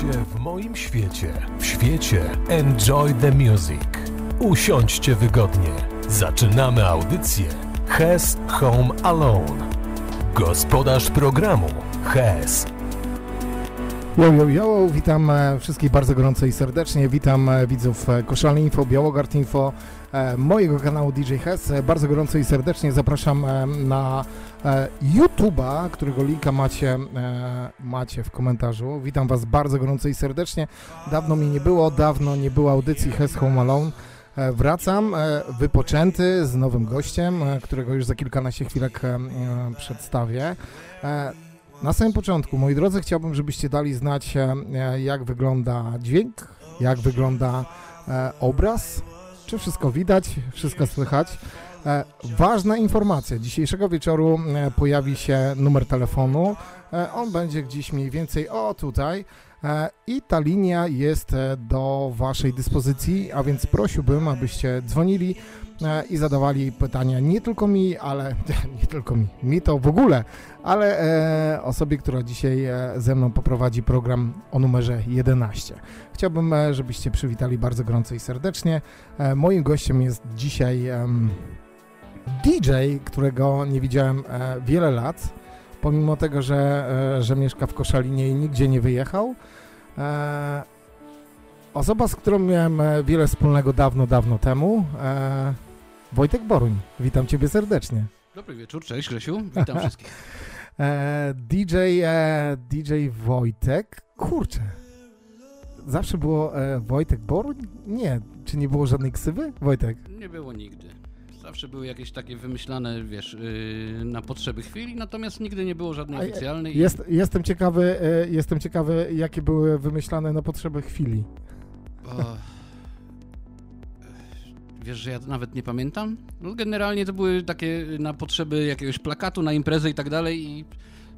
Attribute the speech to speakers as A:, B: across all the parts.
A: Witajcie w moim świecie. W świecie Enjoy the Music. Usiądźcie wygodnie. Zaczynamy audycję Hes Home Alone. Gospodarz programu Hes.
B: Yo, yo, yo, witam e, wszystkich bardzo gorąco i serdecznie. Witam e, widzów e, Koszalny Info, Białogard Info, mojego kanału DJ Hes. Bardzo gorąco i serdecznie zapraszam na YouTube'a, którego linka macie, macie w komentarzu. Witam Was bardzo gorąco i serdecznie. Dawno mi nie było, dawno nie było audycji Hes Home Alone. Wracam wypoczęty z nowym gościem, którego już za kilkanaście chwilek przedstawię. Na samym początku, moi drodzy, chciałbym, żebyście dali znać, e, jak wygląda dźwięk, jak wygląda e, obraz, czy wszystko widać, wszystko słychać. E, ważna informacja, dzisiejszego wieczoru pojawi się numer telefonu, on będzie gdzieś mniej więcej o tutaj. I ta linia jest do Waszej dyspozycji, a więc prosiłbym, abyście dzwonili i zadawali pytania nie tylko mi, ale nie tylko mi, mi to w ogóle, ale e, osobie, która dzisiaj e, ze mną poprowadzi program o numerze 11. Chciałbym, e, żebyście przywitali bardzo gorąco i serdecznie. E, moim gościem jest dzisiaj DJ, którego nie widziałem e, wiele lat, pomimo tego, że, że mieszka w Koszalinie i nigdzie nie wyjechał. Osoba, z którą miałem wiele wspólnego dawno, dawno temu. Wojtek Boruń, witam Ciebie serdecznie.
C: Dobry wieczór, cześć Grzesiu, witam wszystkich.
B: E, DJ, e, DJ Wojtek, kurczę, zawsze było e, Wojtek Boruń? Nie, czy nie było żadnej ksywy, Wojtek?
C: Nie było nigdy. Zawsze były jakieś takie wymyślane, wiesz, yy, na potrzeby chwili, natomiast nigdy nie było żadnej oficjalnej.
B: Jest, jestem, ciekawy, jestem ciekawy, jakie były wymyślane na potrzeby chwili. O.
C: Wiesz, że ja nawet nie pamiętam? No generalnie to były takie na potrzeby jakiegoś plakatu, na imprezę i tak dalej i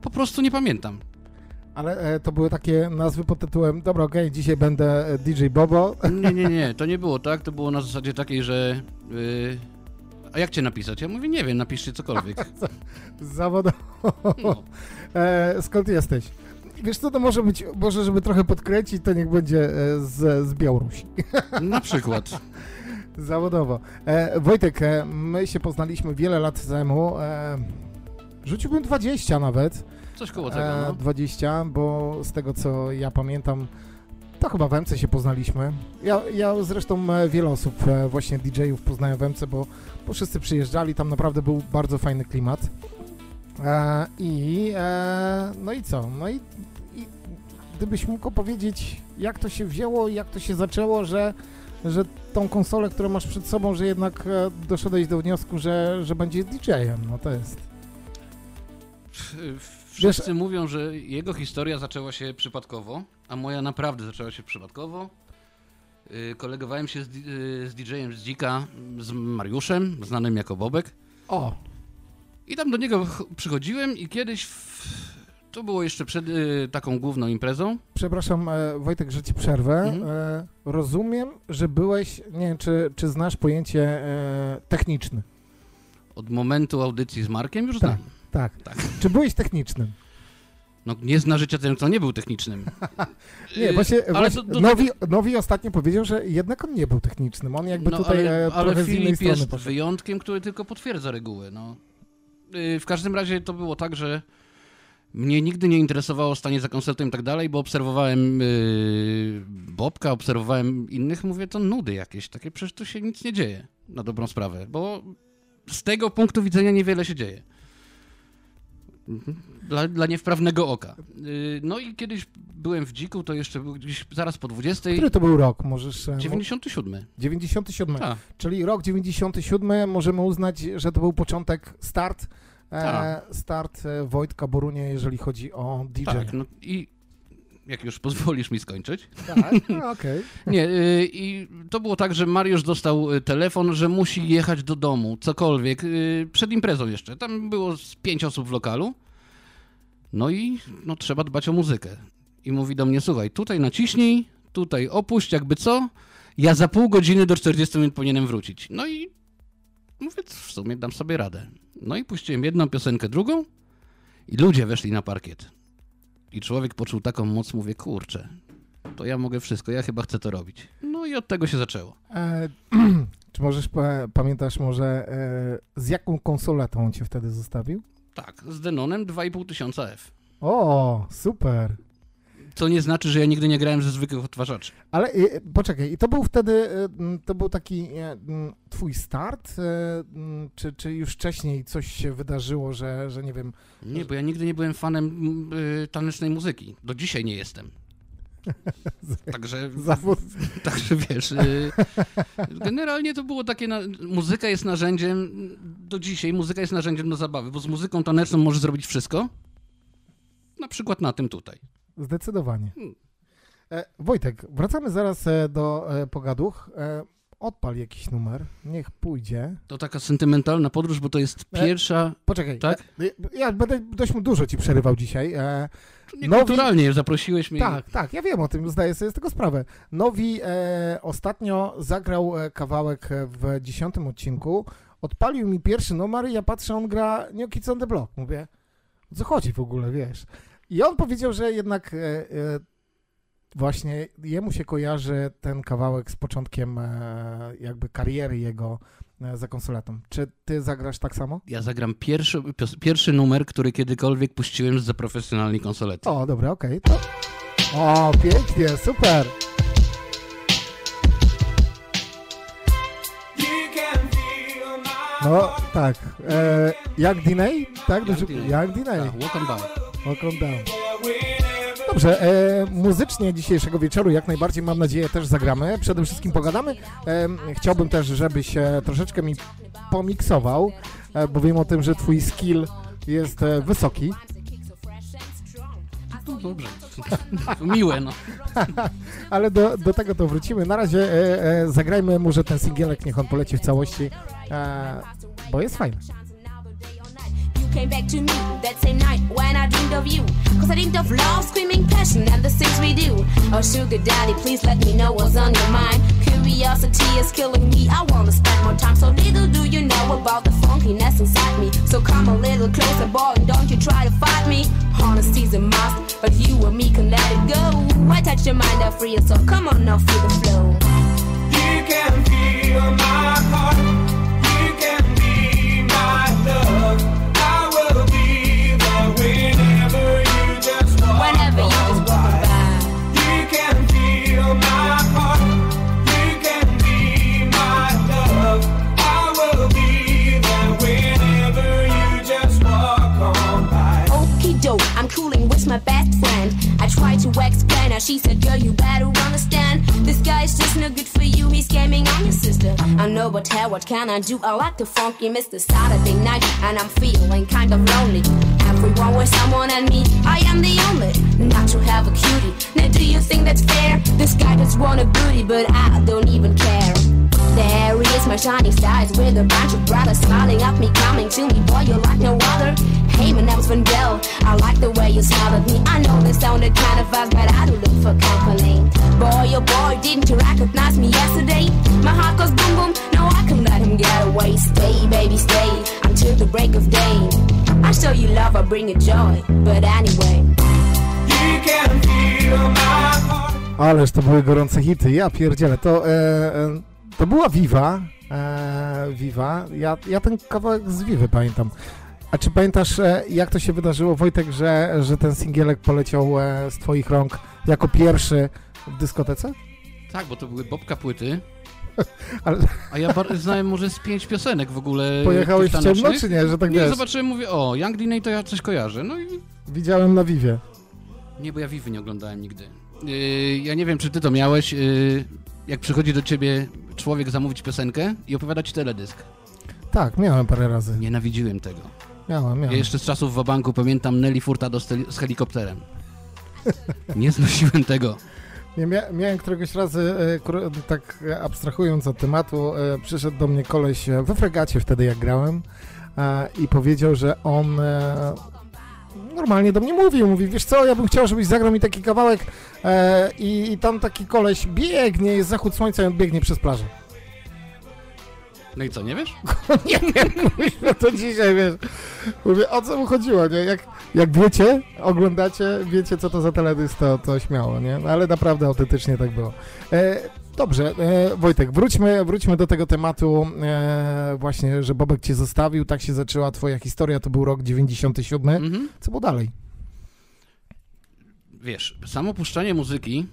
C: po prostu nie pamiętam.
B: Ale e, to były takie nazwy pod tytułem, dobra, okej, okay, dzisiaj będę e, DJ Bobo.
C: Nie, nie, nie, to nie było tak, to było na zasadzie takiej, że... Yy, a jak cię napisać? Ja mówię, nie wiem, napiszcie cokolwiek.
B: Zawodowo. No. E, skąd jesteś? Wiesz co, to może być, może żeby trochę podkręcić, to niech będzie e, z, z Białorusi.
C: Na przykład.
B: Zawodowo. E, Wojtek, e, my się poznaliśmy wiele lat temu. E, rzuciłbym 20 nawet.
C: Coś koło tego, e, no.
B: 20, bo z tego co ja pamiętam, to chyba w MC się poznaliśmy. Ja, ja zresztą e, wiele osób, e, właśnie DJ-ów poznają w MC, bo, bo wszyscy przyjeżdżali, tam naprawdę był bardzo fajny klimat. I no i co? No i, i gdybyś mógł opowiedzieć, jak to się wzięło, jak to się zaczęło, że że tą konsolę, którą masz przed sobą, że jednak e, doszedłeś do wniosku, że, że będzie DJ-em, no to jest.
C: Wszyscy Wiesz, mówią, że jego historia zaczęła się przypadkowo, a moja naprawdę zaczęła się przypadkowo. Y, kolegowałem się z, y, z DJ-em z Dzika, z Mariuszem, znanym jako Bobek.
B: O!
C: I tam do niego przychodziłem i kiedyś w, to było jeszcze przed y, taką główną imprezą.
B: Przepraszam, e, Wojtek, że ci przerwę. Mhm. E, rozumiem, że byłeś, nie wiem, czy, czy znasz pojęcie e, techniczny.
C: Od momentu audycji z Markiem już
B: tak, znam. Tak, tak. Czy byłeś technicznym?
C: No nie zna życia ten, kto nie był technicznym.
B: nie, właśnie, ale właśnie do, do Nowi, Nowi ostatnio powiedział, że jednak on nie był technicznym. On jakby no, tutaj ale, e, ale Filip
C: jest
B: poszedł.
C: wyjątkiem, który tylko potwierdza reguły. No. Y, w każdym razie to było tak, że mnie nigdy nie interesowało stanie za koncertem i tak dalej, bo obserwowałem yy, Bobka, obserwowałem innych, mówię, to nudy jakieś, takie przecież tu się nic nie dzieje, na dobrą sprawę, bo z tego punktu widzenia niewiele się dzieje. Dla, dla niewprawnego oka. Yy, no i kiedyś byłem w Dziku, to jeszcze był gdzieś zaraz po 20.
B: Który to był rok? Możesz...
C: 97.
B: 97. Ta. Czyli rok 97 możemy uznać, że to był początek, start tak. start e, Wojtka Borunia, jeżeli chodzi o DJ.
C: Tak, no i jak już pozwolisz mi skończyć.
B: Tak, no, okej. Okay.
C: Nie, y, i to było tak, że Mariusz dostał telefon, że musi jechać do domu, cokolwiek, przed imprezą jeszcze. Tam było z pięć osób w lokalu. No i no, trzeba dbać o muzykę. I mówi do mnie, słuchaj, tutaj naciśnij, tutaj opuść, jakby co, ja za pół godziny do 40 minut powinienem wrócić. No i mówię, w sumie dam sobie radę. No i puściłem jedną piosenkę, drugą i ludzie weszli na parkiet. I człowiek poczuł taką moc, mówię, kurczę, to ja mogę wszystko, ja chyba chcę to robić. No i od tego się zaczęło.
B: E, czy możesz, pa, pamiętasz może, e, z jaką konsoletą on cię wtedy zostawił?
C: Tak, z Denonem 2,5 tysiąca F.
B: O, super.
C: Co nie znaczy, że ja nigdy nie grałem ze zwykłych odtwarzaczy.
B: Ale e, poczekaj, i to był wtedy, e, to był taki e, twój start, czy, czy już wcześniej coś się wydarzyło, że, że nie wiem,
C: Nie, bo ja nigdy nie byłem fanem tanecznej muzyki. Do dzisiaj nie jestem. Także,
B: zawód,
C: także wiesz, generalnie to było takie, muzyka jest narzędziem, do dzisiaj muzyka jest narzędziem do zabawy, bo z muzyką taneczną możesz zrobić wszystko. Na przykład na tym tutaj.
B: Zdecydowanie.
C: Hmm.
B: E, Wojtek, wracamy zaraz e, do e, pogaduch. E, odpal jakiś numer, niech pójdzie.
C: To taka sentymentalna podróż, bo to jest
B: E,
C: pierwsza...
B: Poczekaj,
C: Tak?
B: ja będę dość dużo ci przerywał dzisiaj. E,
C: Niekulturalnie zaprosiłeś mnie.
B: Tak, tak, ja wiem o tym, zdaję sobie z tego sprawę. Nowi e, ostatnio zagrał kawałek w dziesiątym odcinku, odpalił mi pierwszy numer i ja patrzę, on gra New Kids on the Block. Mówię, o co chodzi w ogóle, wiesz? I on powiedział, że jednak e, e, właśnie jemu się kojarzy ten kawałek z początkiem e, jakby kariery jego za konsoletą. Czy ty zagrasz tak samo?
C: Ja zagram pierwszy, pierwszy numer, który kiedykolwiek puściłem za profesjonalnej konsolety.
B: O, dobra, okej. To... O, pięknie, super. No, tak. E, jak Diney? Tak?
C: Jak Diney.
B: Jak Diney.
C: Tak, on by.
B: Welcome down. Dobrze, e, muzycznie dzisiejszego wieczoru jak najbardziej mam nadzieję też zagramy. Przede wszystkim pogadamy. E, chciałbym też, żebyś e, troszeczkę mi pomiksował, e, bo wiem o tym, że twój skill jest e, wysoki.
C: No dobrze. Miłe, no.
B: Ale do, do tego to wrócimy. Na razie e, e, zagrajmy może ten singielek, niech on poleci w całości, e, bo jest fajny.
D: Came back to me that same night when I dreamed of you. Cause I dreamed of love, screaming passion, and the things we do. Oh, sugar daddy, please let me know what's on your mind. Curiosity is killing me. I wanna spend more time. So little do you know about the funkiness inside me. So come a little closer, boy, and don't you try to fight me. Honesty's a must, but you and me can let it go. I touch your mind, I free it, so come on now, feel the flow.
E: You can feel my heart.
D: She said, Girl, you better understand. This guy's just no good for you, he's gaming on your sister. I know, but hell, what can I do? I like the funky Mr. Saturday night, and I'm feeling kind of lonely. Everyone with someone and me, I am the only. Not to have a cutie. Now, do you think that's fair? This guy just want a booty, but I don't even care. There he my shining stars with a bunch of brothers smiling at me, coming to me. Boy, you're like no other. Hey, my name's Van Gell. I like the way you smile at me. I know this sounded kind of fast, but I do look for company. Boy, oh boy, didn't you recognize me yesterday? My heart goes boom boom. No, I can let him get away. Stay, baby, stay until the break of day. I show you love, I bring you joy. But anyway.
E: You can feel my heart.
B: Ależ to były gorące hity, ja pierdzielę. To, e, e, to była Viva. E, Viva. Ja, ja ten kawałek z Vivy pamiętam. A czy pamiętasz, e, jak to się wydarzyło, Wojtek, że, że ten singielek poleciał e, z twoich rąk jako pierwszy w dyskotece?
C: Tak, bo to były bobka płyty.
B: Ale
C: A ja znałem może z pięć piosenek w ogóle.
B: pojechałeś w ciemno, czy nie, że tak
C: Nie,
B: wiesz?
C: zobaczyłem, mówię, o, Young Diney to ja coś kojarzę. No i
B: Widziałem na Vivie.
C: nie, bo ja Vivy nie oglądałem nigdy. Yy, ja nie wiem, czy ty to miałeś, yy, jak przychodzi do ciebie człowiek zamówić piosenkę i opowiada ci teledysk.
B: Tak, miałem parę razy.
C: Nienawidziłem tego.
B: Miałem,
C: Ja
B: miałem.
C: jeszcze z czasów w banku pamiętam Nelly Furtado z, z helikopterem. Nie znosiłem tego.
B: Nie, mia miałem któregoś razy, e, tak e, abstrahując od tematu, e, przyszedł do mnie koleś we fregacie wtedy jak grałem i powiedział, że on normalnie do mnie mówił, mówi, wiesz co, ja bym chciał, żebyś zagrał mi taki kawałek e, i, i tam taki koleś biegnie, jest zachód słońca i on biegnie przez plażę.
C: No i co, nie wiesz?
B: nie wiem, mówię to dzisiaj, wiesz, mówię, o co mu chodziło, nie? Jak, Jak wiecie, oglądacie, wiecie co to za teledysk, to, to śmiało, nie? No, Ale naprawdę autentycznie tak było. E, dobrze, e, Wojtek, wróćmy, wróćmy do tego tematu e, właśnie, że Bobek cię zostawił, tak się zaczęła twoja historia, to był rok 97.
C: Mhm.
B: Co było dalej?
C: Wiesz, samo puszczanie muzyki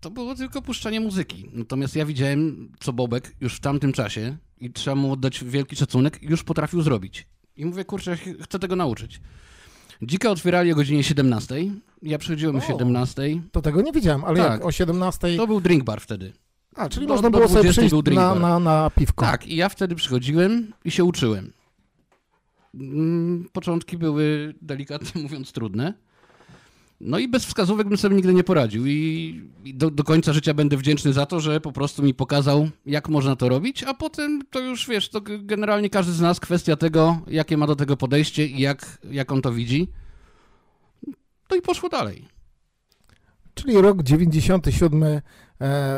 C: to było tylko puszczanie muzyki. Natomiast ja widziałem, co Bobek już w tamtym czasie, i trzeba mu oddać wielki szacunek, już potrafił zrobić. I mówię, kurczę, chcę tego nauczyć. Dzika otwierali o godzinie 17. Ja przychodziłem o
B: O.
C: 17.
B: To tego nie wiedziałem, ale
C: Tak.
B: jak o 17.
C: To był drink bar wtedy.
B: A, czyli
C: do-
B: można było sobie
C: 20
B: przyjść na, na, na piwko.
C: Tak, i ja wtedy przychodziłem i się uczyłem. Mm, Początki były, delikatnie mówiąc, trudne. No i bez wskazówek bym sobie nigdy nie poradził. I do, do końca życia będę wdzięczny za to, że po prostu mi pokazał, jak można to robić, a potem to już wiesz, to generalnie każdy z nas kwestia tego, jakie ma do tego podejście i jak, jak on to widzi. No i poszło dalej.
B: Czyli rok 97, e,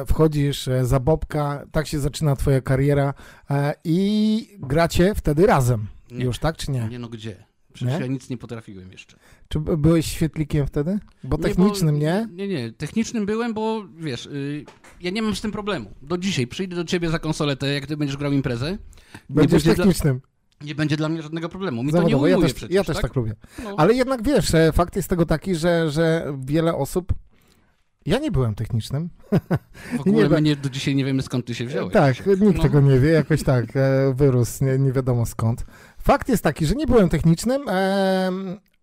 B: wchodzisz e, za Bobka, tak się zaczyna twoja kariera e, i gracie wtedy razem.
C: Nie.
B: Już, tak czy nie?
C: Nie no gdzie? Przecież
B: Nie?
C: ja nic nie potrafiłem jeszcze.
B: Czy by- byłeś świetlikiem wtedy? Bo
C: Nie,
B: technicznym,
C: bo,
B: nie?
C: Nie, nie. Technicznym byłem, bo wiesz, y, ja nie mam z tym problemu. Do dzisiaj przyjdę do ciebie za konsoletę, jak ty będziesz grał imprezę.
B: Będziesz
C: będzie dla-
B: technicznym.
C: Nie będzie dla mnie żadnego problemu. Mi to nie
B: Zawodowo. Ja też,
C: przecież,
B: ja też tak? lubię.
C: No.
B: Ale jednak wiesz, e, fakt jest tego taki, że, że wiele osób. Ja nie byłem technicznym.
C: W ogóle
B: nie,
C: my nie, do dzisiaj nie wiemy skąd ty się wziąłeś.
B: Tak, nikt
C: No.
B: tego nie wie, jakoś tak e, wyrósł, nie, nie wiadomo skąd. Fakt jest taki, że nie byłem technicznym,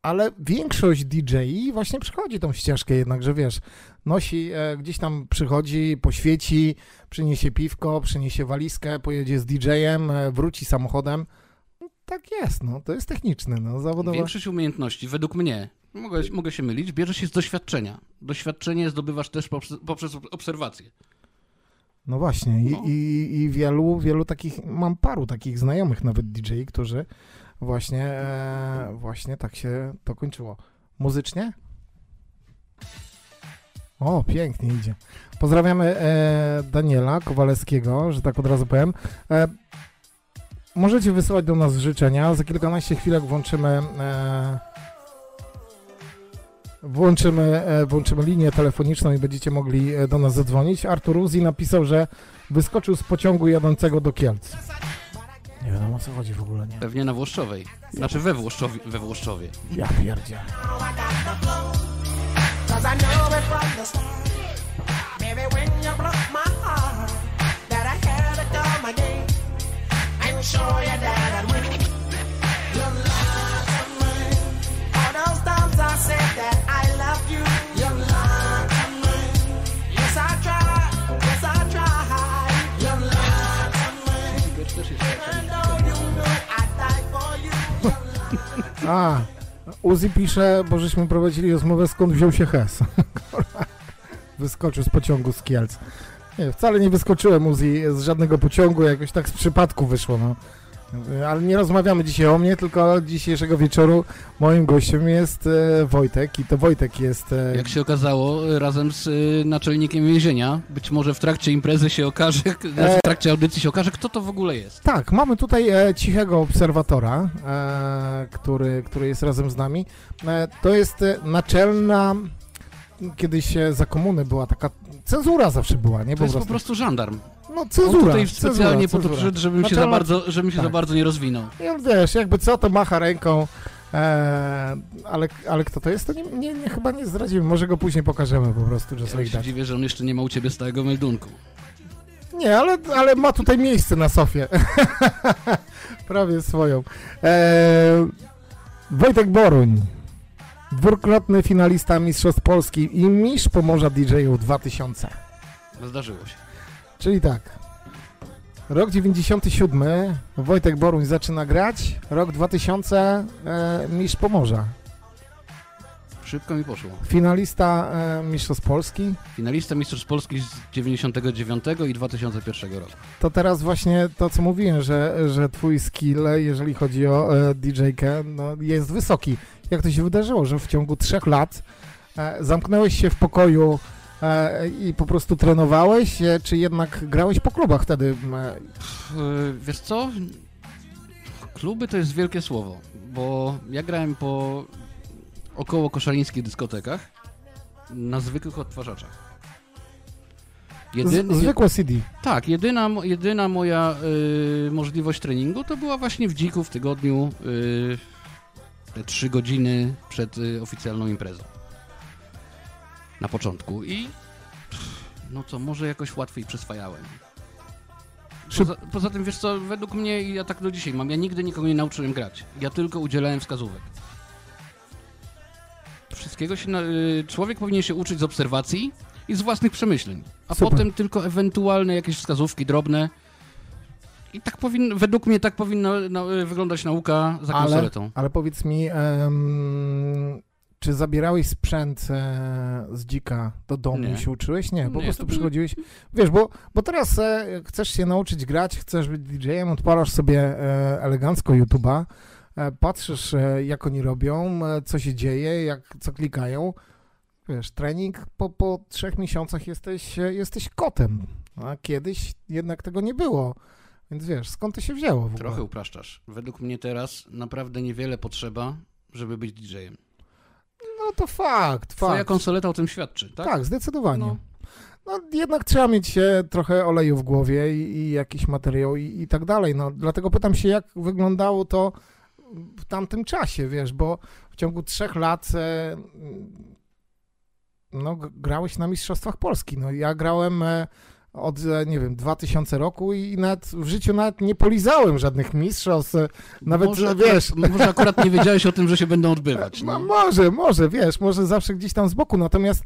B: ale większość DJ właśnie przychodzi tą ścieżkę jednak, że wiesz, nosi, e, gdzieś tam przychodzi, poświeci, przyniesie piwko, przyniesie walizkę, pojedzie z DJ-em, e, wróci samochodem. No, tak jest, no, to jest techniczne, no, zawodowe.
C: Większość umiejętności, według mnie, mogę, mogę się mylić, bierze się z doświadczenia. Doświadczenie zdobywasz też poprzez, poprzez obserwację.
B: No właśnie, i,
C: No.
B: i, i wielu, wielu takich, mam paru takich znajomych nawet DJ, którzy właśnie, e, właśnie tak się to kończyło. Muzycznie? O, pięknie idzie. Pozdrawiamy e, Daniela Kowalewskiego, że tak od razu powiem. E, możecie wysyłać do nas życzenia. Za kilkanaście chwilek włączymy e, włączymy, e, włączymy linię telefoniczną i będziecie mogli e, do nas zadzwonić. Artur Uzi napisał, że wyskoczył z pociągu jadącego do Kielc. Nie wiadomo o co chodzi w ogóle, nie?
C: Pewnie na Włoszczowej. Znaczy we Włoszczowie. We Włoszczowie.
B: Ja pierdzie.
F: I know it from the start.
B: A, Uzi pisze, bo żeśmy prowadzili rozmowę skąd wziął się Hes. Wyskoczył z pociągu z Kielc. Nie, wcale nie wyskoczyłem Uzi z żadnego pociągu, jakoś tak z przypadku wyszło, no. Ale nie rozmawiamy dzisiaj o mnie, tylko dzisiejszego wieczoru moim gościem jest e, Wojtek i to Wojtek jest... E,
C: Jak się okazało, razem z naczelnikiem więzienia, być może w trakcie imprezy się okaże, znaczy w trakcie audycji się okaże, kto to w ogóle jest.
B: Tak, mamy tutaj e, cichego obserwatora, e, który, który jest razem z nami. E, to jest e, naczelna, kiedyś e, za komuny była taka, cenzura zawsze była, nie?
C: To jest po prostu żandarm.
B: No
C: On
B: cenzura,
C: tutaj specjalnie po to
B: cenzura.
C: przyszedł, żebym się za bardzo, żebym się za
B: tak.
C: bardzo nie rozwinął.
B: Ja, wiesz, jakby co, to macha ręką, e, ale, ale kto to jest, to nie, nie, nie, chyba nie zdradzimy, może go później pokażemy po prostu, że
C: Ja
B: sobie
C: się dziwię, że on jeszcze nie ma u ciebie stałego meldunku.
B: Nie, ale, ale ma tutaj miejsce na sofie. Prawie swoją. E, Wojtek Boruń. Dwukrotny finalista Mistrzostw Polski i mistrz Pomorza DJ-ów 2000.
C: Zdarzyło się.
B: Czyli tak. Rok 97 Wojtek Boruń zaczyna grać. Rok 2000 e, mistrz Pomorza.
C: Szybko mi poszło.
B: Finalista e, Mistrzostw Polski.
C: Finalista Mistrzostw Polski z 99 i 2001 roku.
B: To teraz właśnie to, co mówiłem, że, że twój skill, jeżeli chodzi o e, DJ-kę, no, jest wysoki. Jak to się wydarzyło, że w ciągu trzech lat e, zamknąłeś się w pokoju e, i po prostu trenowałeś, e, czy jednak grałeś po klubach wtedy? E,
C: wiesz co? Kluby to jest wielkie słowo, bo ja grałem po około koszalińskich dyskotekach na zwykłych odtwarzaczach. Jedyny,
B: zwykłe CD.
C: tak, jedyna, jedyna moja y, możliwość treningu to była właśnie w dziku w tygodniu y, te trzy godziny przed y, oficjalną imprezą. Na początku i pff, no co, może jakoś łatwiej przyswajałem. Poza, poza tym, wiesz co, według mnie, ja tak do dzisiaj mam, ja nigdy nikogo nie nauczyłem grać. Ja tylko udzielałem wskazówek. Wszystkiego się, na, y, człowiek powinien się uczyć z obserwacji i z własnych przemyśleń, a
B: Super.
C: potem tylko ewentualne jakieś wskazówki drobne. I tak powinno, według mnie tak powinna no, y, wyglądać nauka za
B: Ale,
C: konsoletą.
B: ale powiedz mi, em, czy zabierałeś sprzęt e, z dzika do domu
C: Nie.
B: i się uczyłeś? Nie, po
C: Nie,
B: prostu przychodziłeś. Wiesz, bo, bo teraz e, chcesz się nauczyć grać, chcesz być DJ-em, odpalasz sobie e, elegancko YouTube'a, patrzysz e, jak oni robią, e, co się dzieje, jak, co klikają. Wiesz, trening po, po trzech miesiącach jesteś, e, jesteś kotem, a kiedyś jednak tego nie było. Więc wiesz, skąd to się wzięło w ogóle?
C: Trochę upraszczasz. Według mnie teraz naprawdę niewiele potrzeba, żeby być DJ-em.
B: No to fakt,
C: Twoja
B: fakt.
C: konsoleta o tym świadczy, tak?
B: Tak, zdecydowanie.
C: No.
B: No. jednak trzeba mieć e, trochę oleju w głowie i, i jakiś materiał i, i tak dalej. No, dlatego pytam się, jak wyglądało to w tamtym czasie, wiesz, bo w ciągu trzech lat e, no, grałeś na Mistrzostwach Polski. No, ja grałem e, od, e, nie wiem, 2000 roku i nawet w życiu nawet nie polizałem żadnych mistrzostw. Nawet,
C: może,
B: wiesz...
C: Akurat, może akurat nie wiedziałeś o tym, że się będą odbywać.
B: No, może, może, wiesz, może zawsze gdzieś tam z boku, natomiast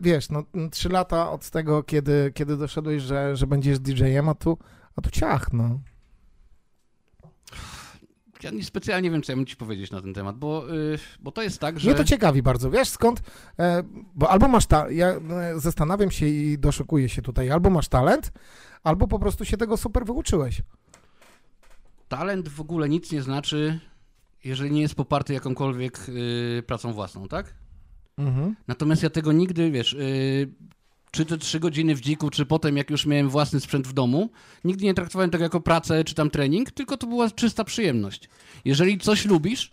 B: wiesz, no trzy lata od tego, kiedy, kiedy doszedłeś, że, że będziesz DJ-em, a tu, a tu ciach, no.
C: Ja nie specjalnie wiem, co ja bym ci powiedzieć na ten temat, bo, y, bo to jest tak, że...
B: Mnie to ciekawi bardzo, wiesz, skąd, e, bo albo masz ta, ja e, zastanawiam się i doszukuję się tutaj, albo masz talent, albo po prostu się tego super wyuczyłeś.
C: Talent w ogóle nic nie znaczy, jeżeli nie jest poparty jakąkolwiek y, pracą własną, tak?
B: Mhm.
C: Natomiast ja tego nigdy, wiesz, y, czy te trzy godziny w dziku, czy potem jak już miałem własny sprzęt w domu, nigdy nie traktowałem tego jako pracę czy tam trening, tylko to była czysta przyjemność. Jeżeli coś lubisz,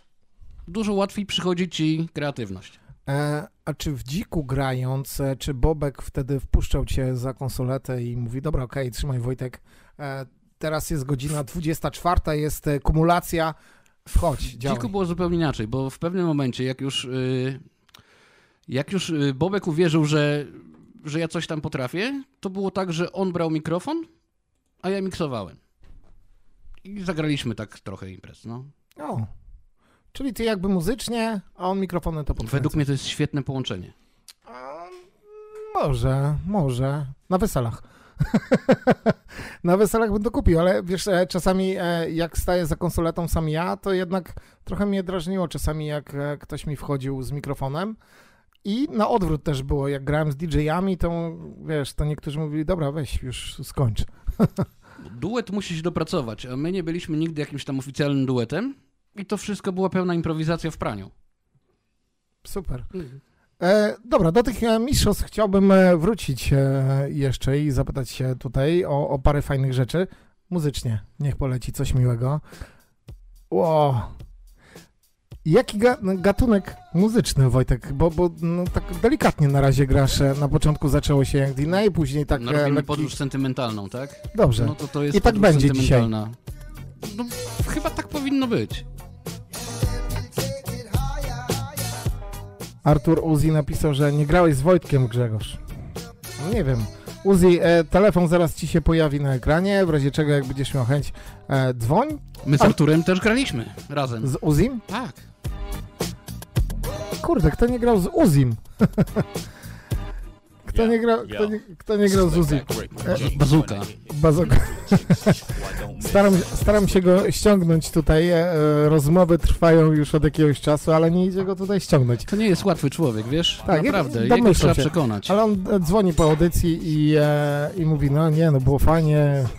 C: dużo łatwiej przychodzi ci kreatywność.
B: E, a czy w dziku grając, e, czy Bobek wtedy wpuszczał cię za konsoletę i mówi, dobra, okej, trzymaj Wojtek, e, teraz jest godzina 24, jest e, kumulacja, wchodź,
C: W
B: działaj.
C: dziku było zupełnie inaczej, bo w pewnym momencie, jak już, y, jak już y, Bobek uwierzył, że, że ja coś tam potrafię, to było tak, że on brał mikrofon, a ja miksowałem. I zagraliśmy tak trochę imprez, no.
B: O, czyli ty jakby muzycznie, a on mikrofonem to podkręca.
C: Według mnie to jest świetne połączenie.
B: A, Może, może. Na weselach. Na weselach bym to kupił, ale wiesz, e, czasami e, jak staję za konsoletą sam ja, to jednak trochę mnie drażniło czasami jak e, ktoś mi wchodził z mikrofonem i na odwrót też było, jak grałem z DJ-ami, to wiesz, to niektórzy mówili, dobra, weź, już skończ.
C: Duet musi się dopracować, a my nie byliśmy nigdy jakimś tam oficjalnym duetem i to wszystko była pełna improwizacja w praniu.
B: Super. E, dobra, do tych e, mistrzostw chciałbym e, wrócić e, jeszcze i zapytać się tutaj o, o parę fajnych rzeczy. Muzycznie, niech poleci coś miłego. Ło. Jaki ga, gatunek muzyczny, Wojtek? Bo, bo no, tak delikatnie na razie grasz. e, Na początku zaczęło się jak DNA, później tak
C: No,
B: e,
C: robimy
B: lekki...
C: podróż sentymentalną, tak?
B: Dobrze.
C: No to to jest
B: I tak będzie dzisiaj.
C: No, chyba tak powinno być.
B: Artur Uzi napisał, że nie grałeś z Wojtkiem, Grzegorz. No nie wiem. Uzi, e, telefon zaraz ci się pojawi na ekranie, w razie czego jak będziesz miał chęć, e, dzwoń
C: My z
B: A-
C: Arturem też graliśmy razem.
B: z Uzim.
C: Tak.
B: Kurde, kto nie grał z Uzim? Kto nie grał, kto nie, kto nie grał z Uzim?
C: Bazuka.
B: Bazok. Staram, staram się go ściągnąć tutaj. E, e, rozmowy trwają już od jakiegoś czasu, ale nie idzie go tutaj ściągnąć.
C: To nie jest łatwy człowiek, wiesz?
B: Tak,
C: Naprawdę.
B: ja-
C: Jego trzeba
B: się.
C: przekonać.
B: Ale on e, dzwoni po audycji i, e, i mówi, no nie, no było fajnie,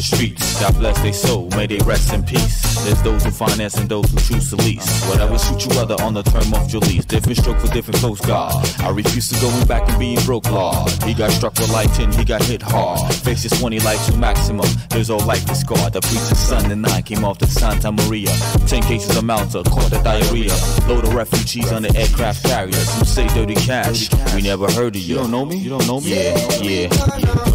G: the streets. God bless their soul, may they rest in peace. There's those who finance and those who choose to lease. Whatever suits you other on the term of your lease. Different stroke for different folks, God. I refuse to going back and being broke, Lord. He got struck with lightning, he got hit hard. Faces 20 like to maximum. There's all life is scarred. The preacher's son and I came off to Santa Maria. 10 cases of Malta, caught the diarrhea. Load of refugees on the aircraft carriers. Some say dirty cash. We never heard of you. You don't know me? You don't know me? Yeah, yeah, yeah.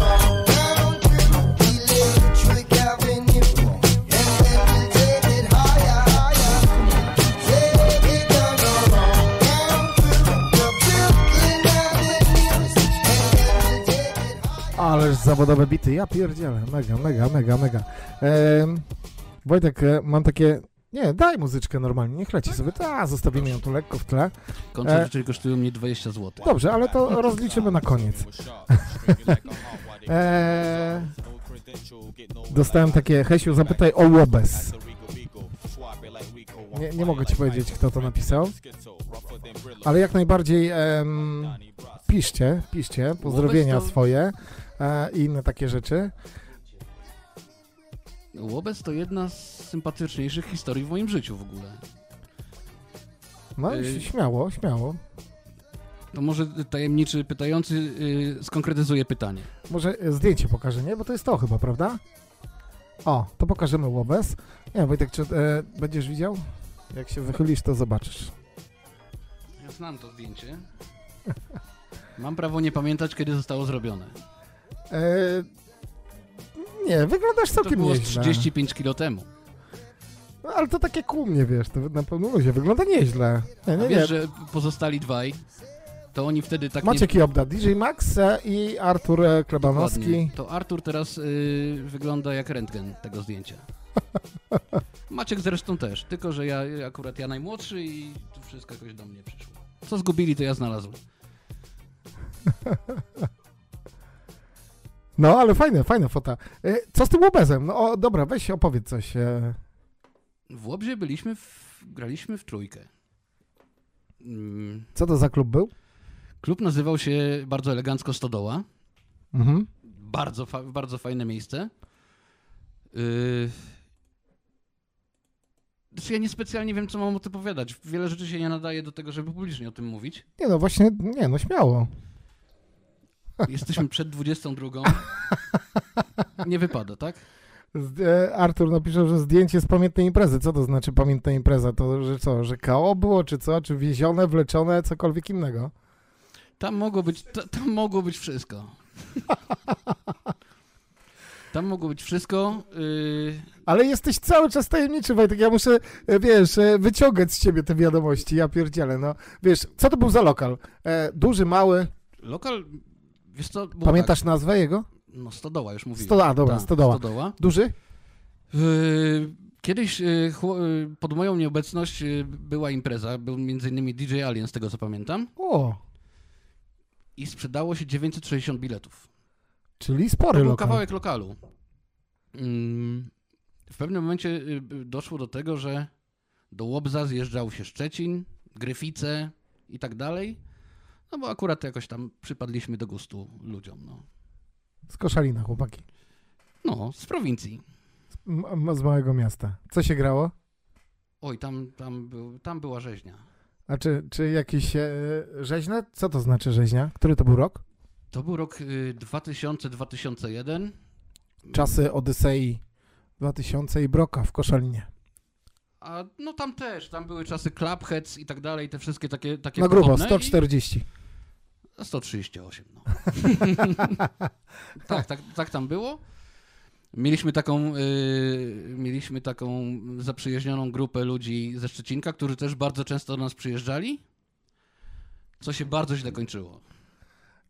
B: Ależ zawodowe bity, ja pierdzielę, mega, mega, mega, mega. Ehm, Wojtek, e, mam takie... Nie, daj muzyczkę normalnie, niech leci sobie. Ta, zostawimy ją tu lekko w tle.
C: Koncerty kosztują mnie 20 zł.
B: Dobrze, ale to rozliczymy na koniec. Eee, dostałem takie, Hesiu, zapytaj o Łobez. Nie, nie mogę ci powiedzieć, kto to napisał, ale jak najbardziej em, piszcie, piszcie, pozdrowienia swoje e, i inne takie rzeczy.
C: Łobez to jedna z sympatyczniejszych historii w moim życiu w ogóle.
B: No,
C: Ej.
B: śmiało, śmiało.
C: To może tajemniczy pytający y, skonkretyzuje pytanie.
B: Może e, zdjęcie pokażę, nie? Bo to jest to chyba, prawda? O, to pokażemy Łobez. Nie, Wojtek, czy e, będziesz widział? Jak się wychylisz, to zobaczysz.
C: Ja znam to zdjęcie. Mam prawo nie pamiętać, kiedy zostało zrobione.
B: E, nie, wyglądasz
C: To
B: całkiem
C: było z
B: nieźle.
C: 35 kilo temu.
B: No, ale to takie ku mnie, wiesz, to na pewno ludzie wygląda nieźle. Nie,
C: A
B: nie, nie.
C: wiesz, że pozostali dwaj, to oni wtedy tak
B: Maciek
C: nie...
B: Jobda, DJ Max i Artur e, Klebanowski.
C: Dokładnie. To Artur teraz y, wygląda jak rentgen tego zdjęcia. Maciek zresztą też, tylko że ja akurat ja najmłodszy i to wszystko jakoś do mnie przyszło. Co zgubili, to ja znalazłem.
B: No, ale fajne, fajna fota. E, co z tym Łobezem? No o, dobra, weź opowiedz coś. E,
C: W Łobzie byliśmy, w, graliśmy w trójkę. Mm,
B: co to za klub był?
C: Klub nazywał się bardzo elegancko Stodoła.
B: Mhm.
C: Bardzo, fa- bardzo fajne miejsce. Yy... Znaczy ja niespecjalnie wiem, co mam o tym opowiadać. Wiele rzeczy się nie nadaje do tego, żeby publicznie o tym mówić.
B: Nie no, właśnie, nie no, śmiało.
C: Jesteśmy przed 22. Nie wypada, tak?
B: E, Artur napisze, że zdjęcie z pamiętnej imprezy. Co to znaczy pamiętna impreza? To, że co, że KO było, czy co? Czy wiezione, wleczone, cokolwiek innego?
C: Tam mogło być, ta, tam mogło być wszystko. Tam mogło być wszystko. Yy...
B: Ale jesteś cały czas tajemniczy, Wojtek. Ja muszę, e, wiesz, e, wyciągać z ciebie te wiadomości. Ja pierdzielę, no. Wiesz, co to był za lokal? E, duży, mały?
C: Lokal, wiesz co?
B: Pamiętasz nazwę jego?
C: Tak, no Stodoła już mówiłem.
B: Stodoła, dobra,
C: Tak,
B: Stodoła.
C: Stodoła.
B: Duży?
C: Yy, Kiedyś yy, pod moją nieobecność yy, była impreza, był m.in. DJ Alien, z tego co pamiętam,
B: O,
C: i sprzedało się 960 biletów.
B: czyli
C: To
B: spory
C: był
B: lokal.
C: kawałek lokalu. Mm, W pewnym momencie yy, doszło do tego, że do Łobza zjeżdżał się Szczecin, Gryfice i tak dalej, no bo akurat jakoś tam przypadliśmy do gustu ludziom, no.
B: Z Koszalina, chłopaki.
C: No, z prowincji.
B: M- z małego miasta. Co się grało?
C: Oj, tam, tam, był, tam była rzeźnia.
B: A czy, czy jakieś e, rzeźne? Co to znaczy rzeźnia? Który to był rok?
C: To był rok y, 2000-2001.
B: Czasy Odysei 2000 i Broka w Koszalinie.
C: A no tam też, tam były czasy Clubheads i tak dalej, te wszystkie takie, takie
B: Na grubo,
C: pochodne
B: 140.
C: 138, no. tak, tak, tak tam było. Mieliśmy taką, y, mieliśmy taką zaprzyjaźnioną grupę ludzi ze Szczecinka, którzy też bardzo często do nas przyjeżdżali, co się bardzo źle kończyło.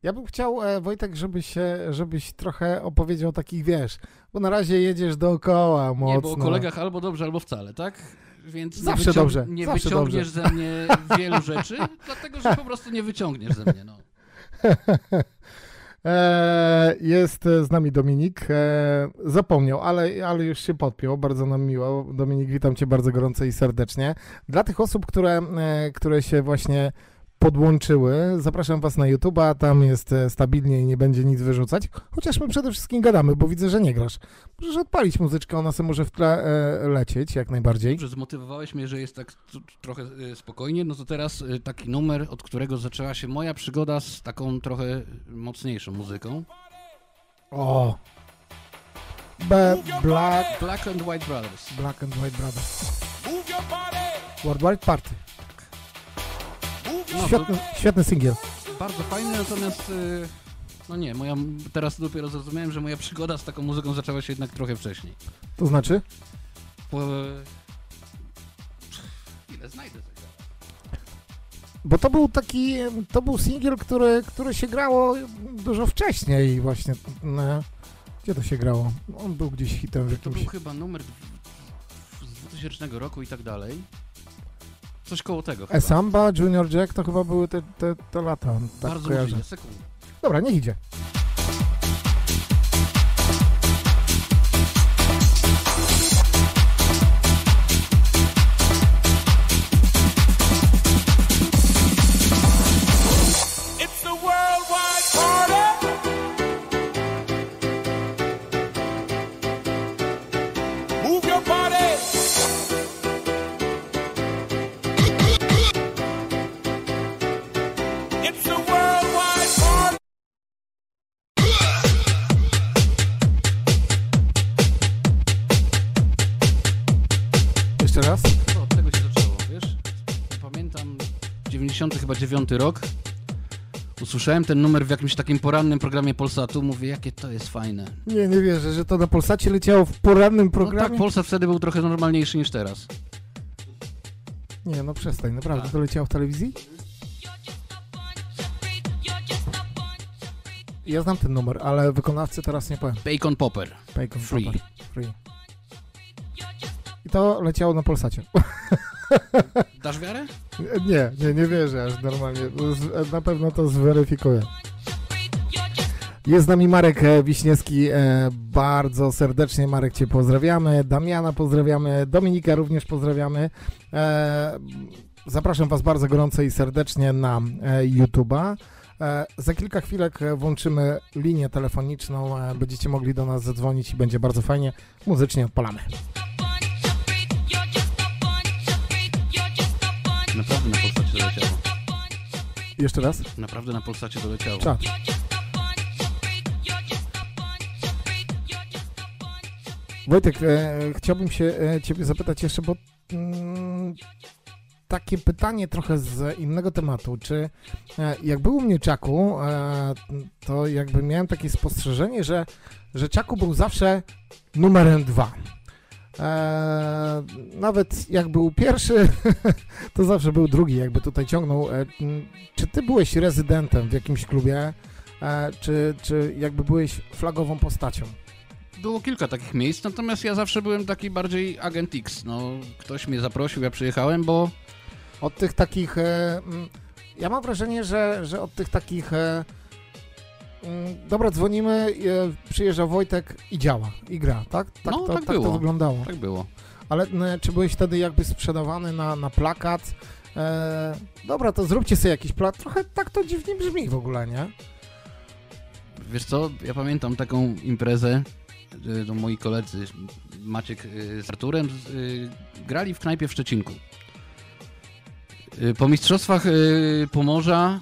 B: Ja bym chciał, e, Wojtek, żebyś, się- żebyś trochę opowiedział takich, wiesz, bo na razie jedziesz dookoła mocno.
C: Nie, bo o kolegach albo dobrze, albo wcale, tak? Więc
B: Zawsze
C: nie,
B: dobrze,
C: nie
B: zawsze
C: wyciągniesz ze mnie wielu rzeczy, dlatego że po prostu nie wyciągniesz ze mnie. No.
B: E, Jest e, z nami Dominik. E, Zapomniał, ale, ale już się podpiął. Bardzo nam miło. Dominik, witam cię bardzo gorąco i serdecznie. Dla tych osób, które, które się właśnie podłączyły, zapraszam was na YouTube'a. Tam jest e, stabilnie i nie będzie nic wyrzucać. Chociaż my przede wszystkim gadamy, bo widzę, że nie grasz. Możesz odpalić muzyczkę, ona sobie może w tle e, lecieć, jak najbardziej.
C: Dobrze, zmotywowałeś mnie, że jest tak trochę y, spokojnie, no to teraz y, taki numer, od którego zaczęła się moja przygoda z taką trochę mocniejszą muzyką.
B: O! Be Black,
C: Black and White Brothers.
B: Black and White Brothers.
E: Move your body.
B: Worldwide Party.
C: No, to
B: Świetny, świetny singiel.
C: bardzo fajne, natomiast y, no nie, moja, teraz dopiero zrozumiałem, że moja przygoda z taką muzyką zaczęła się jednak trochę wcześniej.
B: To znaczy?
C: Po... Ile znajdę tego?
B: Bo to był taki, to był singiel, który, który się grało dużo wcześniej właśnie. No, gdzie to się grało? On był gdzieś hitem w
C: To
B: jakimś...
C: był chyba numer z 2000 roku i tak dalej. Coś koło tego chyba.
B: Esamba, Junior Jack, to chyba były te, te, te lata, tak
C: Bardzo
B: kojarzę.
C: możliwe, sekundę.
B: Dobra, niech idzie.
C: 90 chyba 9 rok. Usłyszałem ten numer w jakimś takim porannym programie Polsatu. Mówię, jakie to jest fajne.
B: Nie, nie wierzę, że to na Polsacie leciało w porannym
C: No
B: programie.
C: tak, Polsat wtedy był trochę normalniejszy niż teraz.
B: Nie, no przestań, naprawdę.
C: Tak.
B: To leciało w telewizji? Ja znam ten numer, ale wykonawcy teraz nie powiem.
C: Bacon Popper.
B: Bacon
C: Free.
B: Popper. Free. I to leciało na Polsacie.
C: Dasz wiarę?
B: Nie, nie, nie wierzę aż normalnie. Na pewno to zweryfikuję. Jest z nami Marek e, Wiśniewski. e, Bardzo serdecznie Marek Cię pozdrawiamy. Damiana pozdrawiamy. Dominika również pozdrawiamy. E, Zapraszam Was bardzo gorąco i serdecznie na YouTube'a. Za kilka chwilek włączymy linię telefoniczną. Będziecie mogli do nas zadzwonić i będzie bardzo fajnie. Muzycznie odpalamy.
C: Naprawdę na Polsacie doleciało.
B: Jeszcze raz.
C: Naprawdę na Polsacie doleciało.
B: Czad. Wojtek, e, chciałbym się e, Ciebie zapytać jeszcze, bo mm, takie pytanie trochę z innego tematu. Czy e, jak był u mnie Czaku, e, to jakby miałem takie spostrzeżenie, że, że Czaku był zawsze numerem dwa. E, nawet jak był pierwszy, to zawsze był drugi, jakby tutaj ciągnął. E, m, czy ty byłeś rezydentem w jakimś klubie, e, czy, czy jakby byłeś flagową postacią?
C: Było kilka takich miejsc, natomiast ja zawsze byłem taki bardziej agent X. No, ktoś mnie zaprosił, ja przyjechałem, bo
B: Od tych takich. E, ja mam wrażenie, że, że od tych takich. E, mm, dobra, dzwonimy, e, przyjeżdża Wojtek i działa, i gra, tak? Tak,
C: No,
B: to,
C: tak
B: tak to
C: było.
B: wyglądało.
C: tak było.
B: Ale n, czy byłeś wtedy jakby sprzedawany na, na plakat? E, dobra, to zróbcie sobie jakiś plakat. Trochę tak to dziwnie brzmi w ogóle, nie?
C: Wiesz co, ja pamiętam taką imprezę, to moi koledzy, Maciek y, z Arturem, y, grali w knajpie w Szczecinku. Po mistrzostwach Pomorza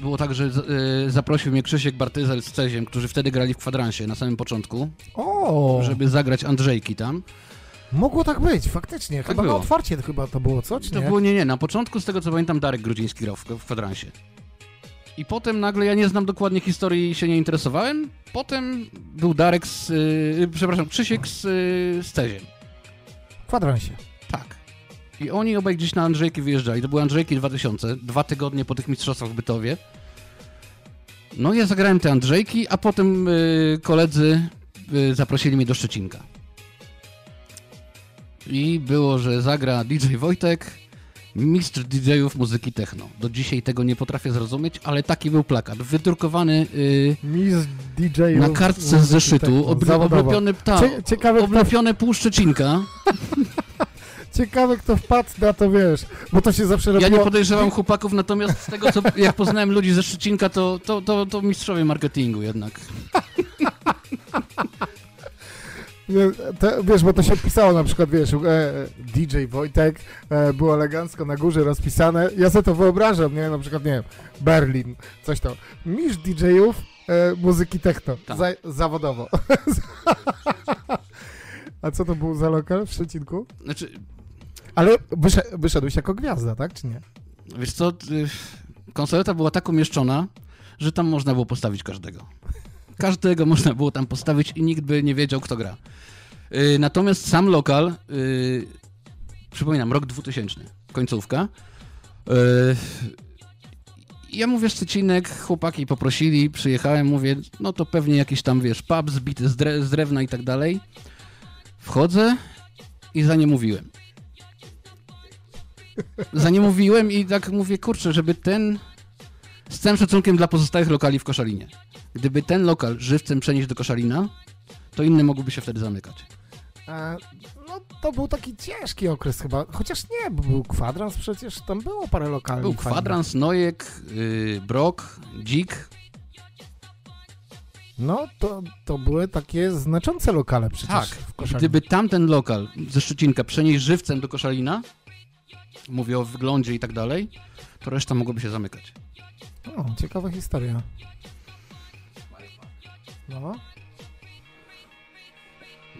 C: było tak, że y, zaprosił mnie Krzysiek Bartyzel z Ceziem, którzy wtedy grali w kwadransie na samym początku,
B: O,
C: żeby zagrać Andrzejki tam.
B: mogło tak być, faktycznie. Chyba na
C: było.
B: otwarcie chyba to było, co? Czy
C: To
B: nie?
C: było nie, nie, na początku z tego co pamiętam Darek Grudziński grał w, w kwadransie. I potem nagle, ja nie znam dokładnie historii i się nie interesowałem. Potem był Darek z, yy, przepraszam, Krzysiek z, yy, z Ceziem.
B: W kwadransie.
C: Tak. I oni obaj gdzieś na Andrzejki wyjeżdżali. To były Andrzejki 2000, dwa tygodnie po tych mistrzostwach w Bytowie. No ja zagrałem te Andrzejki, a potem y, koledzy y, zaprosili mnie do Szczecinka. I było, że zagra DJ Wojtek, mistrz DJ-ów muzyki techno. Do dzisiaj tego nie potrafię zrozumieć, ale taki był plakat. Wydrukowany y,
B: DJ.
C: na kartce z zeszytu, obl- oblepiony, ta,
B: Cie- ciekawe, kto-
C: oblepione pół Szczecinka.
B: Ciekawe, kto wpadł na to, wiesz, bo to się zawsze
C: Ja
B: robiło...
C: nie podejrzewam chłopaków, natomiast z tego, co jak poznałem ludzi ze Szczecinka, to, to, to, to mistrzowie marketingu jednak.
B: To, wiesz, bo to się pisało na przykład, wiesz, e, DJ Wojtek, e, było elegancko na górze rozpisane. Ja sobie to wyobrażam, nie? Na przykład, nie wiem, Berlin, coś tam. Mistrz DJ-ów e, muzyki techno,
C: Tak.
B: za, zawodowo. A co to był za lokal w Szczecinku?
C: Znaczy,
B: Ale wysze, wyszedłeś jako gwiazda, tak, czy nie?
C: wiesz co, konsoleta była tak umieszczona, że tam można było postawić każdego. Każdego można było tam postawić i nikt by nie wiedział, kto gra. Y, Natomiast sam lokal, y, przypominam, rok 2000, końcówka. Y, Ja mówię Szczecinek, chłopaki poprosili, przyjechałem, mówię, no to pewnie jakiś tam, wiesz, pub zbity z, dre- z drewna i tak dalej. Wchodzę i za nie mówiłem. Za nie mówiłem i tak mówię, kurczę, żeby ten, z całym szacunkiem dla pozostałych lokali w Koszalinie, gdyby ten lokal żywcem przenieść do Koszalina, to inne mogłyby się wtedy zamykać.
B: E, no to był taki ciężki okres chyba, chociaż nie, bo był kwadrans przecież, tam było parę lokali.
C: Był
B: fajnych.
C: kwadrans, Nojek, yy, Brok, Dzik.
B: No to, to były takie znaczące lokale przecież
C: Tak,
B: w Koszalinie.
C: gdyby tamten lokal ze Szczecinka przenieść żywcem do Koszalina, mówię o wyglądzie i tak dalej, to reszta mogłoby się zamykać.
B: O, ciekawa historia. No.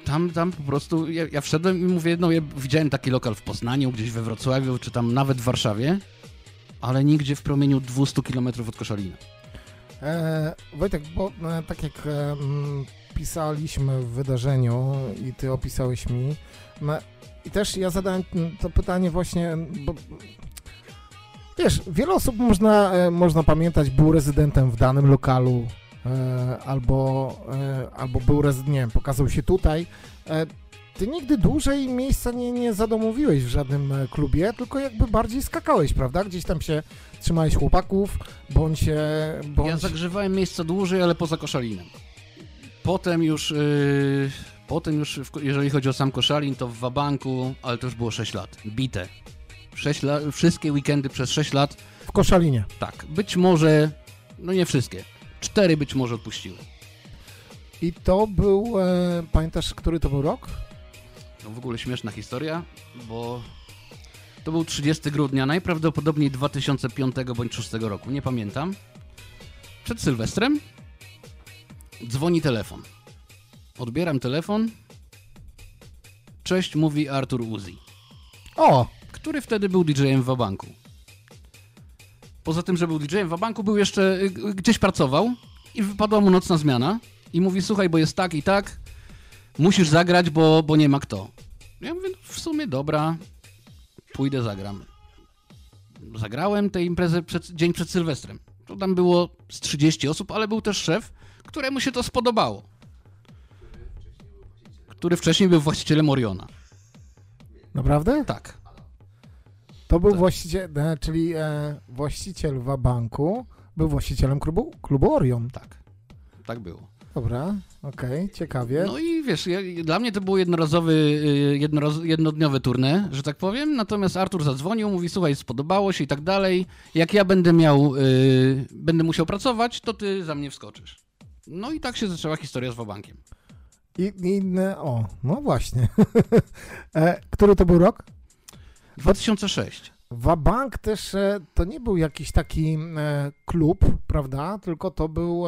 C: Tam, tam po prostu, ja, ja wszedłem i mówię, no ja widziałem taki lokal w Poznaniu, gdzieś we Wrocławiu, czy tam nawet w Warszawie, ale nigdzie w promieniu 200 km od Koszalina.
B: E, Wojtek, bo e, tak jak e, pisaliśmy w wydarzeniu i ty opisałeś mi, i też ja zadałem to pytanie właśnie, bo wiesz, wiele osób można, e, można pamiętać, był rezydentem w danym lokalu, e, albo, e, albo był rezydentem, pokazał się tutaj. Ty nigdy dłużej miejsca nie, nie zadomowiłeś w żadnym klubie, tylko jakby bardziej skakałeś, prawda? Gdzieś tam się trzymałeś chłopaków, bądź... bądź...
C: Ja zagrzewałem miejsca dłużej, ale poza Koszalinem. Potem już, yy, potem już, jeżeli chodzi o sam Koszalin, to w Wabanku, ale to już było 6 lat, bite. 6 lat, wszystkie weekendy przez 6 lat,
B: W Koszalinie.
C: tak, być może, no nie wszystkie, cztery być może odpuściły.
B: I to był, e, pamiętasz, który to był rok?
C: To w ogóle śmieszna historia, bo to był 30 grudnia, najprawdopodobniej 2005 bądź 6 roku, nie pamiętam. Przed Sylwestrem dzwoni telefon. Odbieram telefon. Cześć, mówi Artur Uzi,
B: O,
C: który wtedy był DJ-em w Wabanku. Poza tym, że był DJ-em w Wabanku, był jeszcze, y, gdzieś pracował i wypadła mu nocna zmiana i mówi, słuchaj, bo jest tak i tak, musisz zagrać, bo, bo nie ma kto. Ja mówię, no, w sumie dobra, pójdę, zagram. Zagrałem tę imprezę przed, dzień przed Sylwestrem. To tam było z 30 osób, ale był też szef, któremu się to spodobało. Który wcześniej był właścicielem Oriona.
B: naprawdę?
C: Tak.
B: To był
C: Tak.
B: właściciel, e, czyli e, właściciel Wabanku był właścicielem klubu, klubu Orion.
C: Tak. Tak było.
B: Dobra, okej, ciekawie.
C: No i wiesz, ja, dla mnie to było jednorazowy, y, jednoraz, jednodniowe turne, że tak powiem. Natomiast Artur zadzwonił, mówi, słuchaj, spodobało się i tak dalej. Jak ja będę miał, y, będę musiał pracować, to ty za mnie wskoczysz. No i tak się zaczęła historia z Wabankiem.
B: I, i, e, o, no właśnie. e, który to był rok?
C: 2006.
B: Wabank też e, to nie był jakiś taki e, klub, prawda? Tylko to był.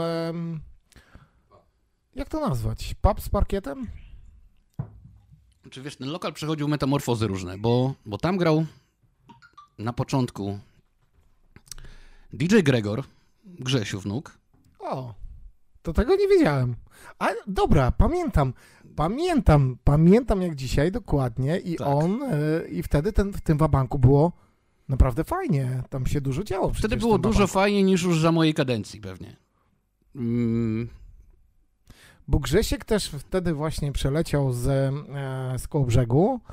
B: jak to nazwać? Pub z parkietem?
C: Czy wiesz, ten lokal przechodził metamorfozy różne, bo, bo tam grał na początku DJ Gregor, Grzesiu wnuk.
B: O, to tego nie wiedziałem. A dobra, pamiętam. Pamiętam, pamiętam jak dzisiaj dokładnie i
C: Tak.
B: on y, i wtedy ten, w tym wabanku było naprawdę fajnie. Tam się dużo działo.
C: Wtedy było dużo
B: wabanku.
C: fajniej niż już za mojej kadencji pewnie. Mm,
B: Bo Grzesiek też wtedy właśnie przeleciał z, e, z Kołobrzegu e,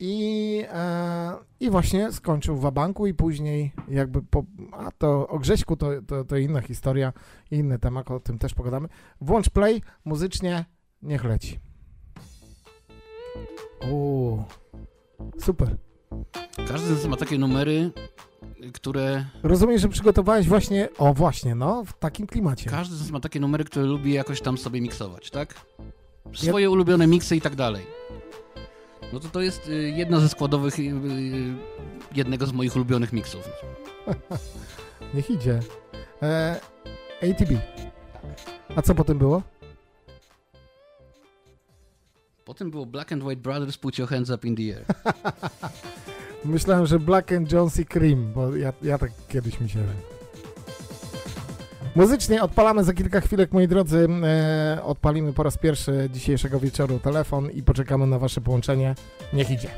B: i, e, i właśnie skończył w wabanku i później jakby po, a to o Grześku to, to, to inna historia, inny temat, o tym też pogadamy. Włącz play, muzycznie, niech leci. O, super.
C: każdy z nas ma takie numery, które...
B: Rozumiem, że przygotowałeś właśnie, o właśnie, no, w takim klimacie.
C: Każdy z nas ma takie numery, które lubi jakoś tam sobie miksować, tak? Swoje ulubione miksy i tak dalej. No to to jest y, jedna ze składowych y, y, jednego z moich ulubionych miksów.
B: Niech idzie. E, ATB. A co potem było?
C: Potem było Black and White Brothers, Put Your Hands Up in the Air.
B: Myślałem, że Black and Jones i Cream, bo ja, ja tak kiedyś się... Muzycznie odpalamy za kilka chwilek, moi drodzy. E, odpalimy po raz pierwszy dzisiejszego wieczoru telefon i poczekamy na wasze połączenie. Niech idzie.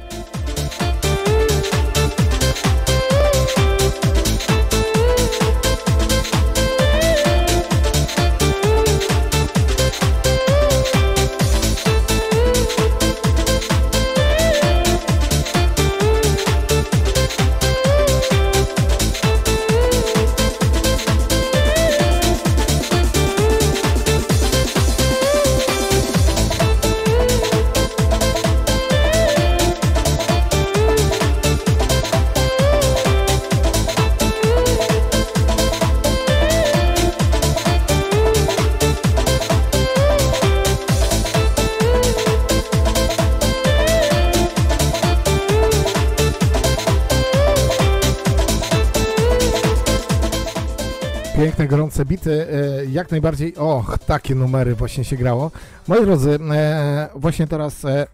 B: Gorące bity, e, jak najbardziej, och, takie numery właśnie się grało. Moi drodzy, e, właśnie teraz, e,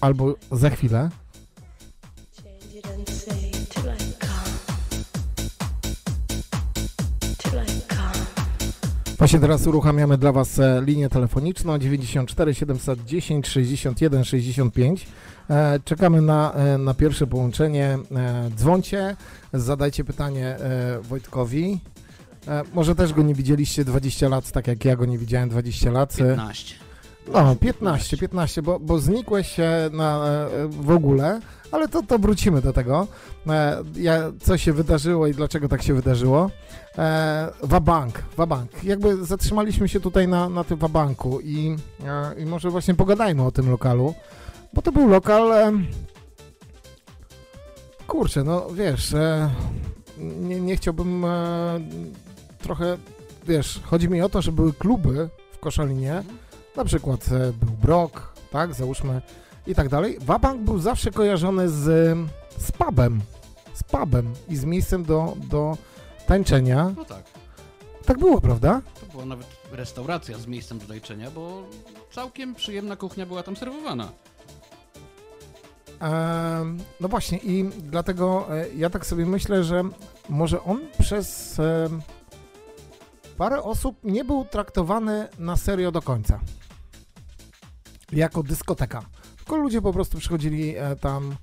B: albo za chwilę. Właśnie teraz uruchamiamy dla Was linię telefoniczną 94 710 61 65. E, Czekamy na, na pierwsze połączenie. Dzwoncie, zadajcie pytanie Wojtkowi. E, Może też go nie widzieliście 20 lat, tak jak ja go nie widziałem 20 lat. E,
C: 15.
B: No, 15, 15, bo, bo znikłeś e, na, e, w ogóle, ale to, to wrócimy do tego. E, ja, co się wydarzyło i dlaczego tak się wydarzyło. E, Wabank, Wabank. Jakby zatrzymaliśmy się tutaj na, na tym Wabanku i, e, i może właśnie pogadajmy o tym lokalu, bo to był lokal. E, kurczę, no wiesz, e, nie, nie chciałbym e, trochę, wiesz, chodzi mi o to, że były kluby w Koszalinie, na przykład e, był Brok, tak, załóżmy i tak dalej. Wabank był zawsze kojarzony z, z pubem, z pubem i z miejscem do, do tańczenia.
C: No tak.
B: Tak było, prawda?
C: To była nawet restauracja z miejscem do tańczenia, bo całkiem przyjemna kuchnia była tam serwowana.
B: No właśnie i dlatego e, ja tak sobie myślę, że może on przez parę osób nie był traktowany na serio do końca. Jako dyskoteka. Tylko ludzie po prostu przychodzili e, tam.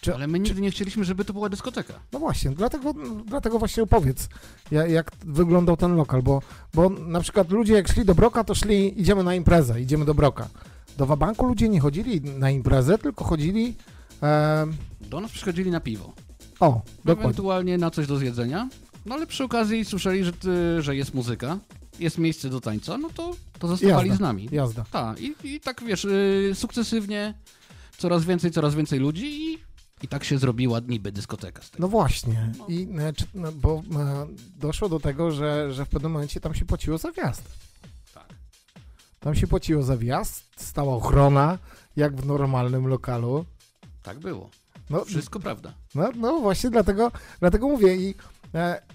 B: Czy,
C: Ale my nigdy nie chcieliśmy, żeby to była dyskoteka.
B: No właśnie, dlatego, dlatego właśnie opowiedz, ja- jak wyglądał ten lokal, bo, bo na przykład ludzie jak szli do Broka, to szli, idziemy na imprezę, idziemy do Broka. Do Wabanku ludzie nie chodzili na imprezę, tylko chodzili, e,
C: Do nas przychodzili na piwo.
B: o, dokładnie,
C: Ewentualnie na coś do zjedzenia. No ale przy okazji słyszeli, że, ty, że jest muzyka, jest miejsce do tańca, no to, to zostawali
B: Jazda.
C: z nami.
B: jazda.
C: Tak, i, i tak wiesz, y, sukcesywnie coraz więcej, coraz więcej ludzi i, i tak się zrobiła niby dyskoteka z tego.
B: No właśnie, i, e, czy, no, bo e, doszło do tego, że, że w pewnym momencie tam się płaciło za wjazd.
C: Tak.
B: Tam się płaciło za wjazd, stała ochrona, jak w normalnym lokalu.
C: Tak było.
B: No,
C: Wszystko prawda.
B: No, no właśnie dlatego, dlatego mówię i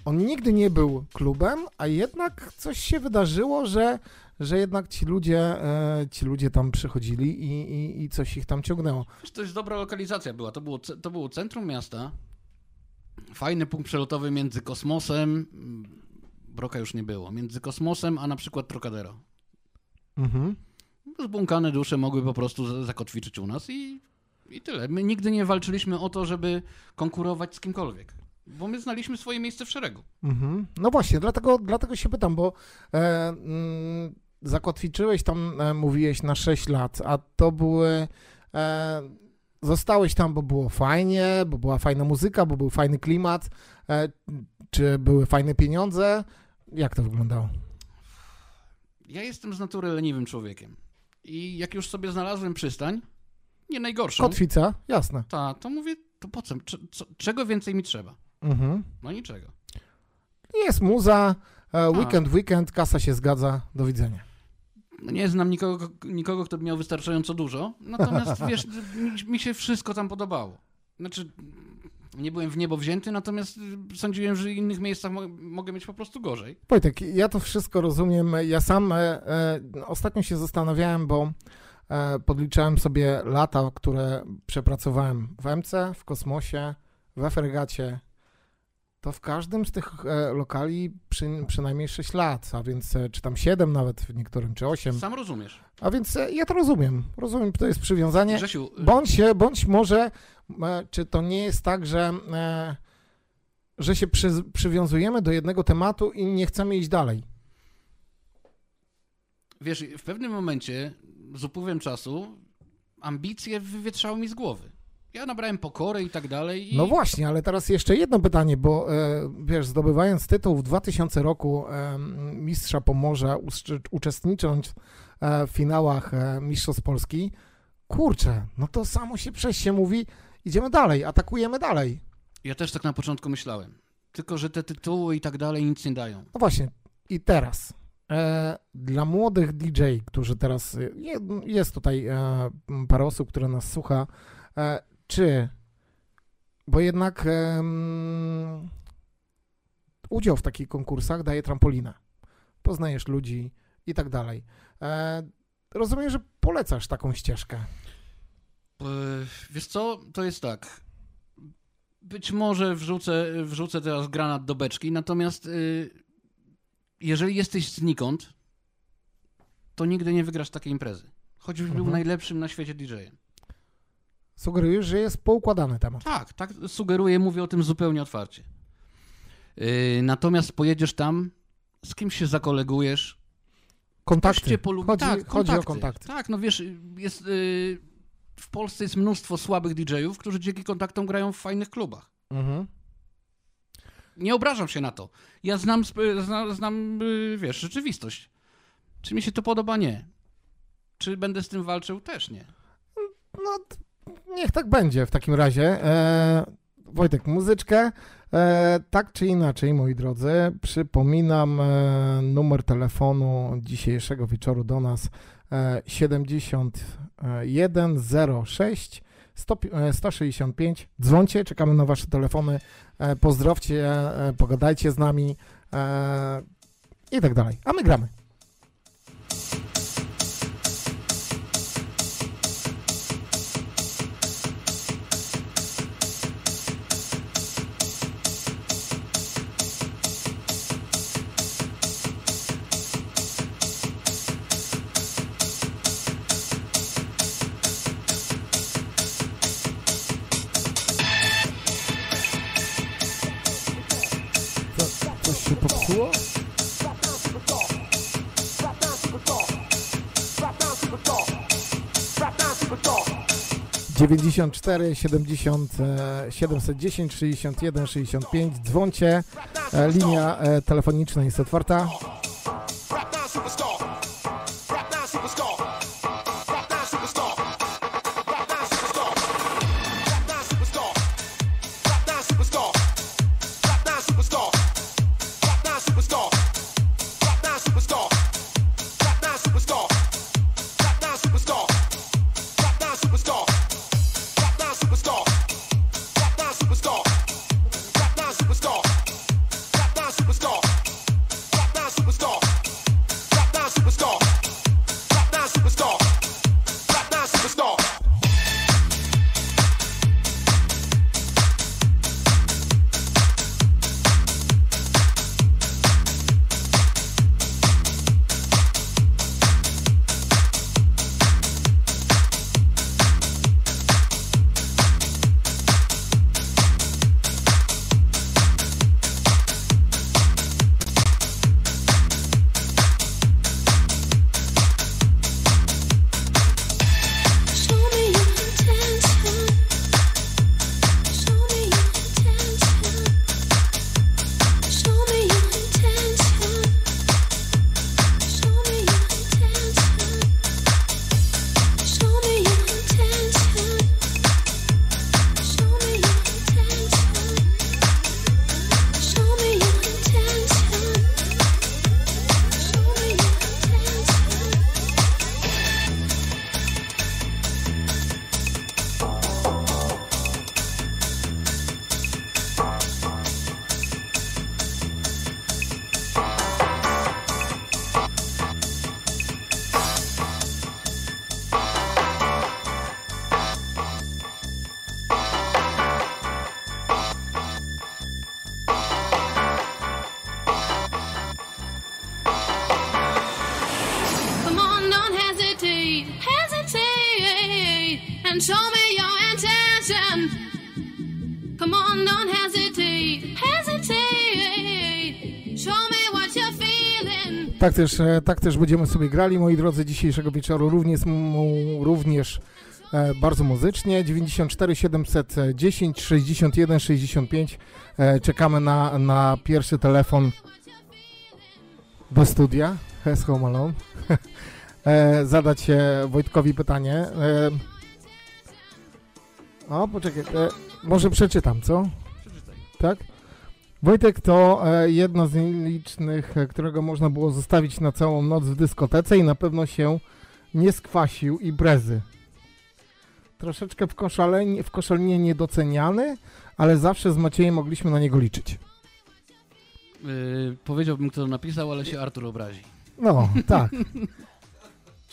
B: on nigdy nie był klubem, a jednak coś się wydarzyło, że, że jednak ci ludzie, e, ci ludzie tam przychodzili i, i, i coś ich tam ciągnęło.
C: Wiesz, to jest dobra lokalizacja była. To było, to było centrum miasta. Fajny punkt przelotowy między kosmosem, mm, Broka już nie było. Między kosmosem, a na przykład Trocadero.
B: Mhm.
C: Zbłąkane dusze mogły po prostu za- zakotwiczyć u nas i, i tyle. My nigdy nie walczyliśmy o to, żeby konkurować z kimkolwiek. Bo my znaliśmy swoje miejsce w szeregu.
B: Mhm. No właśnie, dlatego, dlatego się pytam, bo e, mm, zakotwiczyłeś tam, e, mówiłeś, na 6 lat, a to były. E, zostałeś tam, bo było fajnie, bo była fajna muzyka, bo był fajny klimat, e, czy były fajne pieniądze? Jak to wyglądało?
C: Ja jestem z natury leniwym człowiekiem. I jak już sobie znalazłem przystań, nie najgorszą,
B: Kotwica? Jasne.
C: ta, to mówię, to po co? Czego więcej mi trzeba?
B: Mhm.
C: No niczego.
B: Jest muza, e, weekend, weekend, kasa się zgadza, do widzenia.
C: No nie znam nikogo, nikogo, kto by miał wystarczająco dużo, natomiast wiesz, mi, mi się wszystko tam podobało. Znaczy, nie byłem w niebo wzięty, natomiast y, sądziłem, że w innych miejscach mo- mogę mieć po prostu gorzej.
B: Wojtek, ja to wszystko rozumiem. Ja sam e, e, ostatnio się zastanawiałem, bo e, podliczałem sobie lata, które przepracowałem w MC, w kosmosie, w fregacie. To w każdym z tych e, lokali przy, przynajmniej 6 lat, a więc e, czy tam 7 nawet w niektórym, czy 8.
C: Sam rozumiesz.
B: A więc e, ja to rozumiem. Rozumiem, to jest przywiązanie.
C: Grzesiu, y,
B: Bądź bądź może, czy to nie jest tak, że, że się przy, przywiązujemy do jednego tematu i nie chcemy iść dalej.
C: wiesz, w pewnym momencie z upływem czasu ambicje wywietrzały mi z głowy. Ja nabrałem pokory i tak dalej. I...
B: No właśnie, ale teraz jeszcze jedno pytanie, bo e, wiesz, zdobywając tytuł w 2000 roku e, mistrza Pomorza, uczestnicząc e, w finałach Mistrzostw Polski, kurczę, no to samo się przez się mówi, idziemy dalej, atakujemy dalej.
C: Ja też tak na początku myślałem. Tylko, że te tytuły i tak dalej nic nie dają.
B: No właśnie, i teraz dla młodych DJ, którzy teraz, je, jest tutaj parę osób, które nas słucha, czy, bo jednak em, udział w takich konkursach daje trampolinę, poznajesz ludzi i tak dalej. E, rozumiem, że polecasz taką ścieżkę.
C: E, Wiesz co, to jest tak. Być może wrzucę, wrzucę teraz granat do beczki, natomiast y, jeżeli jesteś znikąd, to nigdy nie wygrasz takiej imprezy. Choćbyś był
B: Mhm.
C: najlepszym na świecie DJ-em.
B: Sugerujesz, że jest poukładany temat.
C: Tak, tak sugeruję, mówię o tym zupełnie otwarcie. Y, natomiast pojedziesz tam, z kimś się zakolegujesz,
B: Kontakty.
C: cię polubi.
B: Chodzi,
C: tak,
B: chodzi o
C: kontakty. Tak, no wiesz, jest, y, w Polsce jest mnóstwo słabych DJ-ów, którzy dzięki kontaktom grają w fajnych klubach.
B: Mhm.
C: Nie obrażam się na to. Ja znam, sp- znam, znam y, wiesz, rzeczywistość. Czy mi się to podoba? Nie. Czy będę z tym walczył? Też nie.
B: No, niech tak będzie w takim razie. E, Wojtek, muzyczkę. E, tak czy inaczej, moi drodzy, przypominam e, numer telefonu dzisiejszego wieczoru do nas e, 7106 100, e, 165. Dzwoncie, czekamy na wasze telefony. E, pozdrowcie, e, pogadajcie z nami e, i tak dalej. A my gramy. 94 70 710 61 65. Dzwoncie. Linia e, telefoniczna jest otwarta. Tak też, e, tak też będziemy sobie grali, moi drodzy, dzisiejszego wieczoru również, mu- również e, bardzo muzycznie. 94 710 61 65. E, czekamy na, na pierwszy telefon do studia. Hes Home Alone. e, zadać Wojtkowi pytanie. O, poczekaj, może przeczytam, co?
C: Przeczytaj.
B: Tak? Wojtek to e, jedno z nielicznych, e, którego można było zostawić na całą noc w dyskotece i na pewno się nie skwasił imprezy. Troszeczkę w, koszalenie, w koszalinie niedoceniany, ale zawsze z Maciejem mogliśmy na niego liczyć.
C: Yy, powiedziałbym, kto to napisał, ale się Artur obrazi.
B: No, tak.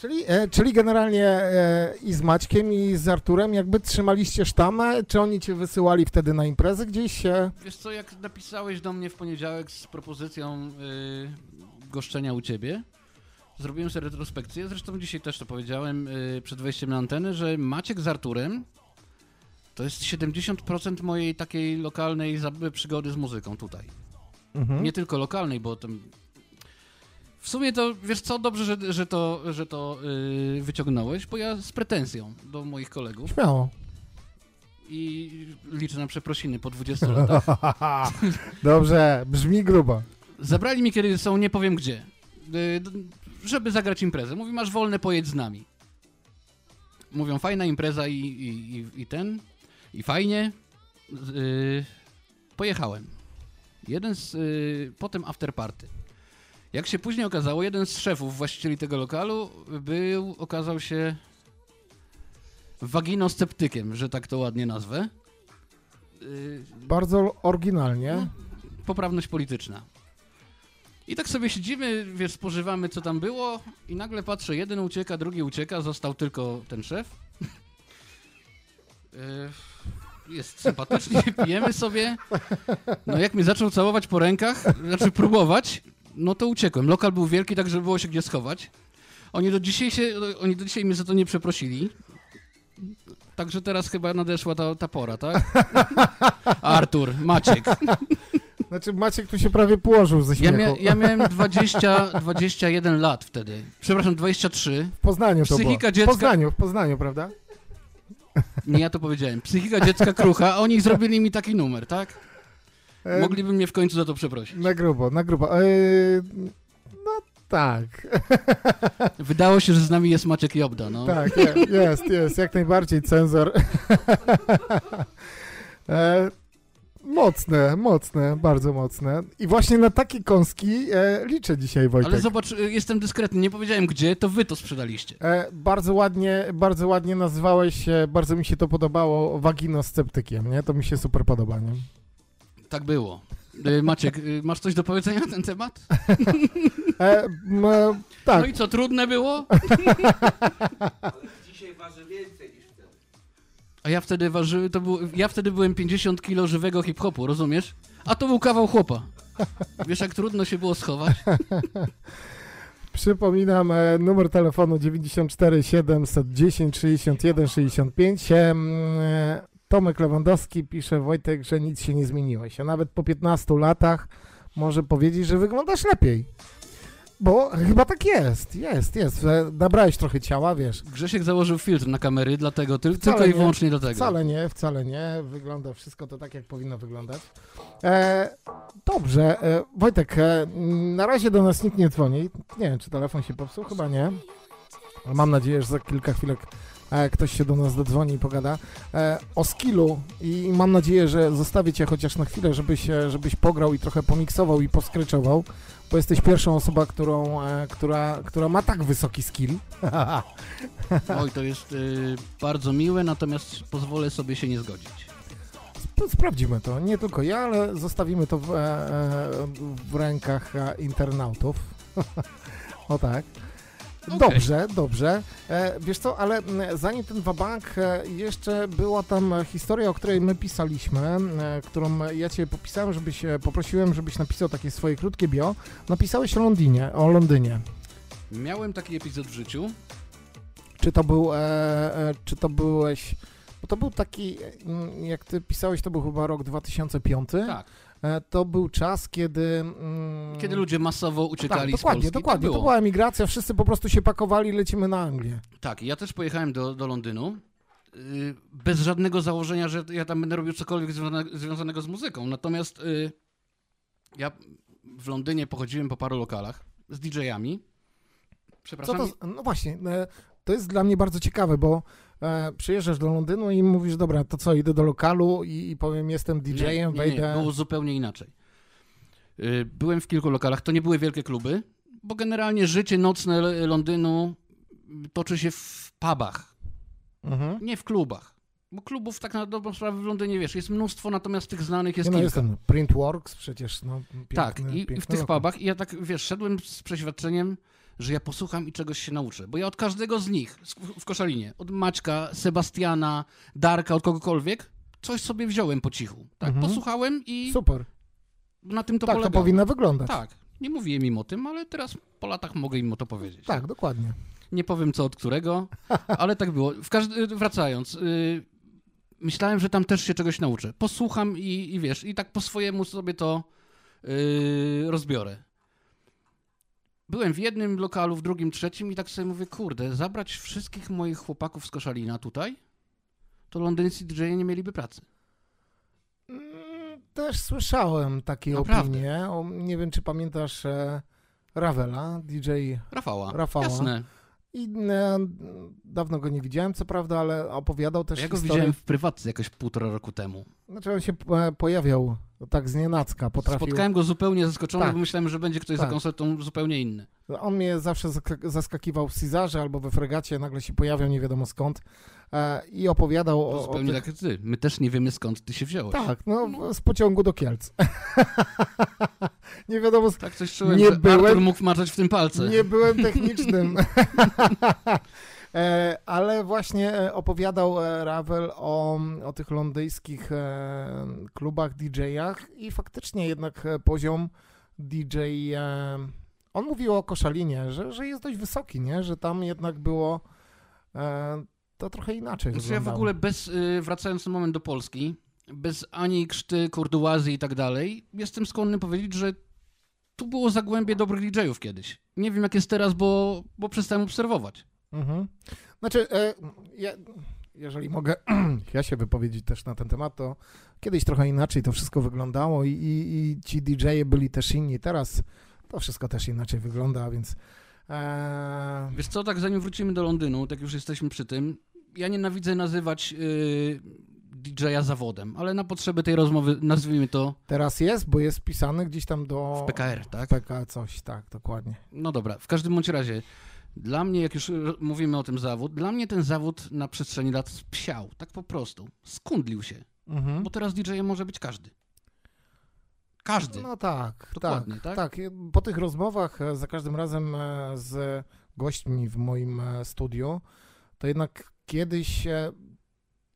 B: Czyli, e, czyli generalnie e, i z Maćkiem, i z Arturem jakby trzymaliście sztamę, czy oni cię wysyłali wtedy na imprezę gdzieś?
C: Wiesz co, jak napisałeś do mnie w poniedziałek z propozycją yy, goszczenia u ciebie, zrobiłem sobie retrospekcję, zresztą dzisiaj też to powiedziałem yy, przed wejściem na antenę, że Maciek z Arturem to jest 70% mojej takiej lokalnej przygody z muzyką tutaj.
B: mhm.
C: Nie tylko lokalnej, bo tam... W sumie to, wiesz co, dobrze, że, że to, że to yy, wyciągnąłeś, bo ja z pretensją do moich kolegów
B: Śmiało.
C: i liczę na przeprosiny po 20 latach.
B: Dobrze, brzmi grubo.
C: Zabrali mnie, kiedy są nie powiem gdzie, y, d- żeby zagrać imprezę. Mówi, masz wolne, pojedź z nami. Mówią, fajna impreza i, i, i, i ten, i fajnie. Y, pojechałem. Jeden z, y, potem after party. Jak się później okazało, jeden z szefów, właścicieli tego lokalu, był, okazał się waginosceptykiem, że tak to ładnie nazwę. Y,
B: Bardzo oryginalnie.
C: No, poprawność polityczna. I tak sobie siedzimy, wiesz, spożywamy co tam było i nagle patrzę, jeden ucieka, drugi ucieka, został tylko ten szef. Yy, Jest sympatycznie, pijemy sobie. No jak mnie zaczął całować po rękach, znaczy próbować, no to uciekłem. Lokal był wielki, tak żeby było się gdzie schować. Oni do dzisiaj się, oni do dzisiaj mnie za to nie przeprosili. Także teraz chyba nadeszła ta, ta pora, tak? Artur, Maciek.
B: Znaczy Maciek tu się prawie położył ze
C: Ja,
B: śmiechu.
C: mia, ja miałem 20, 21 lat wtedy. Przepraszam, 23.
B: W Poznaniu to
C: Psychika
B: było.
C: dziecka-
B: W Poznaniu, w Poznaniu, prawda?
C: Nie ja to powiedziałem. Psychika dziecka krucha, a oni zrobili mi taki numer, tak?
B: E,
C: Mogliby mnie w końcu za to przeprosić.
B: Na grubo, na grubo. E, no tak,
C: Wydało się, że z nami jest Maciek Jobda, no.
B: tak, je, jest, jest, jak najbardziej cenzor. e, mocne, mocne, bardzo mocne. I właśnie na takie kąski e, liczę dzisiaj, Wojtek.
C: Ale zobacz, jestem dyskretny, nie powiedziałem gdzie, to wy to sprzedaliście.
B: E, bardzo ładnie, bardzo ładnie nazwałeś, e, bardzo mi się to podobało, waginosceptykiem, nie? To mi się super podoba, nie?
C: Tak było. Y, Maciek, y, masz coś do powiedzenia na ten temat?
B: E, m, e, tak,
C: No i co, trudne było?
E: Dzisiaj waży więcej niż wtedy.
C: A ja wtedy ważyłem, to był, ja wtedy byłem 50 kilo żywego hip-hopu, rozumiesz? A to był kawał chłopa. Wiesz, jak trudno się było schować?
B: Przypominam e, numer telefonu 94 710 61 65. Tomek Lewandowski pisze Wojtek, że nic się nie zmieniłeś, a nawet po 15 latach może powiedzieć, że wyglądasz lepiej. Bo chyba tak jest, jest, jest. Nabrałeś trochę ciała, wiesz.
C: Grzesiek założył filtr na kamery, dlatego,
B: Wcale
C: tylko i
B: nie.
C: wyłącznie dlatego.
B: Wcale nie, wcale nie. Wygląda wszystko to tak, jak powinno wyglądać. E, dobrze, e, Wojtek, e, na razie do nas nikt nie dzwoni. Nie wiem, czy telefon się popsuł, chyba nie. Ale mam nadzieję, że za kilka chwilek ktoś się do nas dodzwoni i pogada. E, o skillu i mam nadzieję, że zostawię cię chociaż na chwilę, żebyś, e, żebyś pograł i trochę pomiksował i poskryczował, bo jesteś pierwszą osobą, którą, e, która, która ma tak wysoki skill.
C: Oj, to jest y, bardzo miłe, natomiast pozwolę sobie się nie zgodzić.
B: Sp- Sprawdzimy to. Nie tylko ja, ale zostawimy to w, e, e, w rękach e, internautów. o tak.
C: Okej.
B: Dobrze, dobrze. E, wiesz co, ale zanim ten wabank, e, jeszcze była tam historia, o której my pisaliśmy, e, którą ja cię popisałem, żebyś, e, poprosiłem, żebyś napisał takie swoje krótkie bio. Napisałeś o Londynie, o Londynie.
C: Miałem taki epizod w życiu.
B: Czy to był, e, e, czy to byłeś Bo to był taki, jak ty pisałeś, to był chyba rok 2005.
C: Tak.
B: E, To był czas, kiedy... mm,
C: Kiedy ludzie masowo
B: tak,
C: uciekali z
B: dokładnie,
C: Polski.
B: dokładnie.
C: Tak
B: To
C: było.
B: była emigracja, wszyscy po prostu się pakowali, lecimy na Anglię.
C: Tak, ja też pojechałem do, do Londynu y, bez żadnego założenia, że ja tam będę robił cokolwiek związane, związanego z muzyką. Natomiast y, ja w Londynie pochodziłem po paru lokalach z DJ-ami.
B: Co
C: Przepraszam.
B: to, no właśnie, e, to jest dla mnie bardzo ciekawe, bo e, przyjeżdżasz do Londynu i mówisz, dobra, to co, idę do lokalu i, i powiem, jestem DJ-em,
C: nie, nie,
B: wejdę...
C: było zupełnie inaczej. Y, Byłem w kilku lokalach, to nie były wielkie kluby, bo generalnie życie nocne Londynu toczy się w pubach,
B: Mhm.
C: nie w klubach. Bo klubów tak na dobrą sprawę w Londynie, wiesz, jest mnóstwo, natomiast tych znanych jest
B: Nie, no
C: kilka.
B: jest ten Printworks przecież, no piękny,
C: Tak, i, i w tych
B: lokal.
C: pubach i ja tak, wiesz, szedłem z przeświadczeniem, że ja posłucham i czegoś się nauczę. Bo ja od każdego z nich w Koszalinie, od Maćka, Sebastiana, Darka, od kogokolwiek, coś sobie wziąłem po cichu. Tak,
B: Mhm.
C: posłuchałem i
B: Super,
C: na tym to
B: tak to
C: polegało.
B: powinno wyglądać.
C: Tak, nie mówiłem im o tym, ale teraz po latach mogę im o to powiedzieć.
B: Tak, dokładnie.
C: Nie powiem co od którego, ale tak było. W każdy, wracając, yy, myślałem, że tam też się czegoś nauczę. Posłucham i, i wiesz, i tak po swojemu sobie to yy, rozbiorę. Byłem w jednym lokalu, w drugim, trzecim i tak sobie mówię, kurde, zabrać wszystkich moich chłopaków z Koszalina tutaj, to londyńscy DJ nie mieliby pracy.
B: Mm, Też słyszałem takie
C: Naprawdę.
B: opinie. O, nie wiem, czy pamiętasz e, Ravela, DJ
C: Rafała.
B: Rafała.
C: Jasne.
B: i e, dawno go nie widziałem, co prawda, ale opowiadał też
C: Ja go
B: historię.
C: widziałem w prywatce jakoś półtora roku temu.
B: Znaczy on się e, pojawiał tak z nienacka, potrafił.
C: Spotkałem go zupełnie zaskoczony,
B: Tak.
C: bo myślałem, że będzie ktoś za
B: Tak.
C: koncertą zupełnie inny.
B: On mnie zawsze zask- zaskakiwał w Cezarze albo we fregacie, nagle się pojawiał nie wiadomo skąd e, i opowiadał o, o
C: zupełnie
B: tych...
C: tak jak ty. My też nie wiemy skąd ty się wziąłeś.
B: Tak, no z pociągu do Kielc. nie wiadomo, z...
C: Tak coś czułem,
B: Nie byłem-
C: Artur mógł maczać w tym palce.
B: nie byłem technicznym. e, ale właśnie e, opowiadał e, Ravel o, o tych londyńskich klubach, DJ-ach i faktycznie jednak poziom DJ... On mówił o Koszalinie, że, że jest dość wysoki, nie? Że tam jednak było to trochę inaczej
C: Znaczy ja w ogóle bez, wracając na moment do Polski, bez ani krzty, kurduazji i tak dalej, jestem skłonny powiedzieć, że tu było zagłębie dobrych DJ-ów kiedyś. Nie wiem jak jest teraz, bo, bo przestałem obserwować.
B: Mhm. Znaczy, e, ja, jeżeli mogę ja się wypowiedzieć też na ten temat, to kiedyś trochę inaczej to wszystko wyglądało i, i, i ci DJ-e byli też inni. Teraz to wszystko też inaczej wygląda, więc e,
C: Wiesz co, tak zanim wrócimy do Londynu, tak już jesteśmy przy tym, ja nienawidzę nazywać y, DJ-a zawodem, ale na potrzeby tej rozmowy nazwijmy to
B: teraz jest, bo jest pisany gdzieś tam do
C: w PKR, tak?
B: PK coś, tak, dokładnie.
C: No dobra, w każdym bądź razie, dla mnie, jak już mówimy o tym zawód, dla mnie ten zawód na przestrzeni lat psiał, tak po prostu, skundlił się,
B: Mhm.
C: bo teraz DJ może być każdy. Każdy.
B: No tak,
C: Dokładnie,
B: tak,
C: tak?
B: tak. Po tych rozmowach e, za każdym razem e, z gośćmi w moim e, studiu, to jednak kiedyś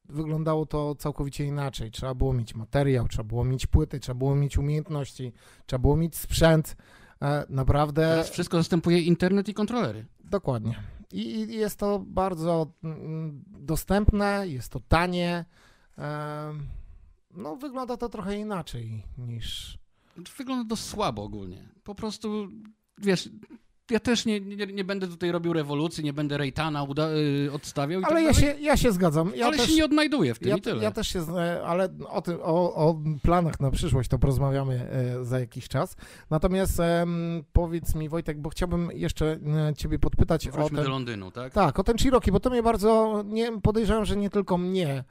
B: wyglądało to całkowicie inaczej. Trzeba było mieć materiał, trzeba było mieć płyty, trzeba było mieć umiejętności, trzeba było mieć sprzęt. E, Naprawdę
C: Teraz wszystko zastępuje internet i kontrolery.
B: dokładnie. I jest to bardzo mm, dostępne, jest to tanie. E, No, wygląda to trochę inaczej niż
C: Wygląda to słabo ogólnie. Po prostu, wiesz, ja też nie, nie, nie będę tutaj robił rewolucji, nie będę Rejtana uda- y, odstawiał i
B: Ale
C: tak
B: ja się, ja się zgadzam. Ja
C: ale
B: też,
C: się nie odnajduję w tym
B: ja,
C: i tyle.
B: ja też się, ale o, tym, o, o planach na przyszłość to porozmawiamy e, za jakiś czas. Natomiast powiedz mi Wojtek, bo chciałbym jeszcze e, ciebie podpytać o
C: Wróćmy
B: ten,
C: do Londynu, tak?
B: tak, o ten Cherokee, bo to mnie bardzo, nie, podejrzewam, że nie tylko mnie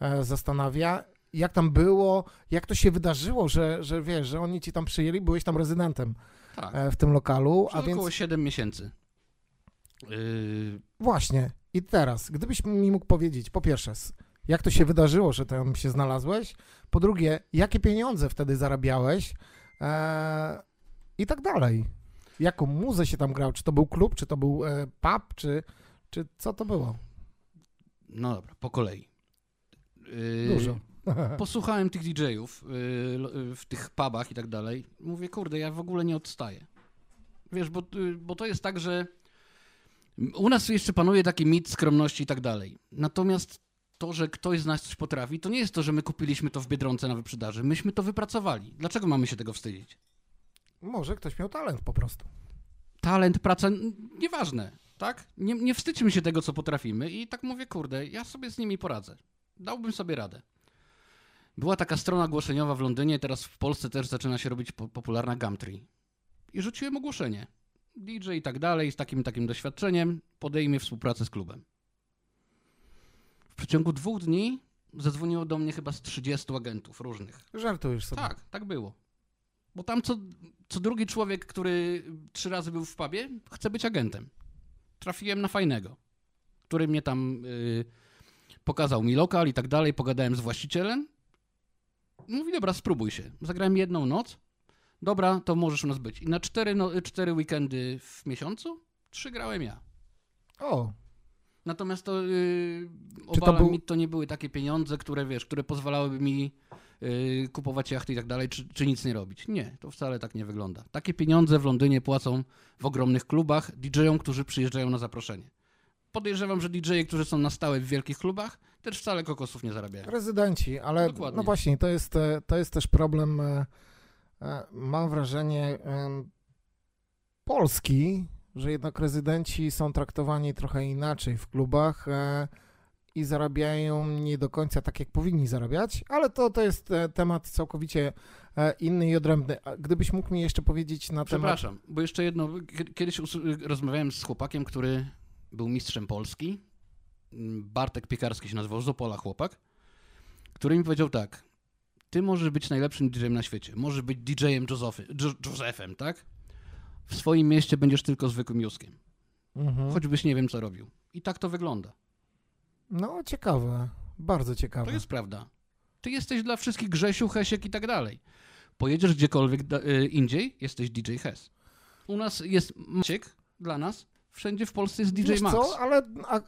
B: e, zastanawia, jak tam było, jak to się wydarzyło, że, że wiesz, że oni ci tam przyjęli, byłeś tam rezydentem
C: Tak.
B: e, w tym lokalu,
C: Przez
B: a więc
C: około 7 miesięcy. Yy,
B: Właśnie. I teraz, gdybyś mi mógł powiedzieć, po pierwsze, jak to się wydarzyło, że tam się znalazłeś, po drugie, jakie pieniądze wtedy zarabiałeś e, i tak dalej. Jaką muzę się tam grał? Czy to był klub, czy to był e, pub, czy, czy co to było?
C: no dobra, po kolei. Yy,
B: Dużo.
C: Posłuchałem tych DJ-ów lo- yy, w tych pubach i tak dalej. Mówię, kurde, ja w ogóle nie odstaję. Wiesz, bo, yy, bo to jest tak, że u nas jeszcze panuje taki mit skromności i tak dalej. Natomiast to, że ktoś z nas coś potrafi, to nie jest to, że my kupiliśmy to w Biedronce na wyprzedaży. Myśmy to wypracowali. Dlaczego mamy się tego wstydzić?
B: Może ktoś miał talent po prostu.
C: Talent, praca, nieważne, tak? Nie, nie wstydźmy się tego, co potrafimy i tak mówię, kurde, ja sobie z nimi poradzę. Dałbym sobie radę. Była taka strona ogłoszeniowa w Londynie, teraz w Polsce też zaczyna się robić po, popularna Gumtree. I rzuciłem ogłoszenie. DJ i tak dalej, z takim takim doświadczeniem, podejmie współpracę z klubem. W przeciągu dwóch dni zadzwoniło do mnie chyba z 30 agentów różnych.
B: Żartujesz sobie.
C: Tak, tak było. Bo tam co, co drugi człowiek, który trzy razy był w pubie, chce być agentem. Trafiłem na fajnego, który mnie tam y, pokazał mi lokal i tak dalej, pogadałem z właścicielem. Mówi, dobra, spróbuj się. Zagrałem jedną noc. Dobra, to możesz u nas być. I na cztery, no, cztery weekendy w miesiącu trzy grałem ja.
B: O,
C: Natomiast to, yy,
B: Czy to
C: obalam
B: był-
C: mi, to nie były takie pieniądze, które wiesz, które pozwalałyby mi yy, kupować jachty i tak dalej, czy, czy nic nie robić. Nie, to wcale tak nie wygląda. Takie pieniądze w Londynie płacą w ogromnych klubach DJ-om, którzy przyjeżdżają na zaproszenie. Podejrzewam, że DJ-e, którzy są na stałe w wielkich klubach, też wcale kokosów nie zarabiają.
B: rezydenci, ale
C: Dokładnie.
B: no właśnie, to jest, e, to jest też problem, e, e, mam wrażenie, Polski, że jednak rezydenci są traktowani trochę inaczej w klubach i zarabiają nie do końca tak, jak powinni zarabiać, ale to, to jest temat całkowicie inny i odrębny. A Gdybyś mógł mi jeszcze powiedzieć na temat...
C: Przepraszam, bo jeszcze jedno. Kie- Kiedyś rozmawiałem z chłopakiem, który był mistrzem Polski. Mm, Bartek Piekarski się nazywał, z Opola chłopak, który mi powiedział tak. Ty możesz być najlepszym DJ-em na świecie. Możesz być DJ-em Josephy, Jo- Josephem, tak? W swoim mieście będziesz tylko zwykłym Juskiem.
B: Mhm.
C: Choćbyś nie wiem, co robił. I tak to wygląda.
B: No, ciekawe, bardzo
C: To
B: ciekawe.
C: jest prawda. Ty jesteś dla wszystkich Grzesiu, Hesiek i tak dalej. Pojedziesz gdziekolwiek y, indziej, jesteś DJ Hes. U nas jest Maciek, dla nas. Wszędzie w Polsce jest DJ
B: Wiesz
C: Max.
B: co, ale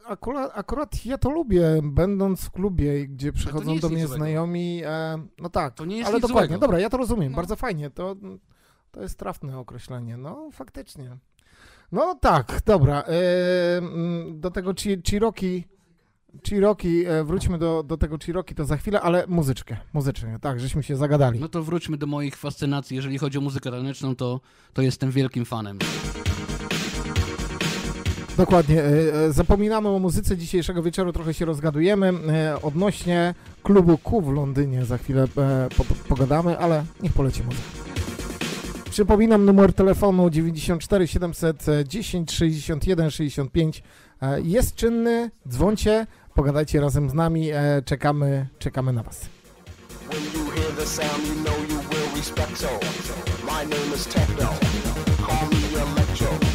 B: akurat, akurat ja to lubię, będąc w klubie, gdzie przychodzą do mnie znajomi, e, no tak,
C: To nie jest
B: ale dokładnie,
C: złego.
B: dobra, ja to rozumiem,
C: No.
B: bardzo fajnie, to, to jest trafne określenie, no faktycznie. No tak, dobra, e, mm, do tego Chiroki, Chiroki, e, wróćmy do, do tego Chiroki to za chwilę, ale muzyczkę, muzycznie, tak, żeśmy się zagadali.
C: No to wróćmy do moich fascynacji. Jeżeli chodzi o muzykę taneczną, to, to jestem wielkim fanem.
B: Dokładnie. e, e, Zapominamy o muzyce dzisiejszego wieczoru, trochę się rozgadujemy. E, Odnośnie klubu Q w Londynie za chwilę po, pogadamy, ale niech poleci muzyka. Przypominam numer telefonu 94 710 61 65. E, Jest czynny, dzwońcie, pogadajcie razem z nami, czekamy, czekamy na Was.
H: My name is Techno. Call me Electro.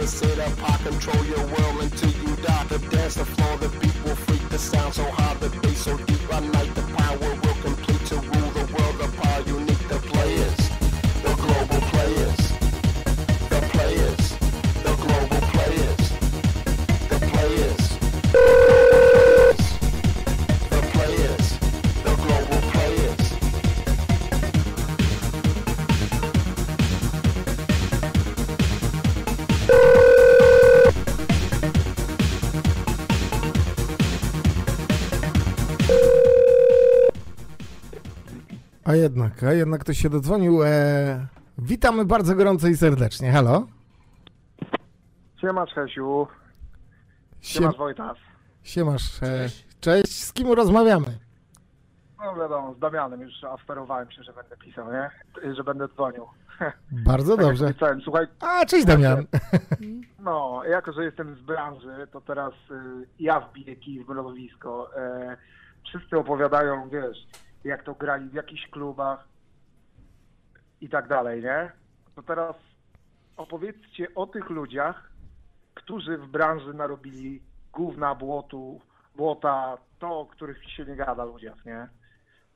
H: Players sit up, I control your world until you die. The dance, the floor, the beat will freak. The sound so high, the bass so deep. By night, the power will complete to rule the world. Power unique.
B: Jednak, a jednak ktoś się dodzwonił. E, witamy bardzo gorąco i serdecznie. Halo?
I: Siemasz Hesiu,
B: Siem,
I: siemasz Wojtas.
B: siemasz. E,
C: Cześć.
B: cześć, z kim rozmawiamy?
I: No wiadomo, z Damianem już aferowałem się, że będę pisał, nie? Że będę dzwonił.
B: Bardzo
I: Tak
B: dobrze.
I: Słuchaj,
B: A, cześć Damian.
I: no, jako że jestem z branży, to teraz y, ja wbiję kij w mrowisko. E, wszyscy opowiadają, wiesz, jak to grali w jakichś klubach i tak dalej, nie? To teraz opowiedzcie o tych ludziach, którzy w branży narobili gówna, błotu, błota, to, o których się nie gada ludziach, nie?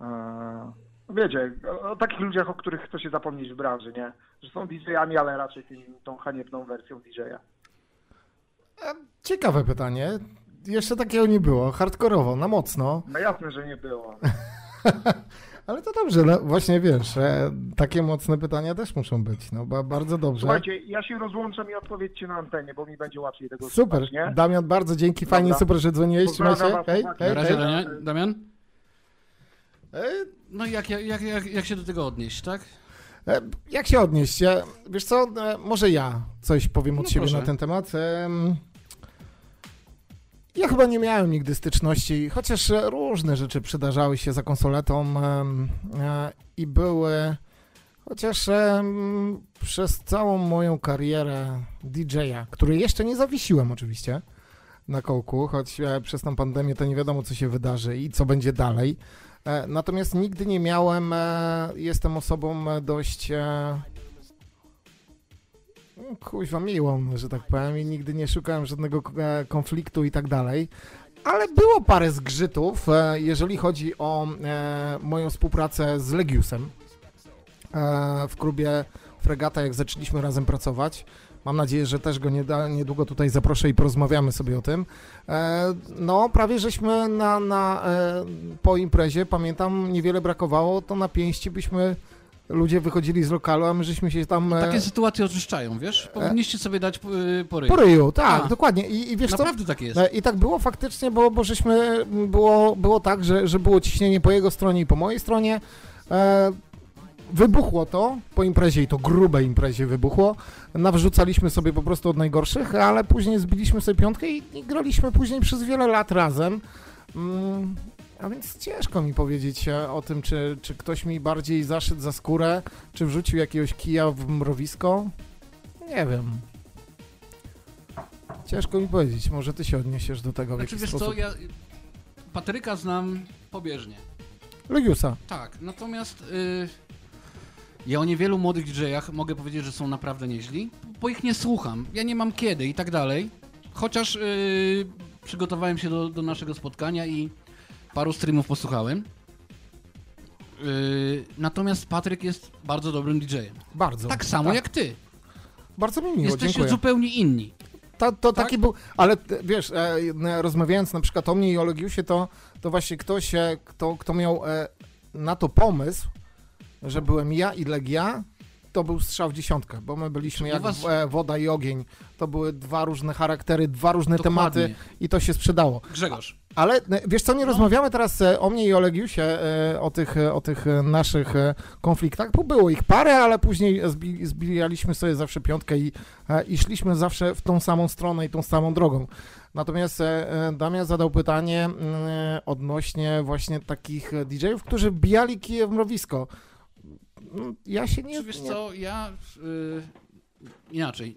I: E, wiecie, o, o takich ludziach, o których chce się zapomnieć w branży, nie? Że są DJ-ami, ale raczej tym, tą haniebną wersją DJ-a.
B: Ciekawe pytanie. Jeszcze takiego nie było. Hardkorowo, na mocno.
I: No jasne, że nie było.
B: Ale to dobrze, no właśnie wiesz, e, takie mocne pytania też muszą być. No ba, bardzo dobrze.
I: Słuchajcie, ja się rozłączam i odpowiedzcie na antenie, bo mi będzie łatwiej tego
B: Super.
I: słuchać, nie?
B: Damian, bardzo dzięki. Fajnie,
I: Dobra.
B: super, że dzwoniłeś. Trzymaj się. Hej, hej,
C: Na razie,
B: hej.
C: Damian. Damian?
B: E,
C: No jak, jak, jak, jak, się do tego odnieść, tak?
B: E, Jak się odnieść? Wiesz co, e, może ja coś powiem od
C: No
B: siebie
C: proszę.
B: na ten temat. Ja chyba nie miałem nigdy styczności, chociaż różne rzeczy przydarzały się za konsoletą e, i były, chociaż przez całą moją karierę DJ-a, której jeszcze nie zawiesiłem oczywiście na kołku, choć e, przez tą pandemię to nie wiadomo, co się wydarzy i co będzie dalej. E, Natomiast nigdy nie miałem, jestem osobą dość kuźwa miłą, że tak powiem, i nigdy nie szukałem żadnego e, konfliktu i tak dalej. Ale było parę zgrzytów, e, jeżeli chodzi o e, moją współpracę z Legiusem w klubie Fregata, jak zaczęliśmy razem pracować. Mam nadzieję, że też go niedługo tutaj zaproszę i porozmawiamy sobie o tym. No, prawie żeśmy na, na, po imprezie, pamiętam, niewiele brakowało, to na pięści byśmy ludzie wychodzili z lokalu, a my żeśmy się tam... e,
C: Takie sytuacje oczyszczają, wiesz? Powinniście sobie dać y, pory.
B: po ryju, tak,
C: A.
B: dokładnie. I, i wiesz co?
C: Naprawdę tak jest.
B: E, I tak było faktycznie, bo, bo żeśmy, było, było tak, że, że było ciśnienie po jego stronie i po mojej stronie. E, wybuchło to po imprezie i to grubej imprezie wybuchło. Nawrzucaliśmy sobie po prostu od najgorszych, ale później zbiliśmy sobie piątkę i, i graliśmy później przez wiele lat razem. Mm, a więc ciężko mi powiedzieć e, o tym, czy, czy ktoś mi bardziej zaszedł za skórę, czy wrzucił jakiegoś kija w mrowisko. Nie wiem. Ciężko mi powiedzieć, może ty się odniesiesz do tego w
C: Znaczy,
B: jakiś
C: wiesz
B: sposób.
C: co, ja Patryka znam pobieżnie.
B: Legiusa.
C: Tak, natomiast y, ja o niewielu młodych DJ-ach mogę powiedzieć, że są naprawdę nieźli, bo ich nie słucham. Ja nie mam kiedy i tak dalej. Chociaż y, przygotowałem się do, do naszego spotkania i paru streamów posłuchałem. Y, natomiast Patryk jest bardzo dobrym DJ-em.
B: Bardzo.
C: Tak samo jak ty.
B: Bardzo mi miło,
C: Jesteście
B: dziękuję.
C: zupełnie inni.
B: To, to
C: Tak?
B: taki był, ale t- wiesz, e, e, rozmawiając na przykład o mnie i o Legiusie, to, to właśnie ktoś, e, kto, kto miał e, na to pomysł, że byłem ja i Legia, to był strzał w dziesiątkę, bo my byliśmy jak
C: was-
B: woda i ogień. To były dwa różne charaktery, dwa różne
C: Dokładnie.
B: tematy i to się sprzedało.
C: Grzegorz,
B: Ale e, wiesz co, nie rozmawiamy teraz e, o mnie i o Legiusie, e, o tych, o tych naszych konfliktach, bo było ich parę, ale później zbi, zbijaliśmy sobie zawsze piątkę i, i szliśmy zawsze w tą samą stronę i tą samą drogą. Natomiast Damian zadał pytanie mm, odnośnie właśnie takich DJ-ów, którzy wbijali kije w mrowisko. Mm, Ja się nie...
C: Czy wiesz co, ja y, inaczej.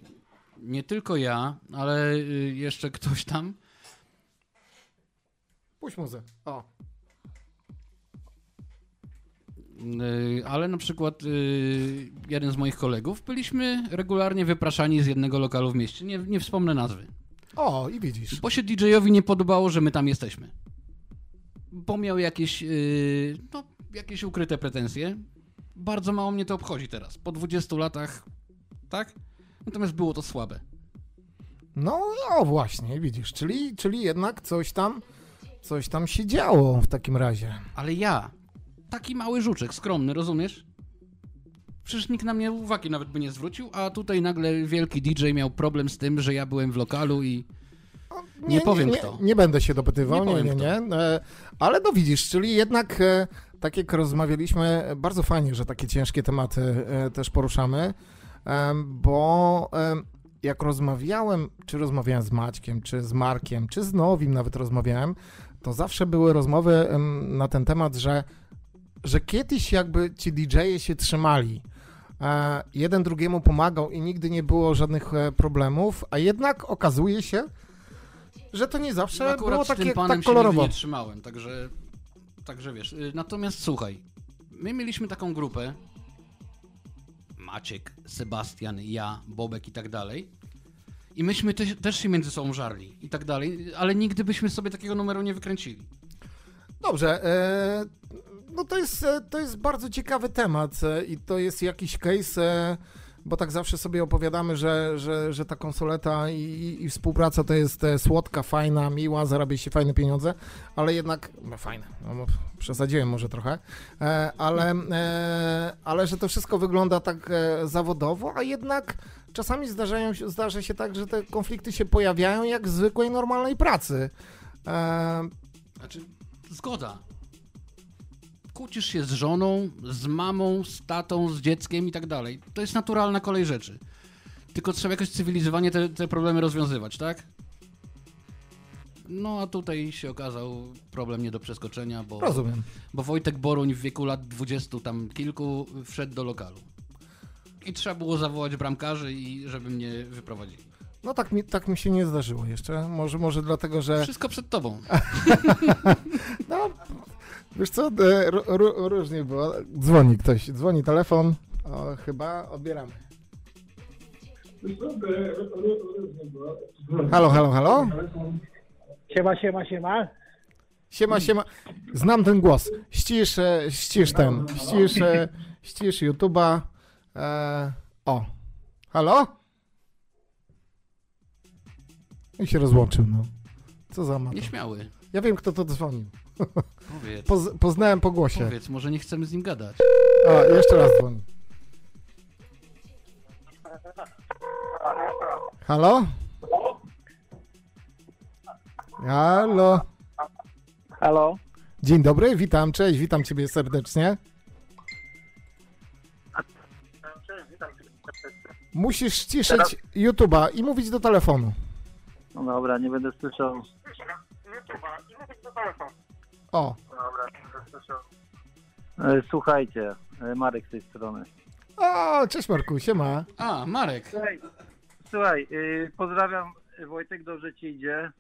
C: Nie tylko ja, ale y, jeszcze ktoś tam.
B: Puść muzę. O.
C: Y, ale na przykład y, jeden z moich kolegów byliśmy regularnie wypraszani z jednego lokalu w mieście. Nie, nie wspomnę nazwy.
B: o, i widzisz.
C: Bo się DJ-owi nie podobało, że my tam jesteśmy. Bo miał jakieś, no, jakieś ukryte pretensje. Bardzo mało mnie to obchodzi teraz. Po 20 latach, tak? Natomiast było to słabe.
B: No, o właśnie, widzisz, czyli, czyli jednak coś tam, coś tam się działo w takim razie.
C: Ale ja, taki mały żuczek, skromny, rozumiesz? Przecież nikt na mnie uwagi nawet by nie zwrócił, a tutaj nagle wielki DJ miał problem z tym, że ja byłem w lokalu i Nie powiem
B: nie,
C: kto.
B: Nie będę się dopytywał,
C: Nie
B: nie, nie, nie. E, Ale no widzisz, czyli jednak e, tak jak rozmawialiśmy, bardzo fajnie, że takie ciężkie tematy e, też poruszamy, bo jak rozmawiałem, czy rozmawiałem z Maćkiem, czy z Markiem, czy z Nowim nawet rozmawiałem, to zawsze były rozmowy na ten temat, że, że kiedyś jakby ci DJ-e się trzymali. E, Jeden drugiemu pomagał i nigdy nie było żadnych e, problemów, a jednak okazuje się, że to nie zawsze
C: akurat
B: było takie tak
C: się
B: kolorowo.
C: nigdy nie trzymałem, także, także wiesz. Y, Natomiast słuchaj, my mieliśmy taką grupę, Maciek, Sebastian, ja, Bobek i tak dalej. I myśmy te, też się między sobą żarli i tak dalej, ale nigdy byśmy sobie takiego numeru nie wykręcili.
B: Dobrze, e, no to jest, e, to jest bardzo ciekawy temat e, i to jest jakiś case, bo tak zawsze sobie opowiadamy, że, że, że ta konsoleta i, i- współpraca to jest słodka, fajna, miła, zarabia się fajne pieniądze, ale jednak, no fajne, no, przesadziłem może trochę, e, ale, e, ale że to wszystko wygląda tak e, zawodowo, a jednak czasami zdarzają zdarza się tak, że te konflikty się pojawiają jak w zwykłej, normalnej pracy.
C: Znaczy, zgoda. Kłócisz się z żoną, z mamą, z tatą, z dzieckiem i tak dalej. To jest naturalna kolej rzeczy. Tylko trzeba jakoś cywilizowanie te, te problemy rozwiązywać, tak? No a tutaj się okazał problem nie do przeskoczenia, bo,
B: Rozumiem.
C: bo Wojtek Boruń w wieku lat 20 tam kilku wszedł do lokalu. I trzeba było zawołać bramkarzy i żeby mnie wyprowadzili.
B: No tak mi, tak mi się nie zdarzyło jeszcze. Może, może dlatego, że.
C: Wszystko przed tobą.
B: No, wiesz co, e, różnie było. Dzwoni ktoś, dzwoni telefon. O, chyba odbieramy. Halo, halo, halo?
J: Siema, siema, siema.
B: Siema, siema. Znam ten głos. Ścisz, e, ścisz ten. Ścisz, e, ścisz YouTube'a. E, o. Halo? I się rozłączył, no. Co za ma.
C: Nieśmiały.
B: Ja wiem, kto to dzwonił.
C: Powiedz.
B: Poz, poznałem po głosie.
C: Powiedz, może nie chcemy z nim gadać.
B: A, jeszcze raz dzwoni. Halo? Halo?
J: Halo?
B: Dzień dobry, witam, cześć, witam ciebie serdecznie. Musisz ściszyć YouTube'a i mówić do telefonu.
J: No dobra, nie będę słyszał.
B: O,
J: E, Słuchajcie, e, Marek z tej strony.
B: o, cześć Marku, siema.
C: A, Marek.
J: Słuchaj, słuchaj y, pozdrawiam Wojtek, dobrze ci idzie.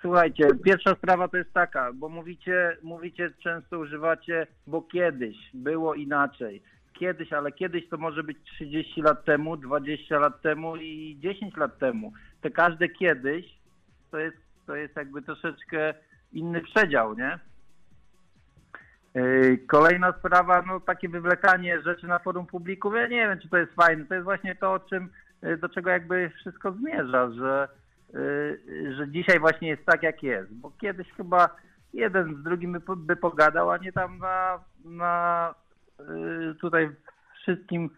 J: Słuchajcie, pierwsza sprawa to jest taka, bo mówicie, mówicie często używacie, bo kiedyś było inaczej. Kiedyś, ale kiedyś to może być 30 lat temu, 20 lat temu i 10 lat temu. Te każde kiedyś to jest, to jest jakby troszeczkę inny przedział, nie? Yy, Kolejna sprawa, no takie wywlekanie rzeczy na forum publików, ja nie wiem, czy to jest fajne. To jest właśnie to, o czym, yy, do czego jakby wszystko zmierza, że, yy, że dzisiaj właśnie jest tak, jak jest. Bo kiedyś chyba jeden z drugim by, by pogadał, a nie tam na, na tutaj wszystkim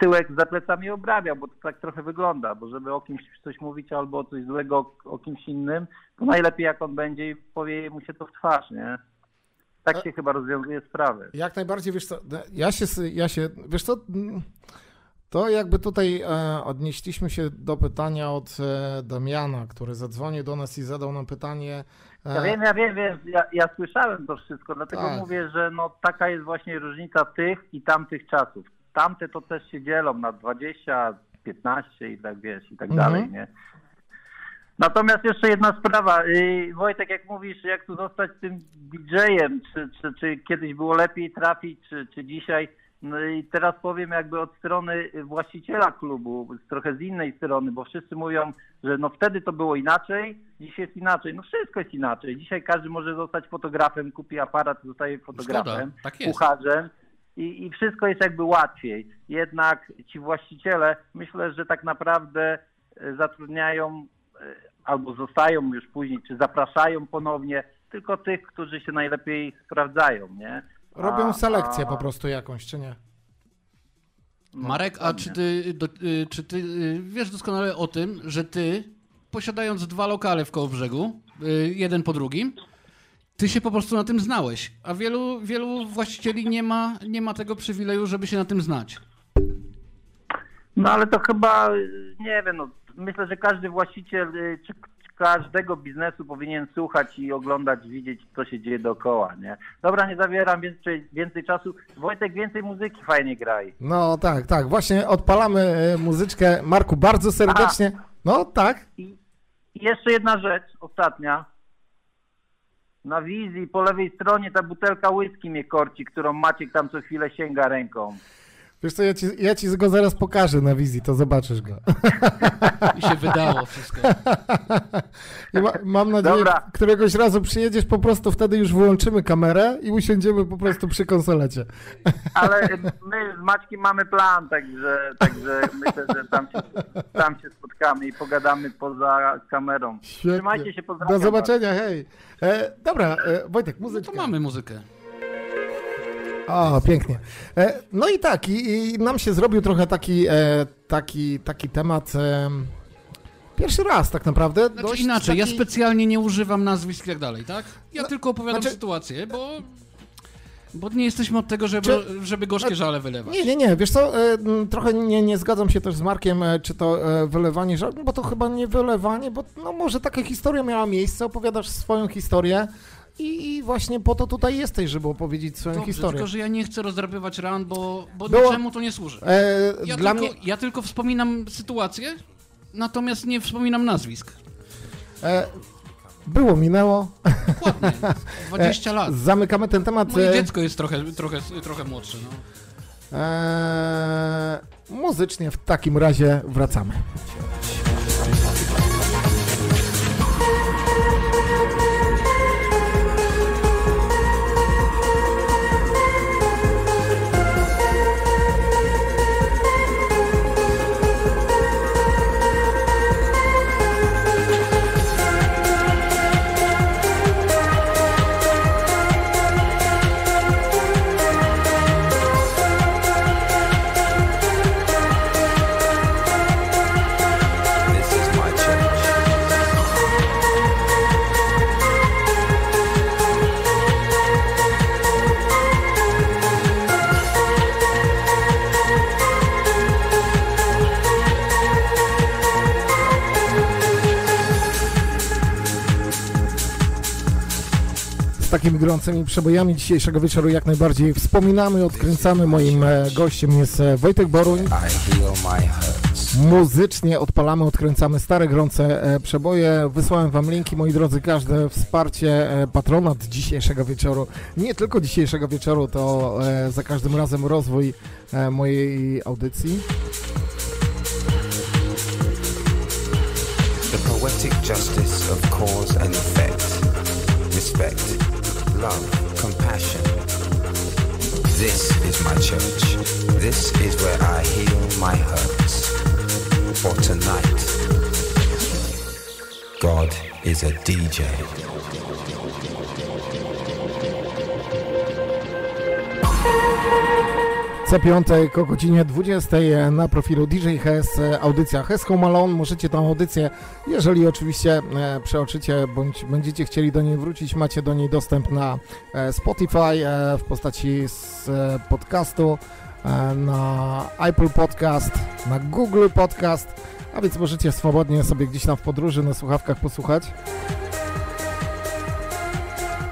J: tyłek za plecami obrabiał, bo to tak trochę wygląda, bo żeby o kimś coś mówić albo coś złego o, kimś innym, to najlepiej jak on będzie i powie mu się to w twarz, nie? Tak się chyba rozwiązuje sprawy.
B: Jak najbardziej, wiesz co, ja się, ja się wiesz co, mm, to jakby tutaj e, odnieśliśmy się do pytania od e, Damiana, który zadzwonił do nas i zadał nam pytanie. e,
J: Ja wiem, ja wiem, wiem, ja, ja słyszałem to wszystko, dlatego
B: Tak.
J: mówię, że no taka jest właśnie różnica tych i tamtych czasów. Tamte to też się dzielą na 20, 15 i tak wiesz, i tak
B: Mhm.
J: dalej, nie? Natomiast jeszcze jedna sprawa. Yy, Wojtek, jak mówisz, jak tu zostać tym DJ-em, czy, czy, czy kiedyś było lepiej trafić, czy, czy dzisiaj? No i teraz powiem jakby od strony właściciela klubu, trochę z innej strony, bo wszyscy mówią, że no wtedy to było inaczej, dziś jest inaczej. No wszystko jest inaczej. Dzisiaj każdy może zostać fotografem, kupi aparat, zostaje fotografem,
C: tak
J: kucharzem i, i wszystko jest jakby łatwiej. Jednak ci właściciele myślę, że tak naprawdę e, zatrudniają e, albo zostają już później, czy zapraszają ponownie tylko tych, którzy się najlepiej sprawdzają, nie?
B: Robią
J: A-
B: selekcję
J: a-
B: po prostu jakąś, czy nie?
J: no,
C: Marek, a czy ty, do, y, czy ty y, wiesz doskonale o tym, że ty, posiadając dwa lokale w Kołobrzegu, y, jeden po drugim, ty się po prostu na tym znałeś, a wielu, wielu właścicieli nie ma, nie ma tego przywileju, żeby się na tym znać.
J: No ale to chyba, y, nie wiem, no, myślę, że każdy właściciel y, czy każdego biznesu powinien słuchać i oglądać, widzieć, co się dzieje dookoła, nie? Dobra, nie zawieram więcej, więcej czasu. Wojtek, więcej muzyki fajnie graj.
B: No tak, tak, właśnie odpalamy e, muzyczkę. Marku, bardzo serdecznie. No tak,
J: I jeszcze jedna rzecz, ostatnia. Na wizji po lewej stronie ta butelka whisky mnie korci, którą Maciek tam co chwilę sięga ręką.
B: Wiesz co, ja ci, ja ci go zaraz pokażę na wizji, to zobaczysz go.
C: Mi się wydało wszystko.
B: I ma, mam nadzieję,
J: Dobra.
B: któregoś razu przyjedziesz, po prostu wtedy już wyłączymy kamerę i usiądziemy po prostu przy konsolecie.
J: Ale my z Maćkiem mamy plan, także, także myślę, że tam się, tam się spotkamy i pogadamy poza kamerą.
B: Świetnie.
J: Trzymajcie się, pozdrawiam.
B: Do zobaczenia, hej. E, dobra, e, Wojtek,
C: No
B: muzyczka.
C: to mamy muzykę.
B: O, pięknie. E, no i tak, i, i nam się zrobił trochę taki, e, taki, taki temat. E, pierwszy raz tak naprawdę.
C: Znaczy inaczej, ja
B: taki-
C: specjalnie nie używam nazwisk i tak dalej, tak? Ja
B: No,
C: tylko opowiadam
B: znaczy-
C: sytuację, bo... Bo nie jesteśmy od tego, żeby,
B: Czy-
C: żeby gorzkie
B: no,
C: żale wylewać.
B: Nie, nie, nie, wiesz co, trochę nie, nie zgadzam się też z Markiem, czy to wylewanie żal, bo to chyba nie wylewanie, bo no może taka historia miała miejsce, opowiadasz swoją historię i, i właśnie po to tutaj jesteś, żeby opowiedzieć swoją
C: Dobrze,
B: historię.
C: tylko że ja nie chcę rozdrapywać ran, bo, bo
B: Było-
C: niczemu to nie służy.
B: E,
C: Ja,
B: dla
C: tylko,
B: mnie...
C: ja tylko wspominam sytuację, natomiast nie wspominam nazwisk.
B: E, było, minęło.
C: Dokładnie. 20 lat.
B: Zamykamy ten temat.
C: Moje
B: e,
C: dziecko jest trochę, trochę, trochę młodsze. No.
B: e, muzycznie w takim razie wracamy. Takimi gorącymi przebojami dzisiejszego wieczoru jak najbardziej wspominamy, odkręcamy. Moim e, gościem jest e, Wojtek Boruń. Muzycznie odpalamy, odkręcamy stare, gorące e, przeboje. Wysłałem wam linki, moi drodzy, każde wsparcie, patronat dzisiejszego wieczoru. Nie tylko dzisiejszego wieczoru, to za każdym razem rozwój mojej audycji.
K: The poetic justice of cause and effect. Respect, love, compassion. This is my church. This is where I heal my hurts. For tonight, God is a DJ.
B: Co piątek o godzinie 20 na profilu DJ Hes, audycja Hes Home Alone. Możecie tą audycję, jeżeli oczywiście e, przeoczycie, bądź będziecie chcieli do niej wrócić, macie do niej dostęp na e, Spotify e, w postaci z podcastu, na Apple Podcast, na Google Podcast, a więc możecie swobodnie sobie gdzieś tam w podróży na słuchawkach posłuchać.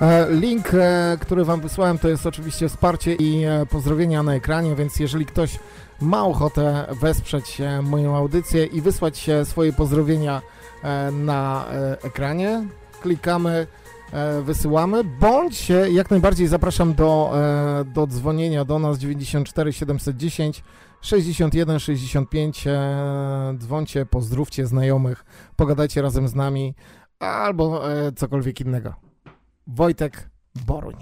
B: E, Link, e, który Wam wysłałem, to jest oczywiście wsparcie i e, pozdrowienia na ekranie, więc jeżeli ktoś ma ochotę wesprzeć moją audycję i wysłać swoje pozdrowienia na ekranie, klikamy, wysyłamy, bądź jak najbardziej zapraszam do, do dzwonienia do nas 94 710 61 65, e, dzwońcie, pozdrówcie znajomych, pogadajcie razem z nami albo cokolwiek innego. Wojtek Boruń.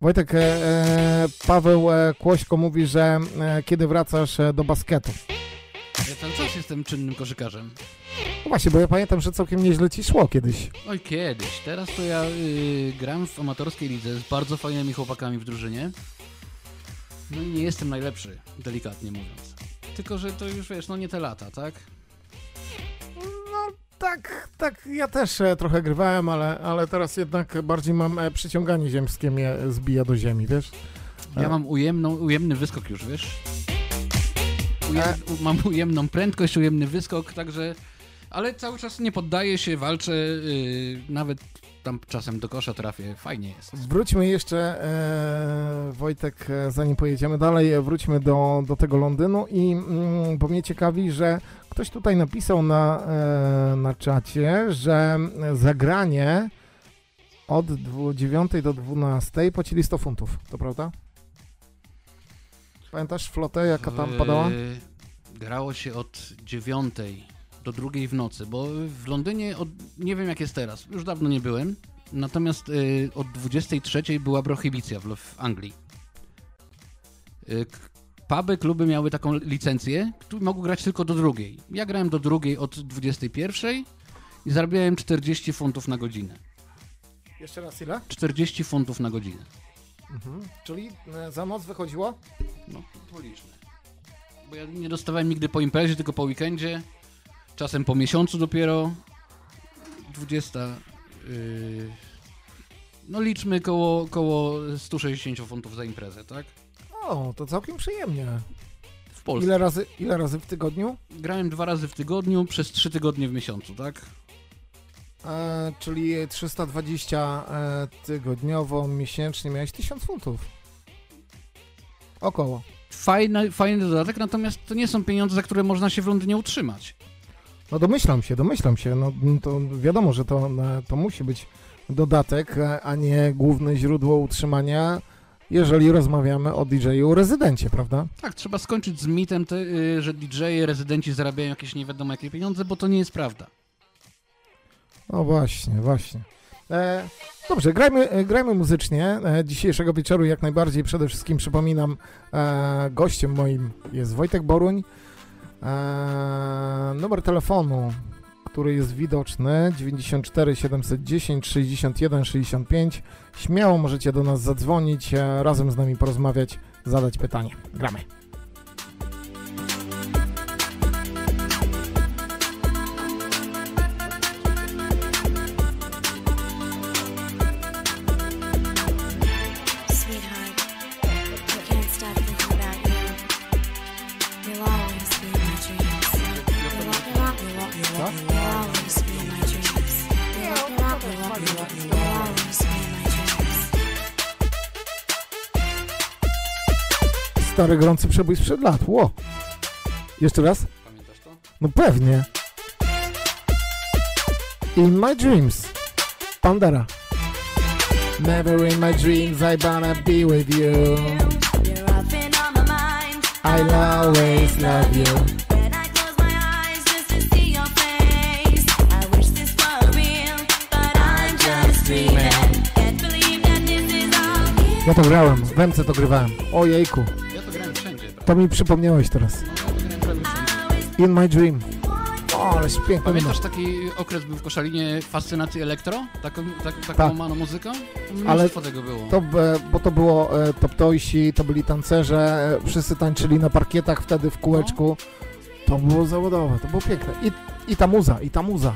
B: Wojtek, e, e, Paweł e, Kłośko mówi, że e, kiedy wracasz e, do basketu.
C: Ja cały czas jestem czynnym koszykarzem.
B: No właśnie, bo ja pamiętam, że całkiem nieźle ci szło kiedyś.
C: Oj, kiedyś. Teraz to ja y, gram w amatorskiej lidze z bardzo fajnymi chłopakami w drużynie. No i nie jestem najlepszy, delikatnie mówiąc. Tylko, że to już wiesz, no nie te lata, tak?
B: Tak, tak, ja też e, trochę grywałem, ale, ale teraz jednak bardziej mam e, przyciąganie ziemskie mnie zbija do ziemi, wiesz?
C: Ja mam ujemną, ujemny wyskok już, wiesz? Ujem, mam ujemną prędkość, ujemny wyskok, także... Ale cały czas nie poddaję się, walczę, yy, nawet tam czasem do kosza trafię, fajnie jest.
B: Wróćmy jeszcze, e, Wojtek, e, zanim pojedziemy dalej, e, wróćmy do, do tego Londynu i mm, bo mnie ciekawi, że ktoś tutaj napisał na, e, na czacie, że zagranie od dwu- 9 do 12 płacili 100 funtów, to prawda? Pamiętasz flotę, jaka tam padała?
C: Grało się od dziewiątej do drugiej w nocy, bo w Londynie od, nie wiem jak jest teraz, już dawno nie byłem, natomiast yy, od 23 była prohibicja w, w Anglii. K- puby, kluby miały taką licencję, mogły grać tylko do drugiej. Ja grałem do drugiej od 21 i zarabiałem 40 funtów na godzinę.
B: Jeszcze raz ile?
C: 40 funtów na godzinę.
B: Mhm. Czyli e, za noc wychodziło?
C: No, policzmy. Bo ja nie dostawałem nigdy po imprezie, tylko po weekendzie. Czasem po miesiącu dopiero. 20. Yy, no liczmy koło, koło 160 funtów za imprezę, tak?
B: O, to całkiem przyjemnie.
C: W Polsce.
B: Ile razy, ile razy w tygodniu?
C: Grałem dwa razy w tygodniu przez trzy tygodnie w miesiącu, tak?
B: E, czyli 320 e, tygodniowo, miesięcznie miałeś 1000 funtów. Około.
C: Fajny, fajny dodatek, natomiast to nie są pieniądze, za które można się w Londynie utrzymać.
B: No domyślam się, domyślam się. No to wiadomo, że to, e, to musi być dodatek, e, a nie główne źródło utrzymania, jeżeli rozmawiamy o DJ-u rezydencie, prawda?
C: Tak, trzeba skończyć z mitem, te, yy, że DJ-e, rezydenci zarabiają jakieś nie wiadomo jakie pieniądze, bo to nie jest prawda.
B: No właśnie, właśnie. E, dobrze, grajmy, e, grajmy muzycznie. E, dzisiejszego wieczoru jak najbardziej przede wszystkim przypominam, e, gościem moim jest Wojtek Boruń. E, numer telefonu, który jest widoczny 94 710 61 65. Śmiało możecie do nas zadzwonić, e, razem z nami porozmawiać, zadać pytanie. Gramy. Stary, gorący przebój sprzed lat. Ło. Jeszcze raz?
C: Pamiętasz to?
B: No pewnie. In my dreams. Pandera. Never in my dreams I wanna be with you.
L: You're often on my mind.
B: I'll always love you.
L: When I close my eyes just to see your face. I wish this were real, but I'm just dreaming. Can't believe that this is all.
B: Ja to grałem, w MC to grywałem. Ojejku,
C: to
B: mi przypomniałeś teraz. In my dream. O, ależ piękny numer.
C: Pamiętasz taki okres był w Koszalinie fascynacji elektro? Taką, tak, taką
B: Tak.
C: mano muzyką?
B: Ale
C: tego było.
B: to, e, bo to było e, Top Toysi, to byli tancerze, e, wszyscy tańczyli na parkietach wtedy w kółeczku. To było zawodowe, to było piękne. I, i ta muza, i ta muza.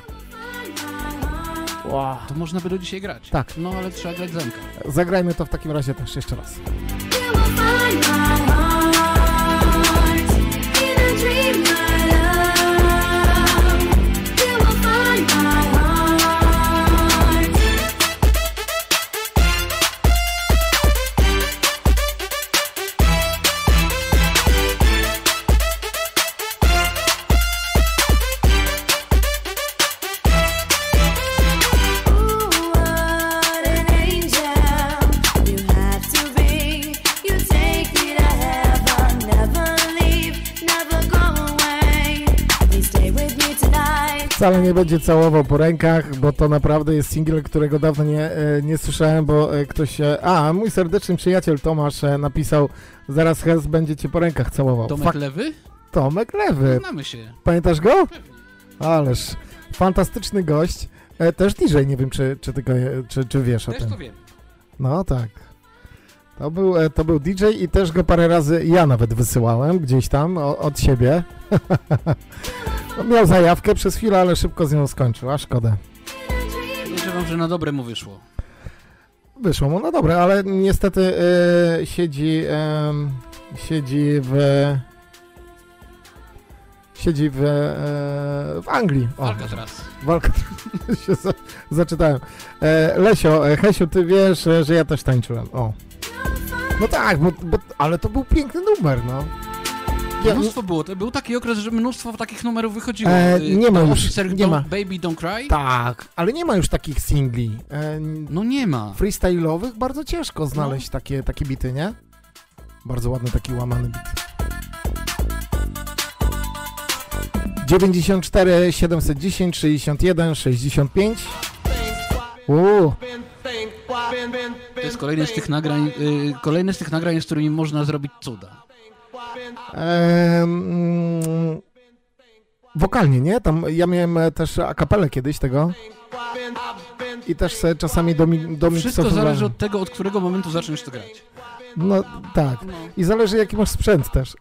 B: Wow.
C: To można by do dzisiaj grać.
B: Tak.
C: No ale trzeba grać zemka.
B: Zagrajmy to w takim razie też jeszcze raz. Wcale nie będzie całował po rękach, bo to naprawdę jest singiel, którego dawno nie, e, nie słyszałem, bo e, ktoś... e, A, mój serdeczny przyjaciel Tomasz e, napisał zaraz Hez będzie cię po rękach całował.
C: Tomek
B: Fak-
C: Lewy?
B: Tomek Lewy.
C: Znamy się.
B: Pamiętasz go? Ależ fantastyczny gość. Też DJ, nie wiem czy, czy, tylko, czy, czy wiesz o
C: Też
B: tym.
C: to wiem.
B: No tak. To był, to był DJ i też go parę razy ja nawet wysyłałem gdzieś tam o, od siebie. no, miał zajawkę przez chwilę, ale szybko z nią skończył, a szkoda.
C: Podejrzewam, że na dobre mu wyszło.
B: Wyszło mu, no dobra, ale niestety e, siedzi, em, siedzi w siedzi w, e, w Anglii. O,
C: Walka teraz.
B: Walka się za, zaczytałem. E, Lesio, e, Hesiu, ty wiesz, e, że ja też tańczyłem. O. No tak, bo, bo, ale to był piękny numer, no. Ja-
C: Mnóstwo było. To był taki okres, że mnóstwo takich numerów wychodziło.
B: E,
C: Y,
B: nie ma już,
C: Officer
B: nie
C: don't,
B: ma.
C: Baby Don't Cry?
B: Tak, ale nie ma już takich singli. E,
C: no nie ma.
B: Freestyle'owych bardzo ciężko znaleźć takie, takie bity, nie? Bardzo ładny taki łamany bit. 94 710 61 65 Uuu,
C: To jest kolejne z tych nagrań, y, kolejne z tych nagrań, z którymi można zrobić cuda.
B: Em, wokalnie, nie? Tam ja miałem też akapelę kiedyś tego i też sobie czasami domi,
C: Wszystko
B: domiksowywałem.
C: zależy od tego, od którego momentu zaczniesz to grać.
B: No tak. I zależy jaki masz sprzęt też.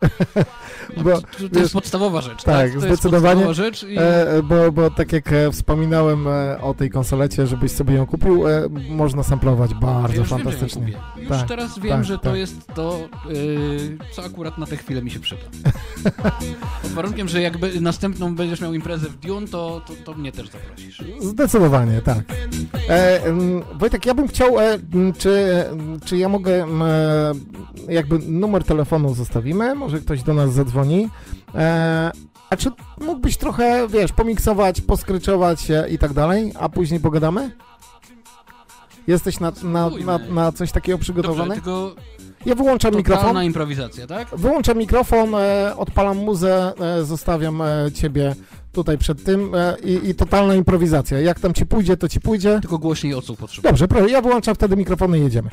C: No, to- to jest podstawowa rzecz, tak?
B: Tak, zdecydowanie.
C: rzecz i-
B: e, bo, bo tak jak e, wspominałem e, o tej konsolecie, żebyś sobie ją kupił, e, można samplować bardzo
C: Ja
B: fantastycznie.
C: Wiem. Już
B: Tak,
C: teraz wiem,
B: tak,
C: że to
B: tak.
C: jest to, y, co akurat na tę chwilę mi się przyda. Pod warunkiem, że jakby następną będziesz miał imprezę w Dune, to, to, to mnie też zaprosisz.
B: Zdecydowanie, tak. E, Wojtek, ja bym chciał, e, czy, czy ja mogę, m, e, jakby numer telefonu zostawimy, może ktoś do nas zadzwoni. E, a czy mógłbyś trochę, wiesz, pomiksować, poskryczować e, i tak dalej, a później pogadamy? Jesteś na, na, na, na coś takiego przygotowany?
C: Dobrze, tylko
B: Ja wyłączam
C: totalna
B: mikrofon.
C: improwizacja, tak?
B: Wyłączam mikrofon, e, odpalam muzę, e, zostawiam e, ciebie tutaj przed tym e, i, i totalna improwizacja. Jak tam ci pójdzie, to ci pójdzie.
C: Tylko głośniej odsłuch potrzebuję.
B: Dobrze, proszę, ja wyłączam wtedy mikrofon i jedziemy.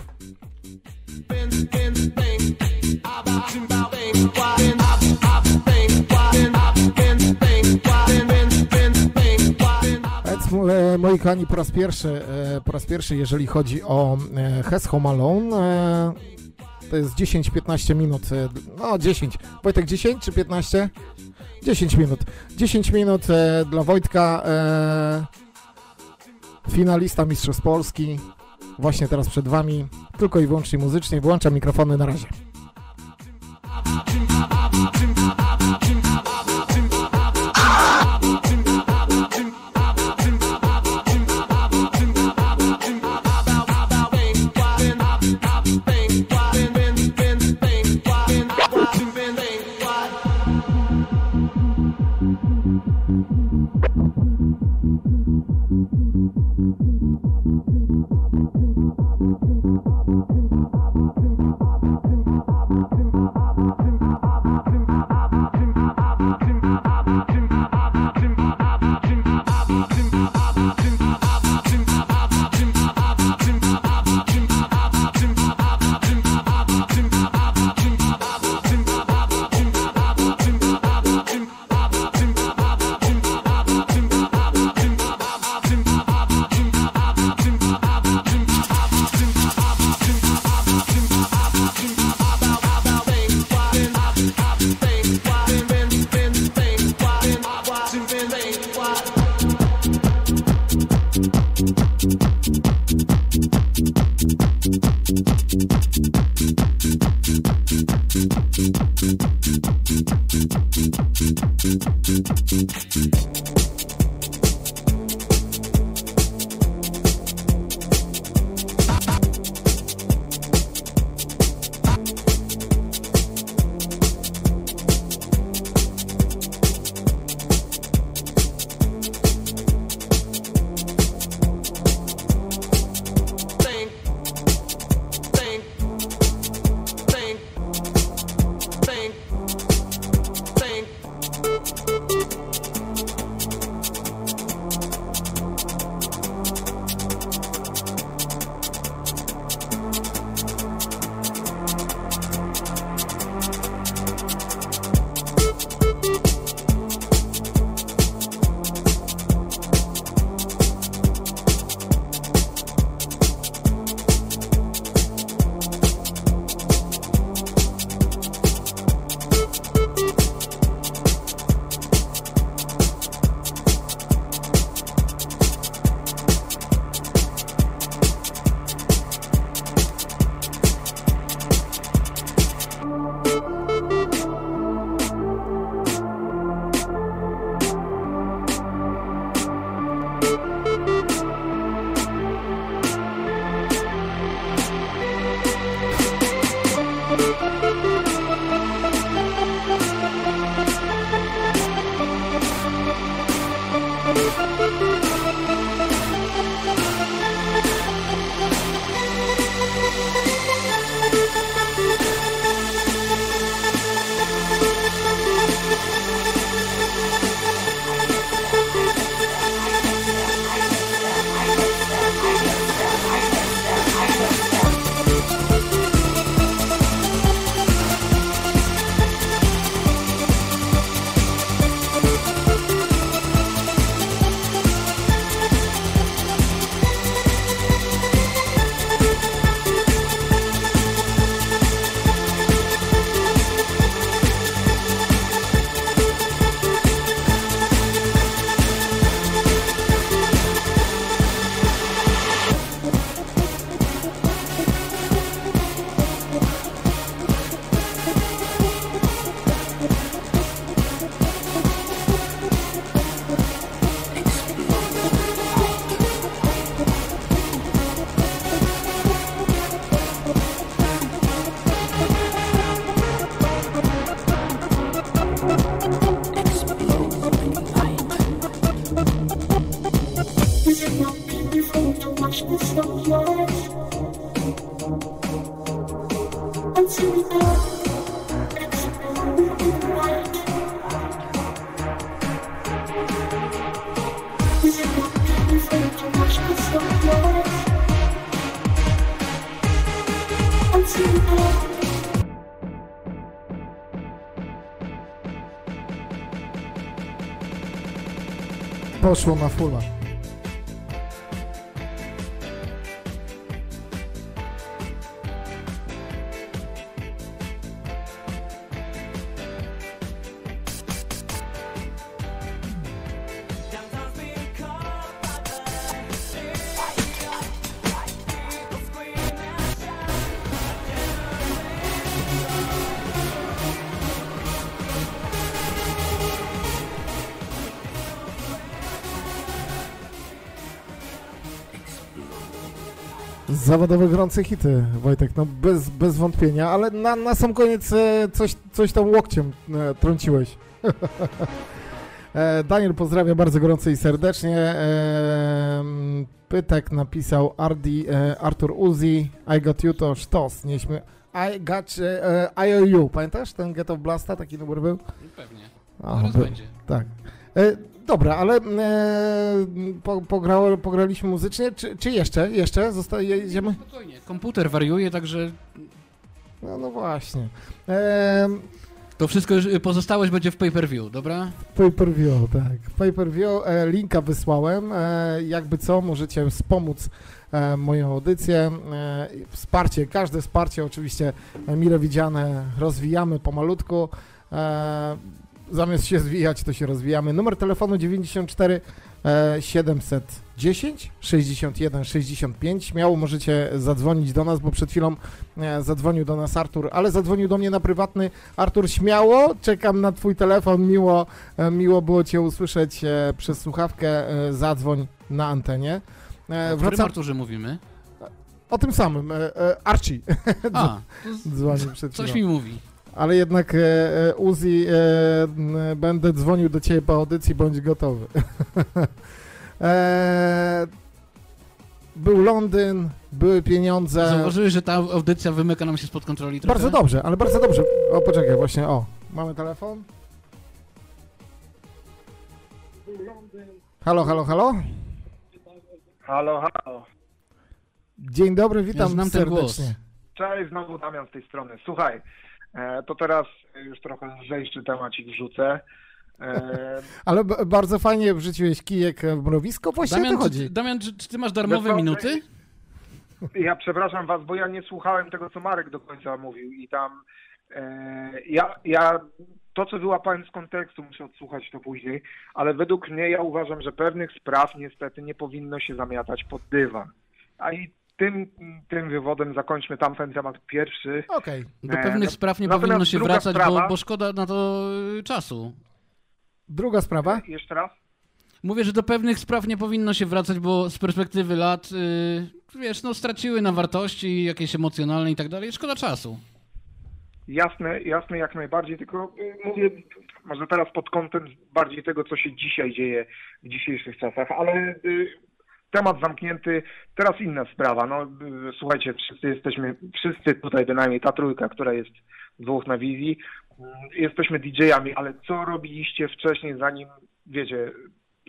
B: E, moi kochani, po raz pierwszy, e, po raz pierwszy, jeżeli chodzi o e, Hes Home Alone, to jest 10-15 minut, no 10. Wojtek 10 czy 15? 10 minut. 10 minut dla Wojtka, finalista Mistrzostw Polski, właśnie teraz przed Wami, tylko i wyłącznie muzycznie, włączam mikrofony na razie. Poszło na fulla. Zawodowe gorące hity, Wojtek, no bez, bez wątpienia, ale na, na sam koniec e, coś, coś tam łokciem e, trąciłeś. E, Daniel pozdrawia bardzo gorąco i serdecznie. Pytek napisał Ardi, Artur Uzi, I got you to sztos, nie śmie... I got you, pamiętasz ten Get of Blasta, taki numer był?
C: Pewnie.
B: Był.
C: będzie.
B: Tak. E, dobra, ale e, po, pograło, pograliśmy muzycznie, czy, czy jeszcze? Jeszcze? Zosta- jedziemy?
C: Spokojnie. Komputer wariuje, także
B: No, no właśnie. E,
C: to wszystko już, pozostałeś będzie w pay-per-view, dobra?
B: Pay per view, tak. Pay per view, e, linka wysłałem. E, jakby co, możecie wspomóc e, moją audycję. E, wsparcie, każde wsparcie oczywiście e, mile widziane, rozwijamy pomalutku. Zamiast się zwijać, to się rozwijamy. Numer telefonu 94 e, 710 61 65. Śmiało możecie zadzwonić do nas, bo przed chwilą e, zadzwonił do nas Artur, ale zadzwonił do mnie na prywatny. Artur, śmiało, czekam na twój telefon, miło, e, miło było cię usłyszeć e, przez słuchawkę, zadzwoń na antenie.
C: O którym Arturze mówimy?
B: o tym samym, Archie.
C: A,
B: Dzwonił przed
C: coś
B: chwilą.
C: mi mówi.
B: Ale jednak e, e, Uzi, e, m, będę dzwonił do ciebie po audycji, bądź gotowy. e, był Londyn, były pieniądze.
C: Zauważyłeś, że ta audycja wymyka nam się spod kontroli trochę?
B: Bardzo dobrze, ale bardzo dobrze. O, poczekaj, właśnie, o. Mamy telefon? Halo, halo, halo?
I: Halo, halo.
B: Dzień dobry, witam
C: znam ten głos.
B: serdecznie.
I: Cześć, znowu Damian z tej strony. Słuchaj, e, to teraz już trochę lżejszy temacik wrzucę. E,
B: Ale bardzo fajnie wrzuciłeś kijek w mrowisko, właśnie o
C: Damian,
B: to
C: czy,
B: chodzi.
C: Damian czy, czy ty masz darmowe minuty?
I: Ja przepraszam was, bo ja nie słuchałem tego, co Marek do końca mówił i tam e, ja, ja to, co wyłapałem z kontekstu, muszę odsłuchać to później, ale według mnie ja uważam, że pewnych spraw niestety nie powinno się zamiatać pod dywan. A i tym, tym wywodem zakończmy tamten temat pierwszy.
B: Okej.
C: Do
I: E,
C: pewnych spraw nie
I: natomiast
C: powinno się wracać,
I: sprawa-
C: bo, bo szkoda na to y, czasu.
B: Druga sprawa?
I: Jeszcze raz?
C: Mówię, że do pewnych spraw nie powinno się wracać, bo z perspektywy lat, y, wiesz, no straciły na wartości jakieś emocjonalne i tak dalej. Szkoda czasu.
I: Jasne, jasne jak najbardziej, tylko y, mówię może teraz pod kątem bardziej tego, co się dzisiaj dzieje w dzisiejszych czasach, ale y, temat zamknięty, teraz inna sprawa. No, słuchajcie, wszyscy jesteśmy, wszyscy tutaj bynajmniej ta trójka, która jest dwóch na wizji, jesteśmy DJ-ami, ale co robiliście wcześniej, zanim, wiecie,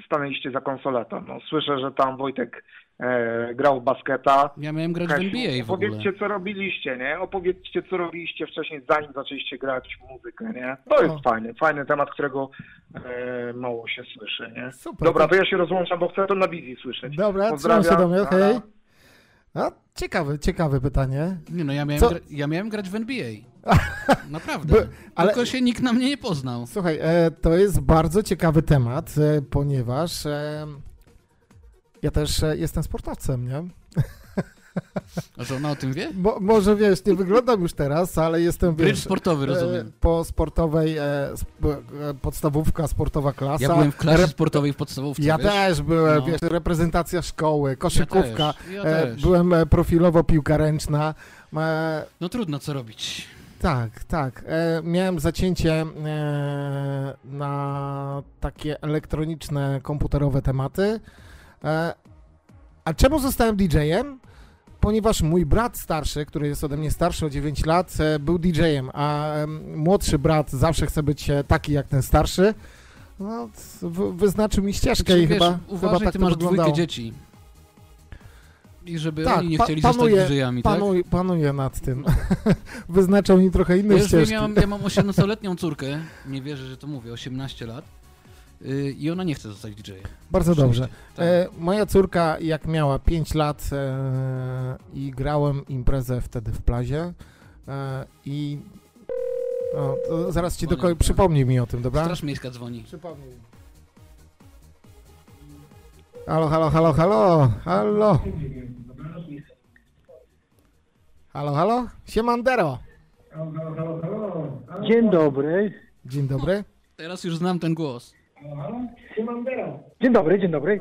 I: stanęliście za konsoletą? No, słyszę, że tam Wojtek e, grał w basketa.
C: Ja miałem grać w
I: Kasiu,
C: NBA w ogóle.
I: Opowiedzcie, co robiliście, nie? Opowiedzcie, co robiliście wcześniej, zanim zaczęliście grać w muzykę, nie? To jest
B: O.
I: fajny, fajny temat, którego e, mało się słyszy, nie?
B: Super.
I: Dobra, to ja się rozłączam, bo chcę to na wizji słyszeć.
B: Dobra, trzymam
I: Pozdrawiam.
B: się do mnie, hej. A, ciekawe, ciekawe pytanie.
C: Nie no, ja miałem, gra, ja miałem grać w NBA. Naprawdę.
B: By- ale-
C: Tylko się nikt na mnie nie poznał.
B: Słuchaj, e, to jest bardzo ciekawy temat, e, ponieważ e, ja też e, jestem sportowcem, nie?
C: A że ona o tym wie?
B: Bo, może wiesz, nie wyglądam już teraz, ale jestem wiesz,
C: sportowy, rozumiem.
B: e, po sportowej, e, e, podstawówka, sportowa klasa.
C: Ja byłem w klasie sportowej w podstawówce,
B: Ja
C: wiesz?
B: też byłem,
C: No.
B: wiesz, reprezentacja szkoły, koszykówka,
C: też, ja też.
B: byłem profilowo piłka ręczna.
C: No trudno, co robić.
B: tak, tak. E, miałem zacięcie e, na takie elektroniczne, komputerowe tematy. E, a czemu zostałem DJ-em? ponieważ mój brat starszy, który jest ode mnie starszy o 9 lat, e, był DJ-em, a młodszy brat zawsze chce być e, taki jak ten starszy, no, wyznaczył mi ścieżkę
C: Znaczy,
B: i
C: wiesz,
B: chyba,
C: uważaj,
B: chyba tak
C: ty masz
B: wyglądało.
C: dwójkę dzieci. I żeby
B: Tak,
C: oni nie
B: pa-
C: chcieli
B: panuje,
C: zostać DJ-ami, tak?
B: panuj, panuję nad tym. Wyznaczał mi trochę inne
C: Ja
B: ścieżki.
C: mam, ja mam 18-letnią córkę, nie wierzę, że to mówię, 18 lat. Yy, I ona nie chce zostać DJ-em.
B: Bardzo dobrze.
C: Tak.
B: E, moja córka, jak miała 5 lat e, i grałem imprezę wtedy w plazie e, i o, to zaraz ci
C: Dzwonią,
B: doko-
C: tak.
B: przypomnij mi o tym, dobra?
C: Straż Miejska dzwoni.
B: Przypomnij. Halo, halo, halo, halo, halo. Halo, halo, siemandero.
M: Dzień dobry.
B: Dzień dobry.
C: Teraz już znam ten głos.
M: Dzień dobry, dzień dobry.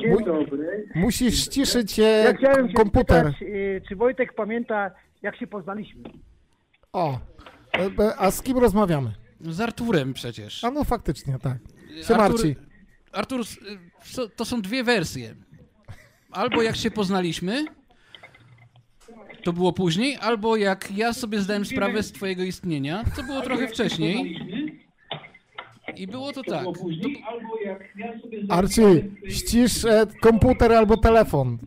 M: Dzień
B: Mój-
M: dobry.
B: Musisz ściszyć e,
M: Ja chciałem się
B: komputer.
M: spytać, e, czy Wojtek pamięta, jak się poznaliśmy?
B: O, e, a z kim rozmawiamy?
C: Z Arturem przecież.
B: A no faktycznie, tak. Siema,
C: Artur,
B: Arci.
C: Artur, s- y, so- to są dwie wersje. Albo jak się poznaliśmy, to było później, albo jak ja sobie zdałem sprawę z twojego istnienia, to było trochę wcześniej. I było to tak. To,
B: Arci, ścisz e, komputer albo telefon.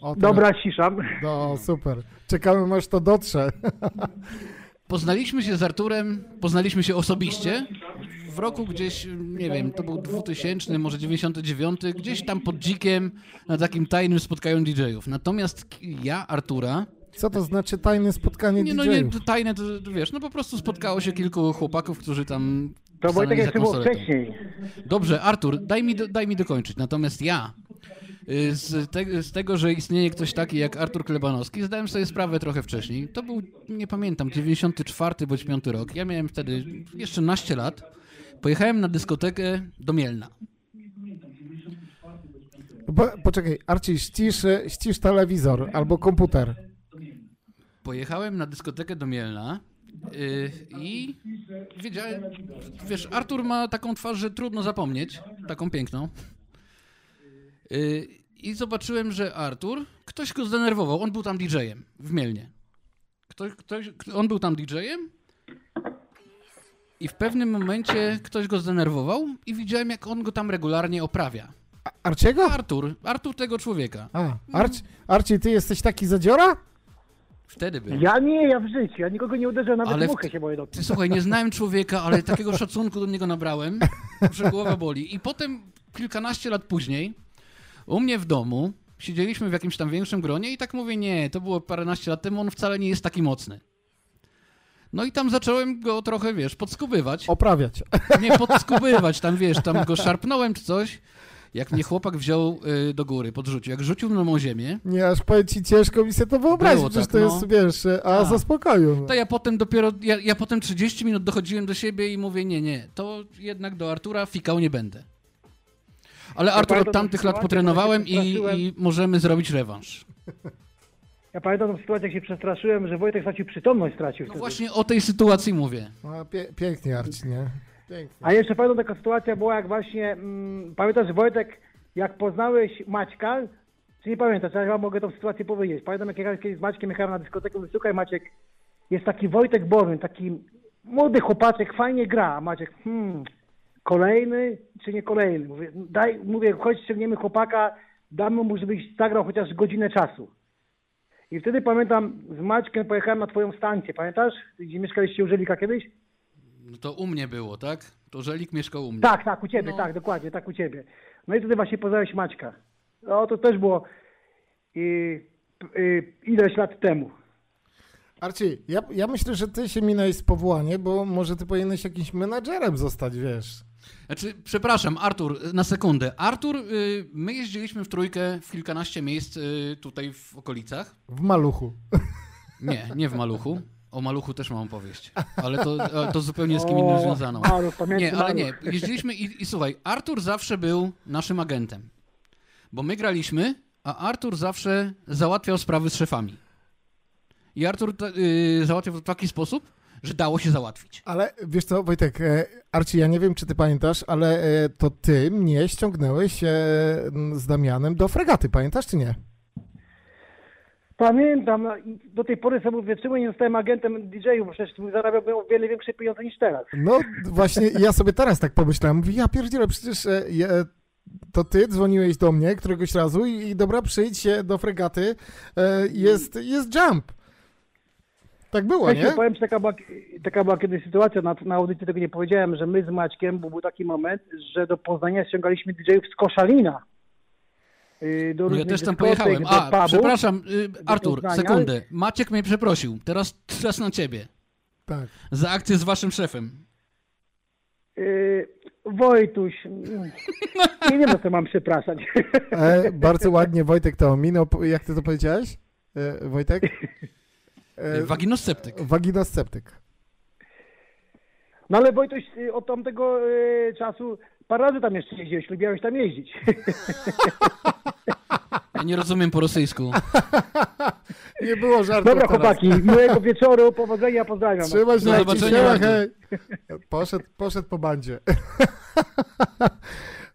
B: O,
M: Dobra, ciszam.
B: No, super. Czekamy, aż to dotrze.
C: Poznaliśmy się z Arturem, poznaliśmy się osobiście w roku gdzieś, nie wiem, to był 2000, może 99, gdzieś tam pod dzikiem na takim tajnym spotkaniu DJ-ów. Natomiast ja, Artura,
B: Co to znaczy tajne spotkanie
C: nie, no
B: DJ-ów?
C: nie, to tajne, to, to wiesz, no po prostu spotkało się kilku chłopaków, którzy tam
M: To
C: stanęli
M: Wojtek
C: za
M: jeszcze było wcześniej.
C: Dobrze, Artur, daj mi, daj mi dokończyć. Natomiast ja y, z, te, z tego, że istnieje ktoś taki jak Artur Klebanowski, zdałem sobie sprawę trochę wcześniej. To był, nie pamiętam, 94 bądź 5 rok. Ja miałem wtedy jeszcze naście lat. Pojechałem na dyskotekę do Mielna.
B: Po, poczekaj, Arci, ścisz, ścisz telewizor albo komputer.
C: Pojechałem na dyskotekę do Mielna y, i wiedziałem, wiesz, Artur ma taką twarz, że trudno zapomnieć, taką piękną. Y, I zobaczyłem, że Artur, ktoś go zdenerwował, on był tam DJ-em w Mielnie. Ktoś, ktoś, on był tam DJ-em i w pewnym momencie ktoś go zdenerwował i widziałem, jak on go tam regularnie oprawia.
B: Arciego?
C: Artur, Artur tego człowieka.
B: A, Arci, Arci, ty jesteś taki zadziora?
C: Wtedy był.
M: Ja nie, ja w życiu. Ja nikogo nie uderzę, nawet
C: Ale w-
M: muchę się boję dotknąć.
C: Ty słuchaj, nie znałem człowieka, ale takiego szacunku do niego nabrałem, że głowa boli. I potem, kilkanaście lat później, u mnie w domu siedzieliśmy w jakimś tam większym gronie i tak mówię, nie, to było paręnaście lat temu, on wcale nie jest taki mocny. No i tam zacząłem go trochę, wiesz, podskubywać.
B: Oprawiać.
C: Nie podskubywać, tam wiesz, tam go szarpnąłem czy coś. Jak mnie chłopak wziął y, do góry, podrzucił. Jak rzucił na mą ziemię,
B: Nie, aż powiem ci ciężko mi sobie to wyobrazić, przecież
C: tak,
B: to
C: no.
B: jest, wiesz, e, a
C: Tak.
B: za spokoju.
C: To ja potem dopiero, ja, ja potem 30 minut dochodziłem do siebie i mówię, nie, nie, to jednak do Artura fikał nie będę. Ale
M: Ja
C: Artur od
M: pamiętam tą
C: tamtych lat potrenowałem
M: się
C: i, i możemy zrobić rewanż.
M: Ja pamiętam tą sytuację, jak się przestraszyłem, że Wojtek stracił przytomność, stracił
C: No
M: wtedy.
C: właśnie o tej sytuacji mówię.
B: No, pie, pięknie, Arci, nie?
M: A jeszcze pamiętam taka sytuacja była, jak właśnie, mm, pamiętasz Wojtek, jak poznałeś Maćka, czy nie pamiętasz, ja wam mogę tą sytuację powiedzieć. Pamiętam, jak jechałem kiedyś z Maćkiem, jechałem na dyskotekę, mówię, słuchaj Maciek, jest taki Wojtek Boryn, taki młody chłopaczek, fajnie gra, a Maciek, hmm, kolejny czy nie kolejny? Mówię, daj, mówię, chodź, ściągniemy chłopaka, damy mu, żebyś zagrał chociaż godzinę czasu. I wtedy pamiętam, z Maćkiem pojechałem na twoją stację, pamiętasz? Gdzie mieszkaliście u Żelika kiedyś?
C: No to u mnie było, tak? To Żelik mieszkał u mnie.
M: Tak, tak, u ciebie,
C: No.
M: tak, dokładnie, tak u ciebie. No i wtedy właśnie poznałeś Maćka. No to też było i, i, ileś lat temu.
B: Arci, ja, ja myślę, że ty się minąłeś z powołanie, bo może ty powinieneś jakimś menadżerem zostać, wiesz.
C: Znaczy, przepraszam, Artur, na sekundę. Artur, y, my jeździliśmy w trójkę w kilkanaście miejsc y, tutaj w okolicach.
B: W maluchu.
C: Nie, nie w Maluchu. O Maluchu też mam opowieść, ale to, to zupełnie z kim innym związaną. Nie, ale nie. Jeździliśmy i, i słuchaj, Artur zawsze był naszym agentem. Bo my graliśmy, a Artur zawsze załatwiał sprawy z szefami. I Artur y, załatwiał w taki sposób, że dało się załatwić.
B: Ale wiesz co, Wojtek, e, Arci, ja nie wiem, czy ty pamiętasz, ale e, to ty mnie ściągnąłeś e, z Damianem do fregaty, pamiętasz czy nie?
M: Pamiętam, no do tej pory sobie i nie zostałem agentem DJ-u, bo przecież zarabiałbym o wiele większe pieniądze niż teraz.
B: No właśnie, ja sobie teraz tak pomyślałem, mówię, ja pierdzielę, przecież e, ja, to ty dzwoniłeś do mnie któregoś razu i, i dobra, przyjdź się do fregaty, e, jest, jest jump. Tak było,
M: Wiecie,
B: nie?
M: Powiem ci, taka była, taka była kiedyś sytuacja, na, na audycji tego nie powiedziałem, że my z Maćkiem, bo był taki moment, że do Poznania ściągaliśmy DJ-ów z Koszalina. Yy, do
C: No ja też tam pojechałem. A,
M: pubów.
C: przepraszam, y, Artur, sekundę. Maciek mnie przeprosił. Teraz czas na ciebie.
B: Tak.
C: Za akcję z waszym szefem.
M: Yy, Wojtuś, nie wiem, za co mam przepraszać.
B: E, bardzo ładnie Wojtek to ominął. Jak ty to powiedziałeś, e, Wojtek? E,
C: Waginosceptyk.
B: Waginosceptyk.
M: No ale Wojtuś, y, od tamtego y, czasu parę razy tam jeszcze jeździłeś, lubiałeś tam jeździć.
C: Ja nie rozumiem po rosyjsku.
B: Nie było żartów
M: Dobra
B: teraz.
M: chłopaki, miłego wieczoru, powodzenia, pozdrawiam.
B: Trzymaj się,
C: Do
B: Marcin,
C: zobaczenia,
B: hej. Poszedł, poszedł po bandzie.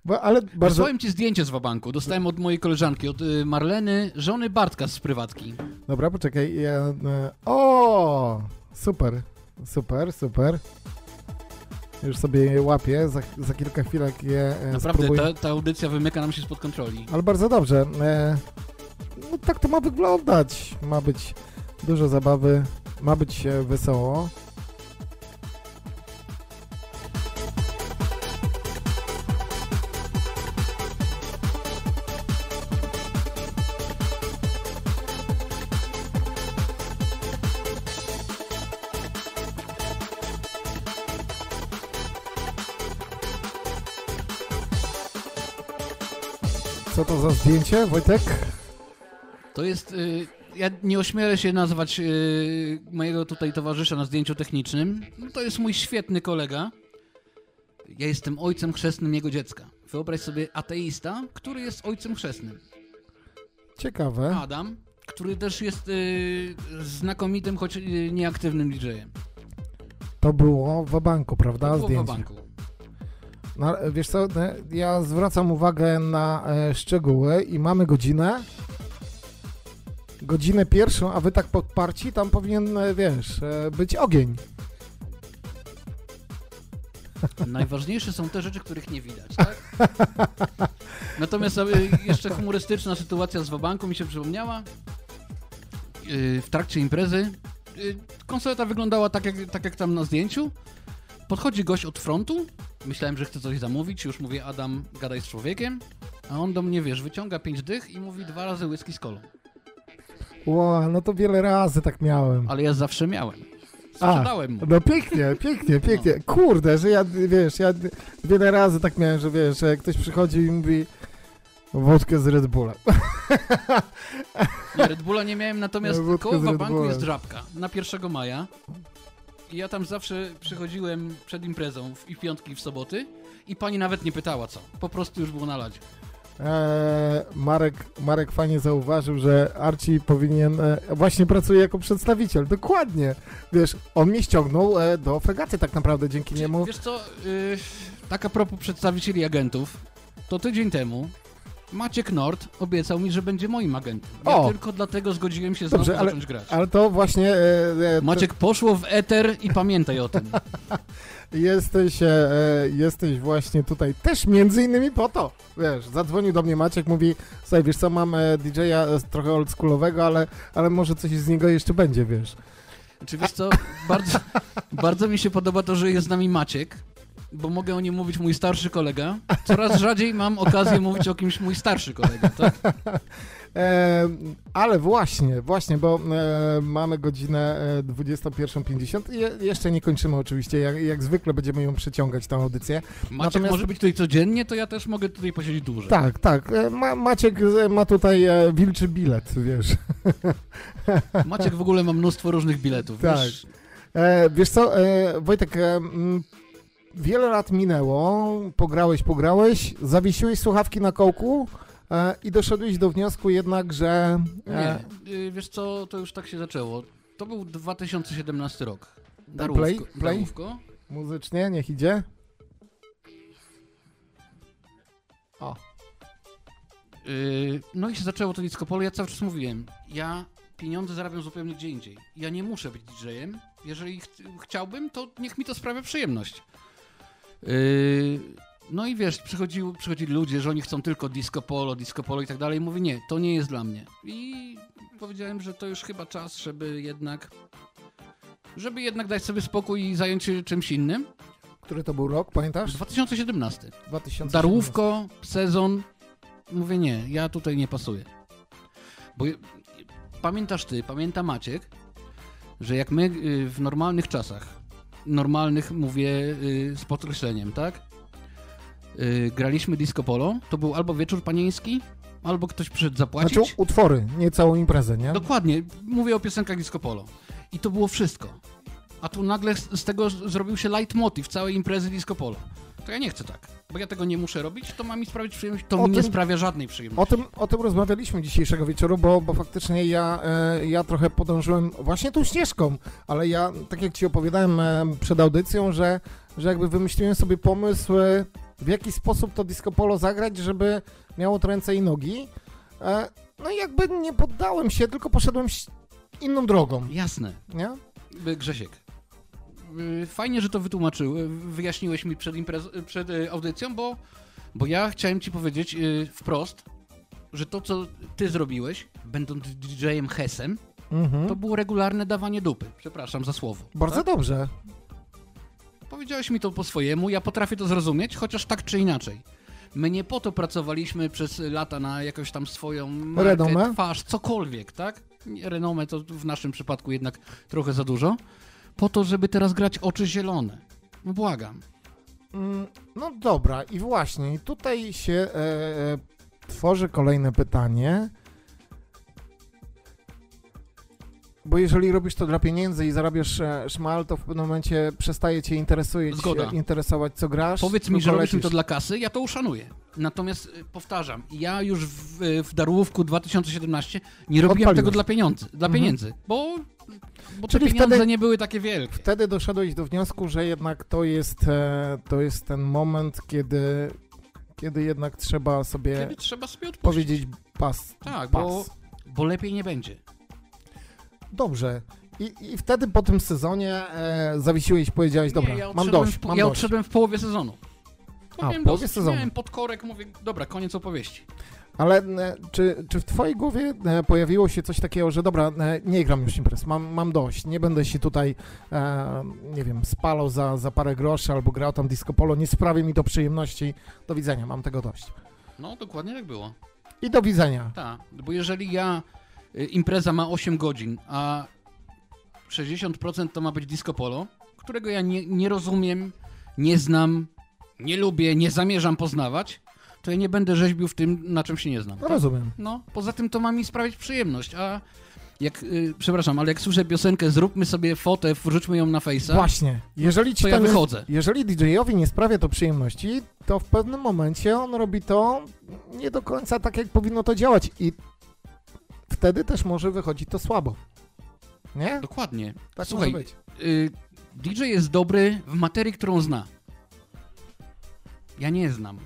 B: Bo, ale bardzo...
C: Wysłałem ci zdjęcie z wabanku. Dostałem od mojej koleżanki, od y, Marleny, żony Bartka z prywatki.
B: Dobra, poczekaj. Ja, e, o! Super, super, super. Już sobie je łapię. Za, za kilka chwilek je e,
C: Naprawdę,
B: spróbuję.
C: ta, ta audycja wymyka nam się spod kontroli.
B: Ale bardzo dobrze. E, no tak to ma wyglądać. Ma być dużo zabawy, ma być e, wesoło. Co to za zdjęcie, Wojtek?
C: To jest. Y, ja nie ośmielę się nazwać y, mojego tutaj towarzysza na zdjęciu technicznym. No, to jest mój świetny kolega. Ja jestem ojcem chrzestnym jego dziecka. Wyobraź sobie ateista, który jest ojcem chrzestnym.
B: Ciekawe.
C: Adam, który też jest y, znakomitym, choć y, nieaktywnym DJ-em.
B: To było w banku, prawda?
C: To było w banku.
B: No, wiesz co, e, ja zwracam uwagę na e, szczegóły i mamy godzinę. Godzinę pierwszą, a wy tak podparci, tam powinien, e, wiesz, e, być ogień.
C: Najważniejsze są te rzeczy, których nie widać, tak? Natomiast jeszcze humorystyczna sytuacja z Wabanku mi się przypomniała. W trakcie imprezy konsoleta wyglądała tak jak, tak jak tam na zdjęciu. Podchodzi gość od frontu. Myślałem, że chce coś zamówić. Już mówię, Adam, gadaj z człowiekiem. A on do mnie, wiesz, wyciąga pięć dych i mówi dwa razy whisky z kolą.
B: Ło, no to wiele razy tak miałem.
C: Ale ja zawsze miałem. Sprzedałem mu.
B: No pięknie, pięknie, pięknie. Kurde, że ja, wiesz, ja wiele razy tak miałem, że wiesz, że ktoś przychodzi i mówi wódkę z Red Bullem.
C: Nie, Red Bulla nie miałem, natomiast
B: No,
C: koło
B: Bullem.
C: jest żabka na 1 maja. I ja tam zawsze przychodziłem przed imprezą w, i piątki, i w soboty i pani nawet nie pytała co. Po prostu już było na ladzie.
B: Eee, Marek, Marek fajnie zauważył, że Archie powinien, e, właśnie pracuje jako przedstawiciel, dokładnie. Wiesz, on mnie ściągnął e, do fregaty tak naprawdę dzięki niemu.
C: Wiesz co, yy, tak a propos przedstawicieli agentów, to tydzień temu Maciek Nord obiecał mi, że będzie moim agentem. Ja
B: O!
C: tylko dlatego zgodziłem się znowu
B: Dobrze, ale,
C: zacząć grać.
B: ale to właśnie... E, e,
C: Maciek poszło w eter i pamiętaj o tym.
B: jesteś, e, e, jesteś właśnie tutaj też między innymi po to. Wiesz, zadzwonił do mnie Maciek, mówi, słuchaj, wiesz co, mam e, DJ-a e, trochę oldschoolowego, ale, ale może coś z niego jeszcze będzie, wiesz.
C: Czy wiesz co, bardzo, bardzo mi się podoba to, że jest z nami Maciek, bo mogę o nim mówić mój starszy kolega. Coraz rzadziej mam okazję mówić o kimś mój starszy kolega, tak?
B: E, ale właśnie, właśnie, bo e, mamy godzinę e, 21.50 i je, jeszcze nie kończymy oczywiście, jak, jak zwykle będziemy ją przeciągać, tę audycję.
C: Maciek może być tutaj codziennie, to ja też mogę tutaj posiedzieć dłużej.
B: Tak, tak, e, ma, Maciek e, ma tutaj e, wilczy bilet, wiesz.
C: Maciek w ogóle ma mnóstwo różnych biletów,
B: Tak.
C: wiesz?
B: E, wiesz co, e, Wojtek, e, wiele lat minęło, pograłeś, pograłeś, zawiesiłeś słuchawki na kołku e, i doszedłeś do wniosku jednak, że...
C: Nie,
B: E,
C: y, wiesz co, to już tak się zaczęło. To był 2017 rok. Darówko.
B: Play, play.
C: Darówko.
B: Muzycznie, niech idzie. O.
C: Yy, no i się zaczęło to disco polo. Ja cały czas mówiłem, ja pieniądze zarabiam zupełnie gdzie indziej. Ja nie muszę być DJ-em. Jeżeli ch chciałbym, to niech mi to sprawia przyjemność. Yy, no i wiesz, przychodził, przychodzili ludzie, że oni chcą tylko disco polo, disco polo i tak dalej. Mówię, nie, to nie jest dla mnie. I powiedziałem, że to już chyba czas, żeby jednak żeby jednak dać sobie spokój i zająć się czymś innym.
B: Który to był rok, pamiętasz?
C: 2017.
B: 2017.
C: Darłówko, sezon. Mówię nie, ja tutaj nie pasuję. Bo pamiętasz ty, pamięta Maciek, że jak my y, w normalnych czasach, normalnych mówię y, z podkreśleniem, tak? Y, graliśmy disco polo, to był albo wieczór panieński, albo ktoś przyszedł zapłacić.
B: Znaczy utwory, nie całą imprezę, nie?
C: Dokładnie, mówię o piosenkach disco polo. I to było wszystko. A tu nagle z z tego zrobił się leitmotiv całej imprezy disco polo. To ja nie chcę tak, bo ja tego nie muszę robić, to ma mi sprawić przyjemność, to
B: O
C: mi nie
B: tym-
C: sprawia żadnej przyjemności.
B: O tym, o tym rozmawialiśmy dzisiejszego wieczoru, bo, bo faktycznie ja, e, ja trochę podążyłem właśnie tą ścieżką, ale ja, tak jak ci opowiadałem e, przed audycją, że, że jakby wymyśliłem sobie pomysł, e, w jaki sposób to disco polo zagrać, żeby miało to ręce i nogi. E, no i jakby nie poddałem się, tylko poszedłem inną drogą.
C: Jasne.
B: Nie?
C: Grzesiek, fajnie, że to wytłumaczył, y, wyjaśniłeś mi przed, imprez, y, przed y, audycją, bo, bo ja chciałem ci powiedzieć y, wprost, że to, co ty zrobiłeś, będąc DJ-em Hesem,
B: Mhm.
C: to było regularne dawanie dupy. Przepraszam za słowo.
B: Bardzo
C: tak?
B: dobrze.
C: Powiedziałeś mi to po swojemu, ja potrafię to zrozumieć, chociaż tak czy inaczej. My nie po to pracowaliśmy przez lata na jakąś tam swoją markę,
B: Renomę?
C: twarz, cokolwiek, tak? Renomę to w naszym przypadku jednak trochę za dużo. Po to, żeby teraz grać oczy zielone. No błagam.
B: Mm, No dobra, i właśnie, tutaj się e, e, tworzy kolejne pytanie. Bo jeżeli robisz to dla pieniędzy i zarabiasz e, szmal, to w pewnym momencie przestaje cię interesuje,
C: Zgoda.
B: interesować, co grasz.
C: Powiedz mi, że robisz mi to dla kasy, ja to uszanuję. Natomiast y, powtarzam, ja już w, w Darłówku 2017 nie robiłem
B: Odpaliłeś.
C: tego dla pieniędzy, dla
B: Mhm.
C: pieniędzy, bo, bo te
B: Czyli
C: pieniądze
B: wtedy-
C: nie były takie wielkie.
B: Wtedy doszedłeś do wniosku, że jednak to jest, e, to jest ten moment, kiedy, kiedy jednak trzeba sobie
C: Kiedy trzeba sobie odpuścić.
B: powiedzieć pas.
C: Tak,
B: pas.
C: bo, bo lepiej nie będzie.
B: Dobrze. I, I wtedy po tym sezonie e, zawiesiłeś powiedziałeś, dobra,
C: nie, ja
B: mam dość,
C: w,
B: mam
C: ja
B: dość.
C: odszedłem w połowie sezonu.
B: A,
C: Miałem
B: w połowie
C: dosyć,
B: sezonu.
C: Miałem podkorek, mówię, dobra, koniec opowieści.
B: Ale e, czy, czy w twojej głowie e, pojawiło się coś takiego, że dobra, e, nie gram już imprez, mam, mam dość, nie będę się tutaj, e, nie wiem, spalał za, za parę groszy albo grał tam disco polo, nie sprawi mi to przyjemności, do widzenia, mam tego dość.
C: No, dokładnie tak było.
B: I do widzenia.
C: Tak, bo jeżeli ja, impreza ma 8 godzin, a 60% to ma być disco polo, którego ja nie, nie rozumiem, nie znam, nie lubię, nie zamierzam poznawać, to ja nie będę rzeźbił w tym, na czym się nie znam.
B: No, rozumiem.
C: No, poza tym to ma mi sprawić przyjemność, a jak, y, przepraszam, ale jak słyszę piosenkę, zróbmy sobie fotę, wrzućmy ją na Face'a.
B: Właśnie, jeżeli ci
C: to ja wychodzę.
B: Jeżeli DJ-owi nie sprawia to przyjemności, to w pewnym momencie on robi to nie do końca tak, jak powinno to działać i wtedy też może wychodzić to słabo. Nie?
C: Dokładnie.
B: Tak
C: Słuchaj,
B: może być.
C: y, DJ jest dobry w materii, którą zna. Ja nie znam.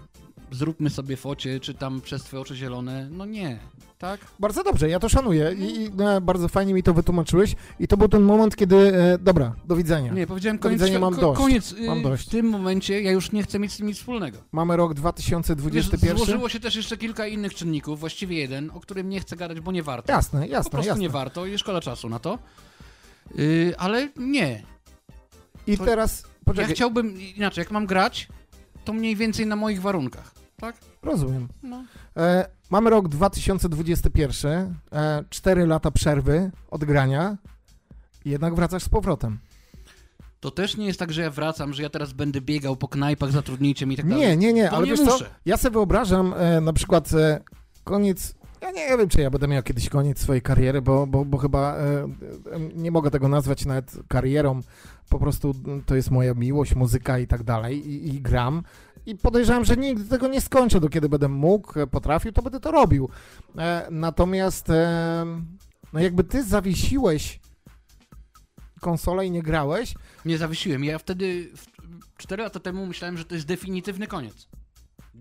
C: Zróbmy sobie focie, czy tam przez twoje oczy zielone. No nie, tak?
B: Bardzo dobrze, ja to szanuję i, i e, bardzo fajnie mi to wytłumaczyłeś i to był ten moment, kiedy, e, dobra, do widzenia.
C: Nie, powiedziałem
B: do
C: koniec,
B: widzenia, mam
C: ko-
B: dość.
C: koniec. y,
B: Mam dość.
C: W tym momencie ja już nie chcę mieć z tym nic wspólnego.
B: Mamy rok
C: Wiesz,
B: 2021.
C: złożyło się też jeszcze kilka innych czynników, właściwie jeden, o którym nie chcę gadać, bo nie warto.
B: Jasne, jasne,
C: Po prostu
B: jasne.
C: nie warto i szkoda czasu na to. Y, ale nie.
B: I
C: To-
B: teraz, poczekaj,
C: Ja chciałbym, inaczej, jak mam grać, to mniej więcej na moich warunkach, tak?
B: rozumiem.
C: No.
B: E, mamy rok 2021, e, 4 lata przerwy od grania jednak wracasz z powrotem.
C: To też nie jest tak, że ja wracam, że ja teraz będę biegał po knajpach, zatrudnijcie mnie i tak dalej.
B: Nie, nie, nie,
C: Bo
B: ale
C: nie
B: wiesz
C: muszę.
B: co, ja sobie wyobrażam e, na przykład e, koniec, ja nie wiem, czy ja będę miał kiedyś koniec swojej kariery, bo, bo, bo chyba e, nie mogę tego nazwać nawet karierą, po prostu to jest moja miłość, muzyka i tak dalej i, i gram. I podejrzewam, że nigdy tego nie skończę, do kiedy będę mógł, e, potrafił, to będę to robił. E, natomiast e, no jakby ty zawiesiłeś konsolę i nie grałeś.
C: Nie zawiesiłem. Ja wtedy, w- 4 lata temu myślałem, że to jest definitywny koniec.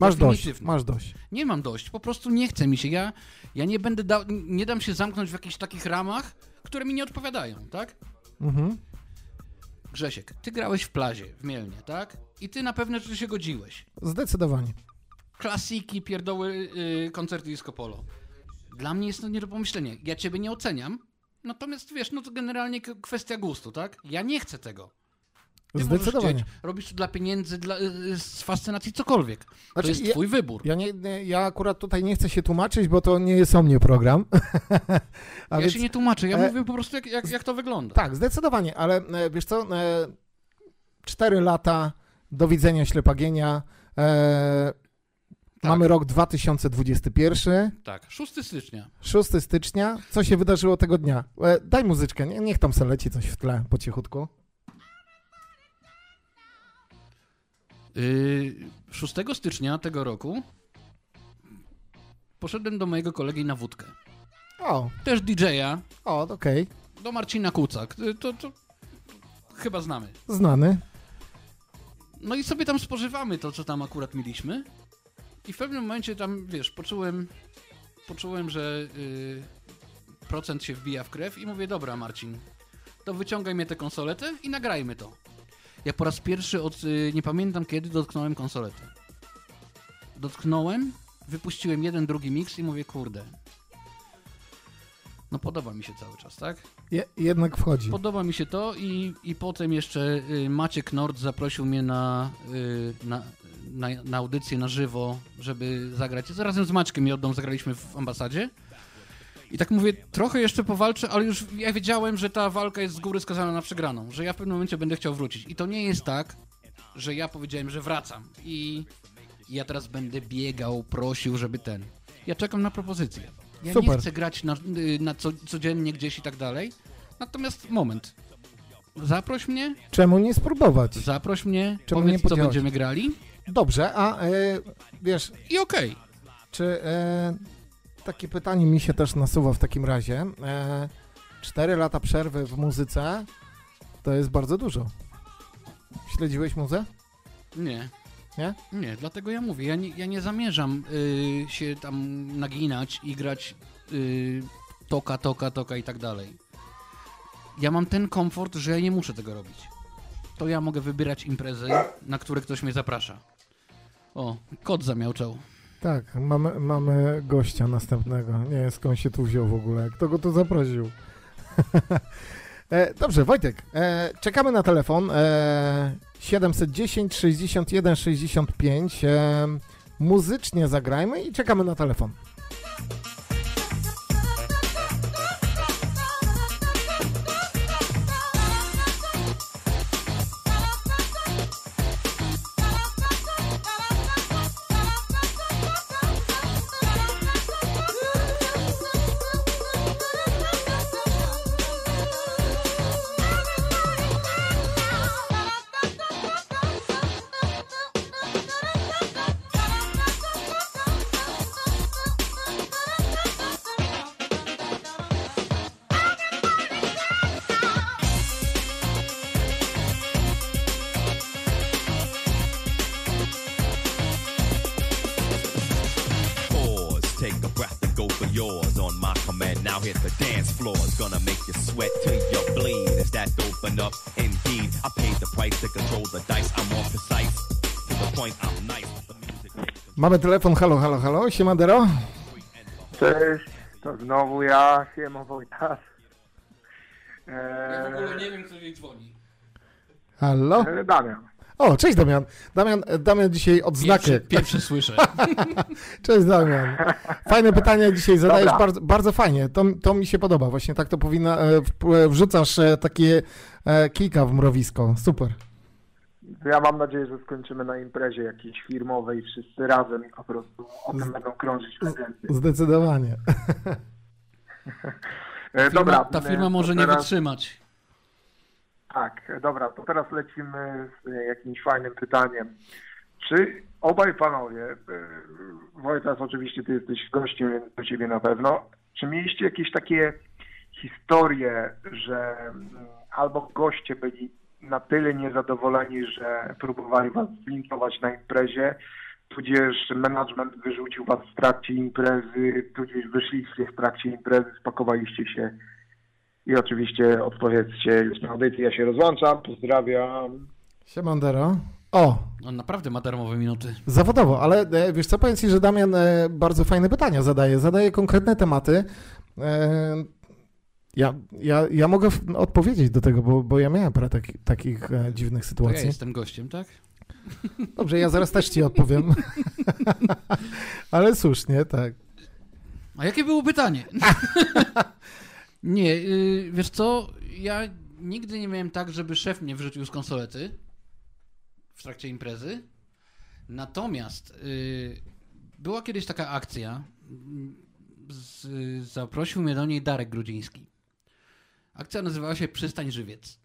B: Masz dość, masz dość.
C: Nie mam dość, po prostu nie chce mi się. Ja, ja nie będę dał, nie dam się zamknąć w jakichś takich ramach, które mi nie odpowiadają, tak?
B: Mhm.
C: Grzesiek, ty grałeś w plazie, w Mielnie, tak? I ty na pewne rzeczy się godziłeś.
B: Zdecydowanie.
C: Klasiki, pierdoły, yy, koncerty disco polo. Dla mnie jest to nie do pomyślenia. Ja ciebie nie oceniam, natomiast wiesz, no to generalnie kwestia gustu, tak? Ja nie chcę tego. Ty
B: Zdecydowanie.
C: chcieć, robisz to dla pieniędzy, dla, yy, z fascynacji, cokolwiek. To
B: Znaczy,
C: jest
B: ja-
C: twój wybór.
B: Ja, nie, ja akurat tutaj nie chcę się tłumaczyć, bo to nie jest o mnie program.
C: Ja
B: więc-
C: się nie tłumaczę, ja
B: e,
C: mówię po prostu jak, jak, jak to wygląda.
B: Tak, zdecydowanie, ale e, wiesz co, e, cztery lata, do widzenia ślepagienia, e, mamy rok 2021,
C: Tak, 6 stycznia.
B: 6 stycznia, co się wydarzyło tego dnia? E, daj muzyczkę, nie, niech tam se leci coś w tle po cichutku.
C: Yy, 6 stycznia tego roku poszedłem do mojego kolegi na wódkę.
B: O,
C: Też DJ-a,
B: o, okej,
C: do Marcina Kucak. Y, To, to, to chyba znamy.
B: znany.
C: No i sobie tam spożywamy to, co tam akurat mieliśmy. I w pewnym momencie tam, wiesz, poczułem, poczułem, że yy, procent się wbija w krew i mówię, dobra Marcin, to wyciągaj mnie tę konsoletę i nagrajmy to. Ja po raz pierwszy od, yy, nie pamiętam kiedy, dotknąłem konsoletę. Dotknąłem, wypuściłem jeden, drugi miks i mówię, kurde, no podoba mi się cały czas, tak?
B: Je, jednak wchodzi.
C: Podoba mi się to i, i potem jeszcze y, Maciek Nord zaprosił mnie na, y, na, na, na audycję na żywo, żeby zagrać. Razem z Maćkiem i Oddą zagraliśmy w ambasadzie. I tak mówię, trochę jeszcze powalczę, ale już ja wiedziałem, że ta walka jest z góry skazana na przegraną, że ja w pewnym momencie będę chciał wrócić. I to nie jest tak, że ja powiedziałem, że wracam i ja teraz będę biegał, prosił, żeby ten. Ja czekam na propozycję. Ja nie
B: Super.
C: chcę grać na, y, na co, codziennie gdzieś i tak dalej. Natomiast moment. Zaproś mnie,
B: Czemu nie spróbować?
C: zaproś mnie,
B: Czemu
C: powiedz
B: nie
C: co będziemy grali
B: Dobrze, a e, wiesz,
C: i okej.
B: Czy e, takie pytanie mi się też nasuwa w takim razie? E, cztery lata przerwy w muzyce to jest bardzo dużo. Śledziłeś muzę?
C: Nie.
B: Nie?
C: Nie, dlatego ja mówię, ja nie, ja nie zamierzam y, się tam naginać i grać y, toka, toka, toka i tak dalej. Ja mam ten komfort, że ja nie muszę tego robić. To ja mogę wybierać imprezy, na które ktoś mnie zaprasza. O, kot zamiałczał.
B: Tak, mamy, mamy gościa następnego. Nie wiem skąd się tu wziął w ogóle. Kto go tu zaprosił? e, dobrze, Wojtek, e, czekamy na telefon. E, 710 61 65. E, muzycznie zagrajmy i czekamy na telefon. Mamy telefon, halo, halo, halo, Siemadero.
I: Cześć, to znowu ja, siema Wojtas. Eee,
C: nie wiem, kto jej dzwoni.
B: Halo?
I: e, Damian.
B: O, cześć Damian. Damian, Damian dzisiaj odznakę.
C: Pierwszy, pierwszy słyszę.
B: Cześć Damian. Fajne pytania dzisiaj zadajesz, bardzo, bardzo fajnie. To, to mi się podoba. Właśnie tak to powinna, e, w- wrzucasz e, takie e, kijka w mrowisko. Super.
I: Ja mam nadzieję, że skończymy na imprezie jakiejś firmowej wszyscy razem i po prostu o tym będą krążyć prezenty.
B: Zdecydowanie.
I: E,
C: Firma,
I: dobra,
C: ta
I: e,
C: firma może nie
I: teraz-
C: wytrzymać.
I: Tak, dobra, to teraz lecimy z e, jakimś fajnym pytaniem. Czy obaj panowie, e, Wojtas oczywiście ty jesteś gościem, więc do ciebie na pewno, czy mieliście jakieś takie historie, że mm, albo goście byli na tyle niezadowoleni, że próbowali was zlinkować na imprezie, tudzież management wyrzucił was w trakcie imprezy, tudzież wyszliście w trakcie imprezy, spakowaliście się i oczywiście odpowiedzcie już na audycję. Ja się rozłączam, pozdrawiam.
B: Siemandero. O,
C: On naprawdę ma darmowe minuty.
B: Zawodowo, ale e, wiesz co, powiem Ci, że Damian e, bardzo fajne pytania zadaje, zadaje konkretne tematy. Ja, ja, ja mogę odpowiedzieć do tego, bo, bo ja miałem parę taki, takich e, dziwnych
C: To ja
B: sytuacji.
C: jestem gościem, tak?
B: Dobrze, ja zaraz też Ci odpowiem. ale słusznie, tak.
C: A jakie było pytanie? nie, y, wiesz co, ja nigdy nie miałem tak, żeby szef mnie wrzucił z konsolety w trakcie imprezy. Natomiast y, była kiedyś taka akcja, z, zaprosił mnie do niej Darek Grudziński. Akcja nazywała się Przystań Żywiec.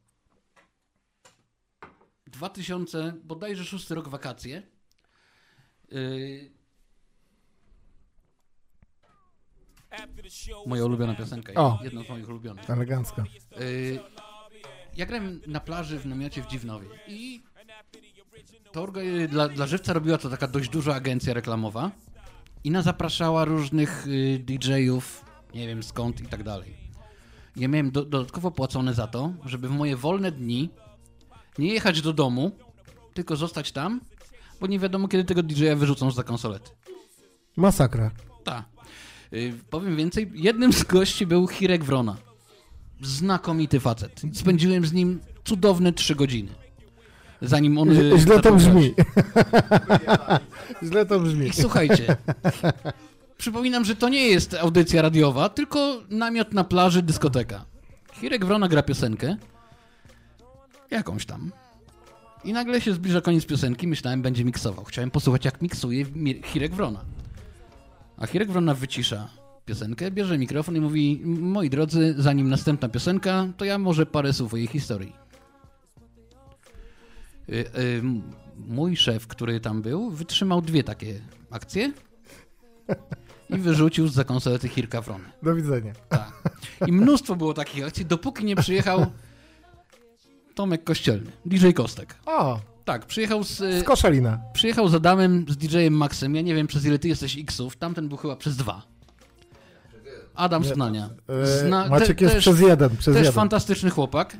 C: 2000, bodajże szósty rok wakacje. Y, Moja ulubiona piosenka.
B: O.
C: Jedna z moich ulubionych.
B: Elegancko.
C: Y, ja grałem na plaży w namiocie w Dziwnowie i to orga- dla, dla żywca robiła to taka dość duża agencja reklamowa i ona zapraszała różnych y, DJ-ów, nie wiem skąd i tak dalej. Ja miałem do, dodatkowo płacone za to, żeby w moje wolne dni nie jechać do domu, tylko zostać tam, bo nie wiadomo kiedy tego DJ-a wyrzucą za konsolety.
B: Masakra.
C: Tak. Powiem więcej, jednym z gości był Hirek Wrona. Znakomity facet. Spędziłem z nim cudowne trzy godziny. Zanim on...
B: Źle- to brzmi. Źle to brzmi.
C: I słuchajcie, przypominam, że to nie jest audycja radiowa, tylko namiot na plaży, dyskoteka. Hirek Wrona gra piosenkę, jakąś tam. I nagle się zbliża koniec piosenki, myślałem, będzie miksował. Chciałem posłuchać, jak miksuje Mi- Hirek Wrona. A Hirek Wrona wycisza piosenkę, bierze mikrofon i mówi, moi drodzy, zanim następna piosenka, to ja może parę słów o jej historii. Y, y, mój szef, który tam był, wytrzymał dwie takie akcje i wyrzucił za konsolety Hirka Wrony.
B: Do widzenia.
C: Tak. I mnóstwo było takich akcji, dopóki nie przyjechał Tomek Kościelny, DJ Kostek.
B: O,
C: Tak, przyjechał z...
B: z Koszalina.
C: Przyjechał z Adamem, z DJ-em Maxem. Ja nie wiem, przez ile ty jesteś X-ów. Tamten był chyba przez dwa. Adam
B: Nie,
C: Snania.
B: e, Maciek jest przez jeden, przez
C: też
B: jeden.
C: fantastyczny chłopak.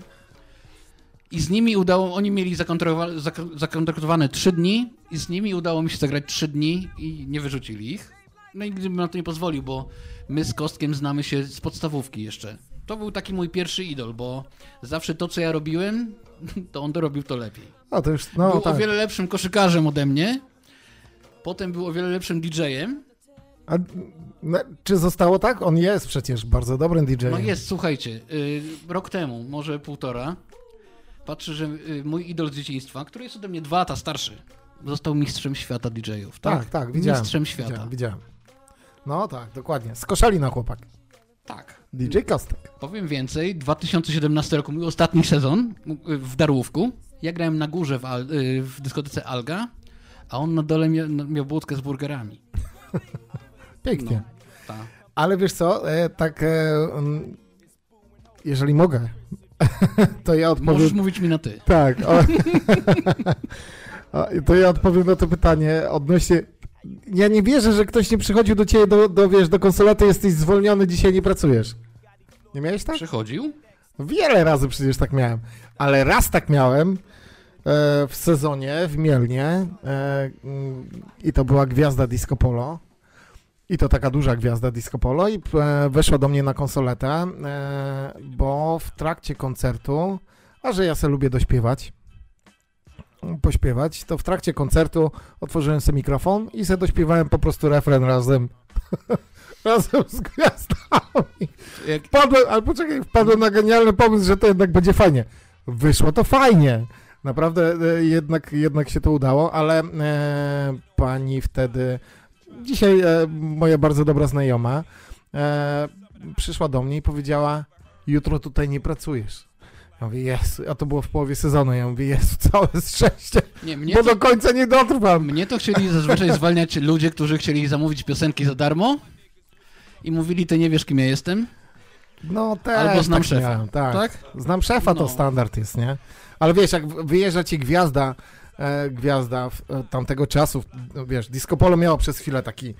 C: I z nimi udało, oni mieli zakontraktowa- zak- zakontraktowane trzy dni i z nimi udało mi się zagrać trzy dni i nie wyrzucili ich. No i gdybym na to nie pozwolił, bo my z Kostkiem znamy się z podstawówki jeszcze. To był taki mój pierwszy idol, bo zawsze to, co ja robiłem, to on to robił to lepiej.
B: A to już, no
C: był
B: tak.
C: o wiele lepszym koszykarzem ode mnie. Potem był o wiele lepszym DJ-em.
B: A, no, czy zostało tak? On jest przecież bardzo dobrym DJ-em.
C: No jest, słuchajcie, y, rok temu, może półtora, patrzę, że y, mój idol z dzieciństwa, który jest ode mnie dwa lata starszy, został mistrzem świata DJ-ów. Tak,
B: Tak, tak, widziałem.
C: Mistrzem świata.
B: Widziałem, widziałem. No tak, dokładnie. Z Koszalina chłopak.
C: Tak.
B: DJ Kostek.
C: Powiem więcej, 2017 roku, mój ostatni sezon y, w Darłówku. Ja grałem na górze w, Al, y, w dyskotece Alga, a on na dole mia, miał budkę z burgerami.
B: Pięknie.
C: No, tak.
B: Ale wiesz co, e, tak, e, mm, jeżeli mogę, to ja odpowiem...
C: Możesz mówić mi na ty.
B: Tak. O, to ja odpowiem na to pytanie odnośnie... Ja nie wierzę, że ktoś nie przychodził do ciebie do, do, wiesz, do konsolaty, jesteś zwolniony, dzisiaj nie pracujesz. Nie miałeś tak?
C: Przychodził?
B: Wiele razy przecież tak miałem, ale raz tak miałem e, w sezonie w Mielnie e, i to była gwiazda Disco Polo. I to taka duża gwiazda Disco Polo i e, weszła do mnie na konsoletę, e, bo w trakcie koncertu, a że ja sobie lubię dośpiewać, pośpiewać, to w trakcie koncertu otworzyłem sobie mikrofon i sobie dośpiewałem po prostu refren razem razem z gwiazdami.
C: Jak-
B: Wpadłem, ale poczekaj, wpadłem na genialny pomysł, że to jednak będzie fajnie. Wyszło to fajnie. Naprawdę e, jednak, jednak się to udało, ale e, pani wtedy, dzisiaj e, moja bardzo dobra znajoma, e, przyszła do mnie i powiedziała, jutro tutaj nie pracujesz. Ja mówię, Jezu, a to było w połowie sezonu. Ja mówię, Jezu, całe szczęście,
C: Nie, mnie
B: bo
C: to-
B: do końca nie dotrwam.
C: Mnie to chcieli zazwyczaj zwalniać ludzie, którzy chcieli zamówić piosenki za darmo i mówili, ty nie wiesz, kim ja jestem.
B: No też
C: Albo znam
B: tak
C: szefa.
B: miałem, tak.
C: Tak?
B: Znam szefa, to
C: No.
B: standard jest, nie? Ale wiesz, jak wyjeżdża ci gwiazda, e, gwiazda w, e, tamtego czasu, no wiesz, Disco Polo miało przez chwilę taki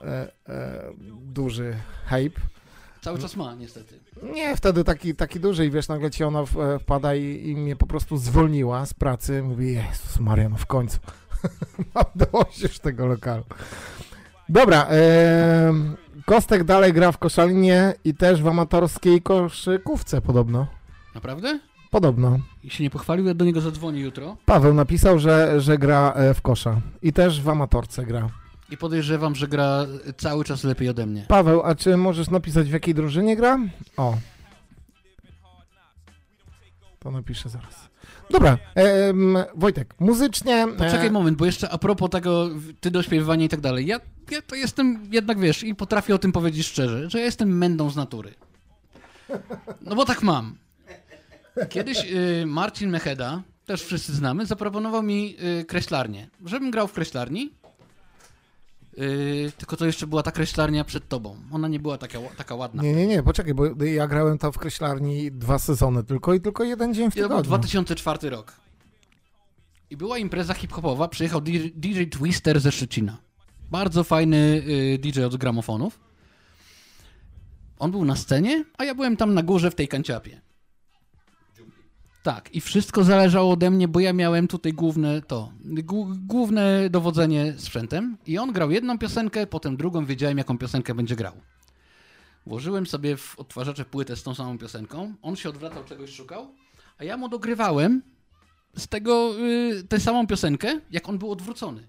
B: e, e, duży hype.
C: Cały czas ma, niestety.
B: Nie, wtedy taki, taki duży i wiesz, nagle ci ona e, wpada i, i mnie po prostu zwolniła z pracy. Mówi, Jezus Maria, no w końcu. Mam dość już tego lokalu. Dobra, Kostek dalej gra w koszalinie i też w amatorskiej koszykówce podobno.
C: Naprawdę?
B: Podobno.
C: I się nie pochwalił, ja do niego zadzwonię jutro.
B: Paweł napisał, że, że gra e, w kosza i też w amatorce gra.
C: I podejrzewam, że gra cały czas lepiej ode mnie.
B: Paweł, a czy możesz napisać w jakiej drużynie gra? O. To napiszę zaraz. Dobra, em, Wojtek, muzycznie... e,
C: Poczekaj moment, bo jeszcze a propos tego, ty dośpiewywania i tak dalej. Ja, ja to jestem jednak, wiesz, i potrafię o tym powiedzieć szczerze, że ja jestem mędą z natury. No bo tak mam. Kiedyś y, Marcin Mecheda, też wszyscy znamy, zaproponował mi y, kreślarnię. Żebym grał w kreślarni, y, tylko to jeszcze była ta kreślarnia przed tobą. Ona nie była taka, taka ładna.
B: Nie, nie, nie, poczekaj, bo ja grałem tam w kreślarni dwa sezony tylko i tylko jeden dzień w
C: I to był
B: tygodniu.
C: 2004 rok. I była impreza hip-hopowa, przyjechał DJ, DJ Twister ze Szczecina. Bardzo fajny y, DJ od gramofonów. On był na scenie, a ja byłem tam na górze w tej kanciapie. Tak, i wszystko zależało ode mnie, bo ja miałem tutaj główne to, główne dowodzenie sprzętem i on grał jedną piosenkę, potem drugą, wiedziałem jaką piosenkę będzie grał. Włożyłem sobie w odtwarzacze płytę z tą samą piosenką, on się odwracał, czegoś szukał, a ja mu dogrywałem z tego y, tę samą piosenkę, jak on był odwrócony.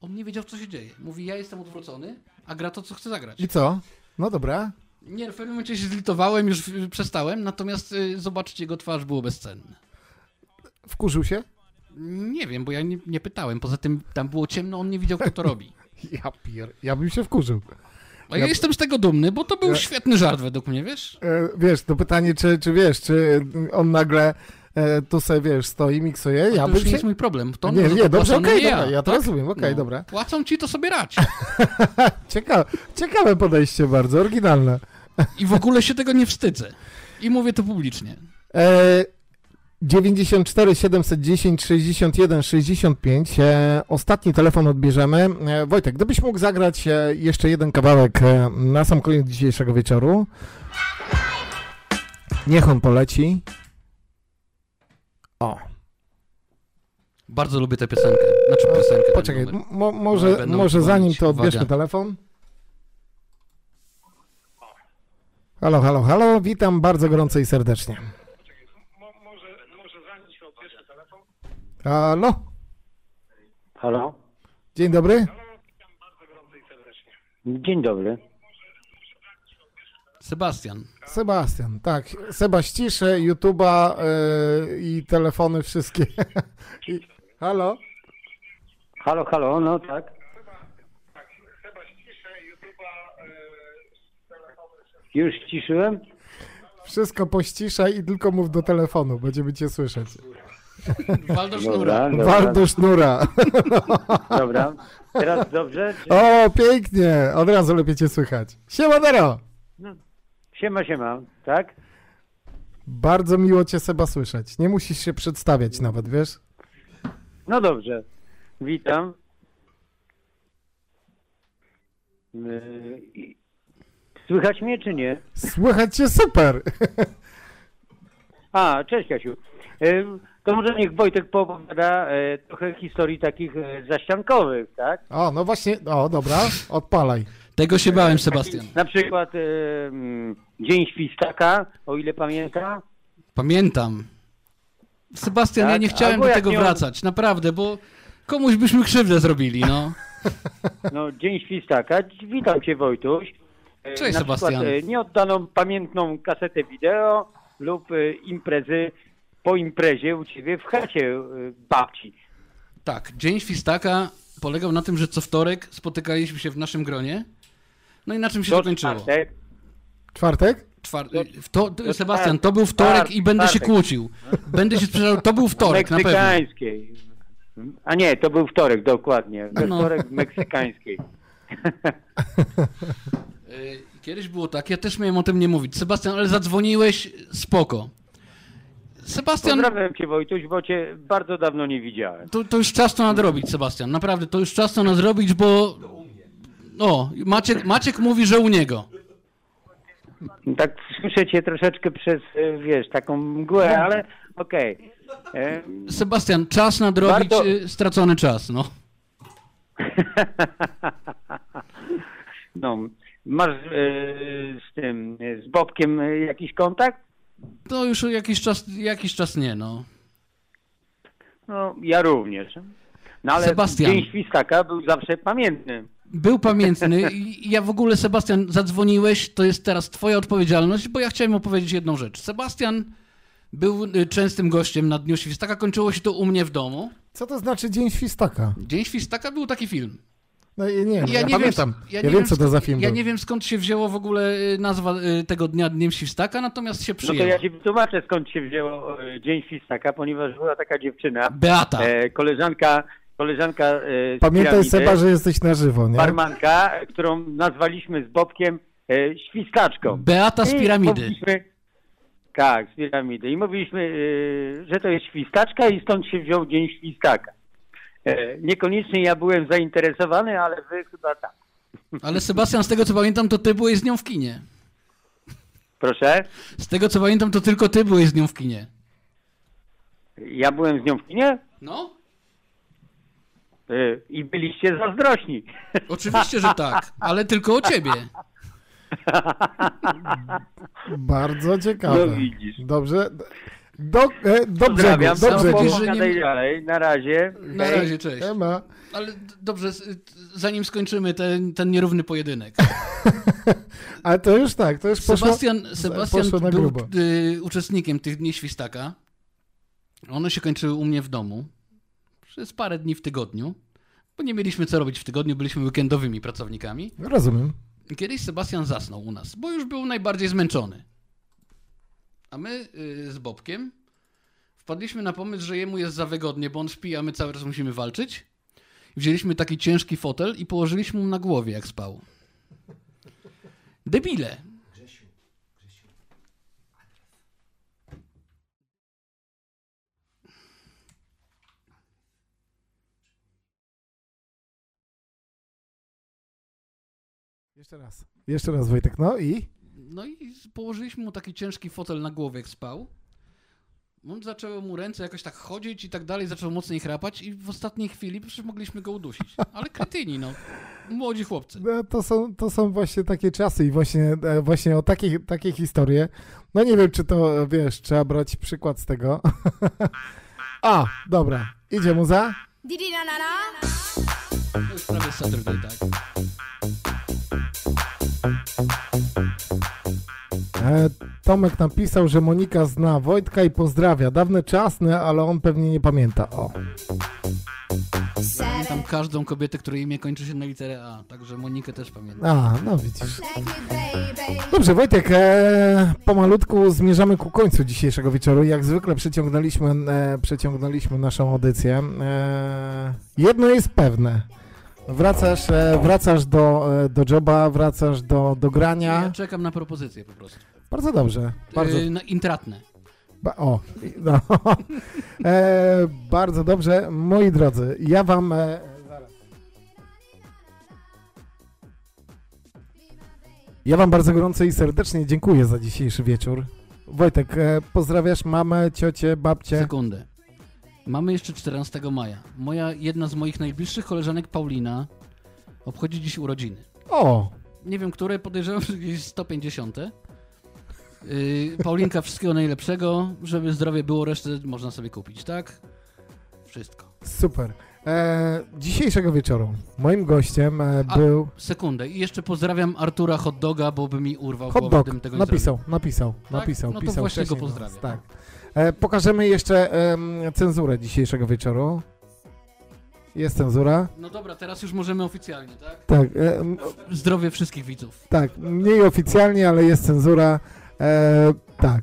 C: On nie wiedział, co się dzieje. Mówi, ja jestem odwrócony, a gra to, co chce zagrać.
B: I co? No dobra.
C: Nie, w pewnym momencie się zlitowałem, już y, przestałem, natomiast y, zobaczcie, jego twarz było bezcenne.
B: Wkurzył się?
C: Nie wiem, bo ja nie, nie pytałem. Poza tym tam było ciemno, on nie widział, kto to robi.
B: Ja pier... Ja bym się wkurzył.
C: A ja, jestem z tego dumny, bo to był
B: Ja-
C: świetny żart według mnie, wiesz?
B: E, wiesz, to pytanie, czy, czy wiesz, czy on nagle e, tu sobie, wiesz, stoi, miksuje, ja
C: to
B: bym
C: już nie
B: się...
C: jest mój problem. To
B: nie, nie, dobrze, okej,
C: nie
B: dobra,
C: ja,
B: ja to
C: tak?
B: rozumiem, okej,
C: No.
B: dobra.
C: Płacą ci, to sobie rać.
B: Ciekawe, ciekawe podejście bardzo, oryginalne.
C: I w ogóle się tego nie wstydzę. I mówię to publicznie.
B: E, 94 710 61 65. E, ostatni telefon odbierzemy. E, Wojtek, gdybyś mógł zagrać e, jeszcze jeden kawałek e, na sam koniec dzisiejszego wieczoru. Niech on poleci. O.
C: Bardzo lubię tę piosenkę. Znaczy piosenkę.
B: Poczekaj, mo,
C: No,
B: może,
C: będą
B: może zanim to odbierzmy telefon. Halo, halo, halo, witam bardzo gorąco i serdecznie. Halo,
N: Halo?
B: dzień dobry.
N: Dzień dobry.
C: Sebastian.
B: Sebastian, tak. Seba ściszę, YouTube'a yy, i telefony wszystkie. I, halo?
N: Halo, halo, no tak. Już ściszyłem?
B: Wszystko pościszaj i tylko mów do telefonu, będziemy cię słyszeć.
C: Wal do
N: Dobra, dobra.
B: Sznura.
N: Teraz dobrze? Czy...
B: O, pięknie, od razu lepiej cię słychać. Siema, Dero.
N: No. Siema, siema, tak?
B: Bardzo miło cię, Seba, słyszeć. Nie musisz się przedstawiać nawet, wiesz?
N: No dobrze. Witam. Słychać mnie czy nie?
B: Słychać cię super.
N: A, cześć Kasiu. To może niech Wojtek poopowiada e, trochę historii takich e, zaściankowych, tak?
B: O, no właśnie, o, dobra, odpalaj.
C: Tego się bałem, Sebastian.
N: Na przykład Dzień Świstaka, o ile pamięta.
C: Pamiętam. Sebastian, ja
N: Tak?
C: nie chciałem
N: Albo
C: do tego
N: nie-
C: wracać, naprawdę, bo komuś byśmy krzywdę zrobili, no.
N: No, Dzień Świstaka. Witam Cię Wojtuś. E,
C: Cześć,
N: Na
C: Sebastian.
N: przykład e, nieoddaną pamiętną kasetę wideo lub e, imprezy po imprezie u Ciebie w chacie babci.
C: Tak, Dzień Świstaka polegał na tym, że co wtorek spotykaliśmy się w naszym gronie. No i na czym się
N: To
C: kończyło?
N: czwartek.
B: Czwartek?
C: Czwar... W to,
N: To
C: Sebastian, to był wtorek
N: Czwartek,
C: i będę się kłócił. Będę się sprzedał, to był wtorek, na pewno.
N: Meksykańskiej. A nie, to był wtorek, dokładnie. We
C: No.
N: wtorek meksykańskiej.
C: Y, Kiedyś było tak, ja też miałem o tym nie mówić. Sebastian, ale zadzwoniłeś, spoko. Sebastian,
N: Pozdrawiam cię Wojtuś, bo cię bardzo dawno nie widziałem.
C: to, to już czas to nadrobić, Sebastian. Naprawdę, to już czas to nadrobić, bo... O, Maciek, Maciek mówi, że u niego.
N: Tak słyszę cię troszeczkę przez, e, wiesz, taką mgłę, ale okej. E,
C: Sebastian, czas nadrobić
N: Warto-
C: y, stracony czas, no.
N: No, masz e, z tym, e, z Bobkiem e, jakiś kontakt?
C: To już jakiś czas, jakiś czas nie, no.
N: No, ja również. No ale
C: Sebastian.
N: Dzień Świstaka był zawsze pamiętny.
C: Był pamiętny i ja w ogóle, Sebastian, zadzwoniłeś, to jest teraz twoja odpowiedzialność, bo ja chciałem opowiedzieć jedną rzecz. Sebastian był częstym gościem na Dniu Świstaka, kończyło się to u mnie w domu.
B: Co to znaczy Dzień Świstaka?
C: Dzień Świstaka był taki film.
B: No i nie, no, ja,
C: nie
B: pamiętam.
C: Wiem,
B: Ja,
C: nie
B: wiem, co to
C: skąd-
B: za film
C: Ja
B: był.
C: nie wiem skąd się wzięło w ogóle y, nazwa y, tego dnia Dniem Świstaka, natomiast się
N: No to
C: przyjęło.
N: ja ci wytłumaczę skąd się wzięło e, Dzień Świstaka, ponieważ była taka dziewczyna.
C: Beata.
N: E, koleżanka, koleżanka e, z
B: Pamiętaj
N: piramidy,
B: Seba, że jesteś na żywo, nie?
N: barmanka, którą nazwaliśmy z Bobkiem e, Świstaczką.
C: Beata z piramidy.
N: mówiliśmy- Tak, z piramidy. I mówiliśmy, że to jest świstaczka i stąd się wziął Dzień Świstaka. E, niekoniecznie ja byłem zainteresowany, ale wy chyba tak.
C: Ale Sebastian, z tego co pamiętam, to ty byłeś z nią w kinie.
N: Proszę?
C: Z tego co pamiętam, to tylko ty byłeś z nią w kinie.
N: Ja byłem z nią w kinie
C: No?
N: e, i byliście zazdrośni.
C: Oczywiście, że tak, ale tylko o ciebie.
B: Bardzo ciekawe.
N: No widzisz.
B: Dobrze. Do, e, do brzegu,
N: Pozdrawiam,
B: do
N: no,
B: brzegu.
N: pogadaj dalej, na razie.
C: Na
N: Hej.
C: razie, cześć.
B: Ema.
C: Ale dobrze, zanim skończymy ten, ten nierówny pojedynek.
B: Ale to już tak, to już poszło,
C: Sebastian, Sebastian
B: poszło na
C: był
B: grubo.
C: y, uczestnikiem tych dni świstaka. One się kończyły u mnie w domu przez parę dni w tygodniu, bo nie mieliśmy co robić w tygodniu, byliśmy weekendowymi pracownikami.
B: Rozumiem.
C: I Kiedyś Sebastian zasnął u nas, bo już był najbardziej zmęczony. A my y, z Bobkiem wpadliśmy na pomysł, że jemu jest za wygodnie, bo on śpi, a my cały czas musimy walczyć. Wzięliśmy taki ciężki fotel i położyliśmy mu na głowie, jak spał. Debile.
B: Jeszcze raz. Jeszcze raz Wojtek, no i?
C: No i położyliśmy mu taki ciężki fotel na głowie, jak spał. On zaczęły mu ręce jakoś tak chodzić i tak dalej, zaczął mocniej chrapać i w ostatniej chwili przecież mogliśmy go udusić. Ale kretyni, no. Młodzi chłopcy.
B: No, to, są, to są właśnie takie czasy i właśnie, e, właśnie o takie, takie historie. No nie wiem, czy to, e, wiesz, trzeba brać przykład z tego. A, dobra. Idzie muza?
C: To już prawie Saturday, tak.
B: Tomek napisał, że Monika zna Wojtka i pozdrawia. Dawne czasne, ale on pewnie nie pamięta. O.
C: Pamiętam każdą kobietę, której imię kończy się na literę A, także Monikę też pamiętam.
B: A, no widzisz. Dobrze, Wojtek, e, pomalutku zmierzamy ku końcu dzisiejszego wieczoru. Jak zwykle przeciągnęliśmy, e, przeciągnęliśmy naszą audycję. E, jedno jest pewne. Wracasz, e, wracasz do, e, do joba, wracasz do, do grania.
C: Ja czekam na propozycję po prostu.
B: Bardzo dobrze. Bardzo,
C: Yy, na intratne.
B: Ba- o, no. e, bardzo dobrze. Moi drodzy, ja wam... E, ja wam bardzo gorąco i serdecznie dziękuję za dzisiejszy wieczór. Wojtek, e, pozdrawiasz mamę, ciocię, babcię.
C: Sekundę. Mamy jeszcze 14 maja. Moja, jedna z moich najbliższych koleżanek, Paulina, obchodzi dziś urodziny.
B: O,
C: Nie wiem, które, podejrzewam, że gdzieś 150. Yy, Paulinka, wszystkiego najlepszego, żeby zdrowie było, resztę można sobie kupić, tak? Wszystko.
B: super. E, dzisiejszego wieczoru moim gościem e,
C: A,
B: był...
C: Sekundę. I jeszcze pozdrawiam Artura Hotdoga, bo by mi urwał
B: Hot
C: głowę, gdybym tego nie
B: napisał,
C: zrobił.
B: napisał,
C: Tak?
B: napisał,
C: No to
B: pisał
C: właśnie go
B: nas,
C: pozdrawiam.
B: Tak. E, pokażemy jeszcze cenzurę dzisiejszego wieczoru. Jest cenzura.
C: No dobra, teraz już możemy oficjalnie, tak?
B: Tak,
C: Zdrowie wszystkich widzów.
B: tak, mniej oficjalnie, ale jest cenzura. E, tak.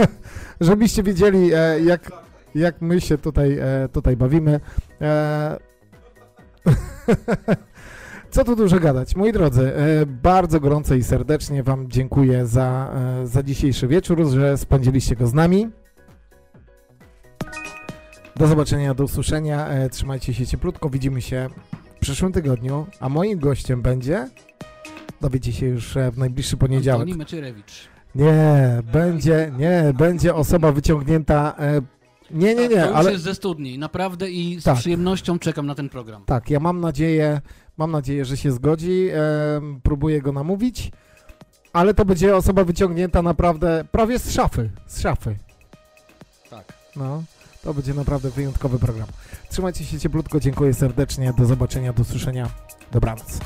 B: Żebyście wiedzieli, e, jak, jak my się tutaj, e, tutaj bawimy. E, Co tu dużo gadać? Moi drodzy, e, bardzo gorąco i serdecznie Wam dziękuję za, e, za dzisiejszy wieczór, że spędziliście go z nami. Do zobaczenia, do usłyszenia. Trzymajcie się cieplutko. Widzimy się w przyszłym tygodniu, a moim gościem będzie, dowiecie się już w najbliższy poniedziałek.
C: Antoni Meczyrewicz.
B: Nie, będzie, nie, będzie osoba wyciągnięta. E, nie, nie, nie,
C: to już
B: ale
C: jest ze studni. Naprawdę i z
B: Tak.
C: przyjemnością czekam na ten program.
B: tak, ja mam nadzieję, mam nadzieję, że się zgodzi. E, próbuję go namówić, ale to będzie osoba wyciągnięta naprawdę prawie z szafy, z szafy.
C: Tak.
B: No, to będzie naprawdę wyjątkowy program. Trzymajcie się cieplutko, dziękuję serdecznie, do zobaczenia, do usłyszenia, dobranoc.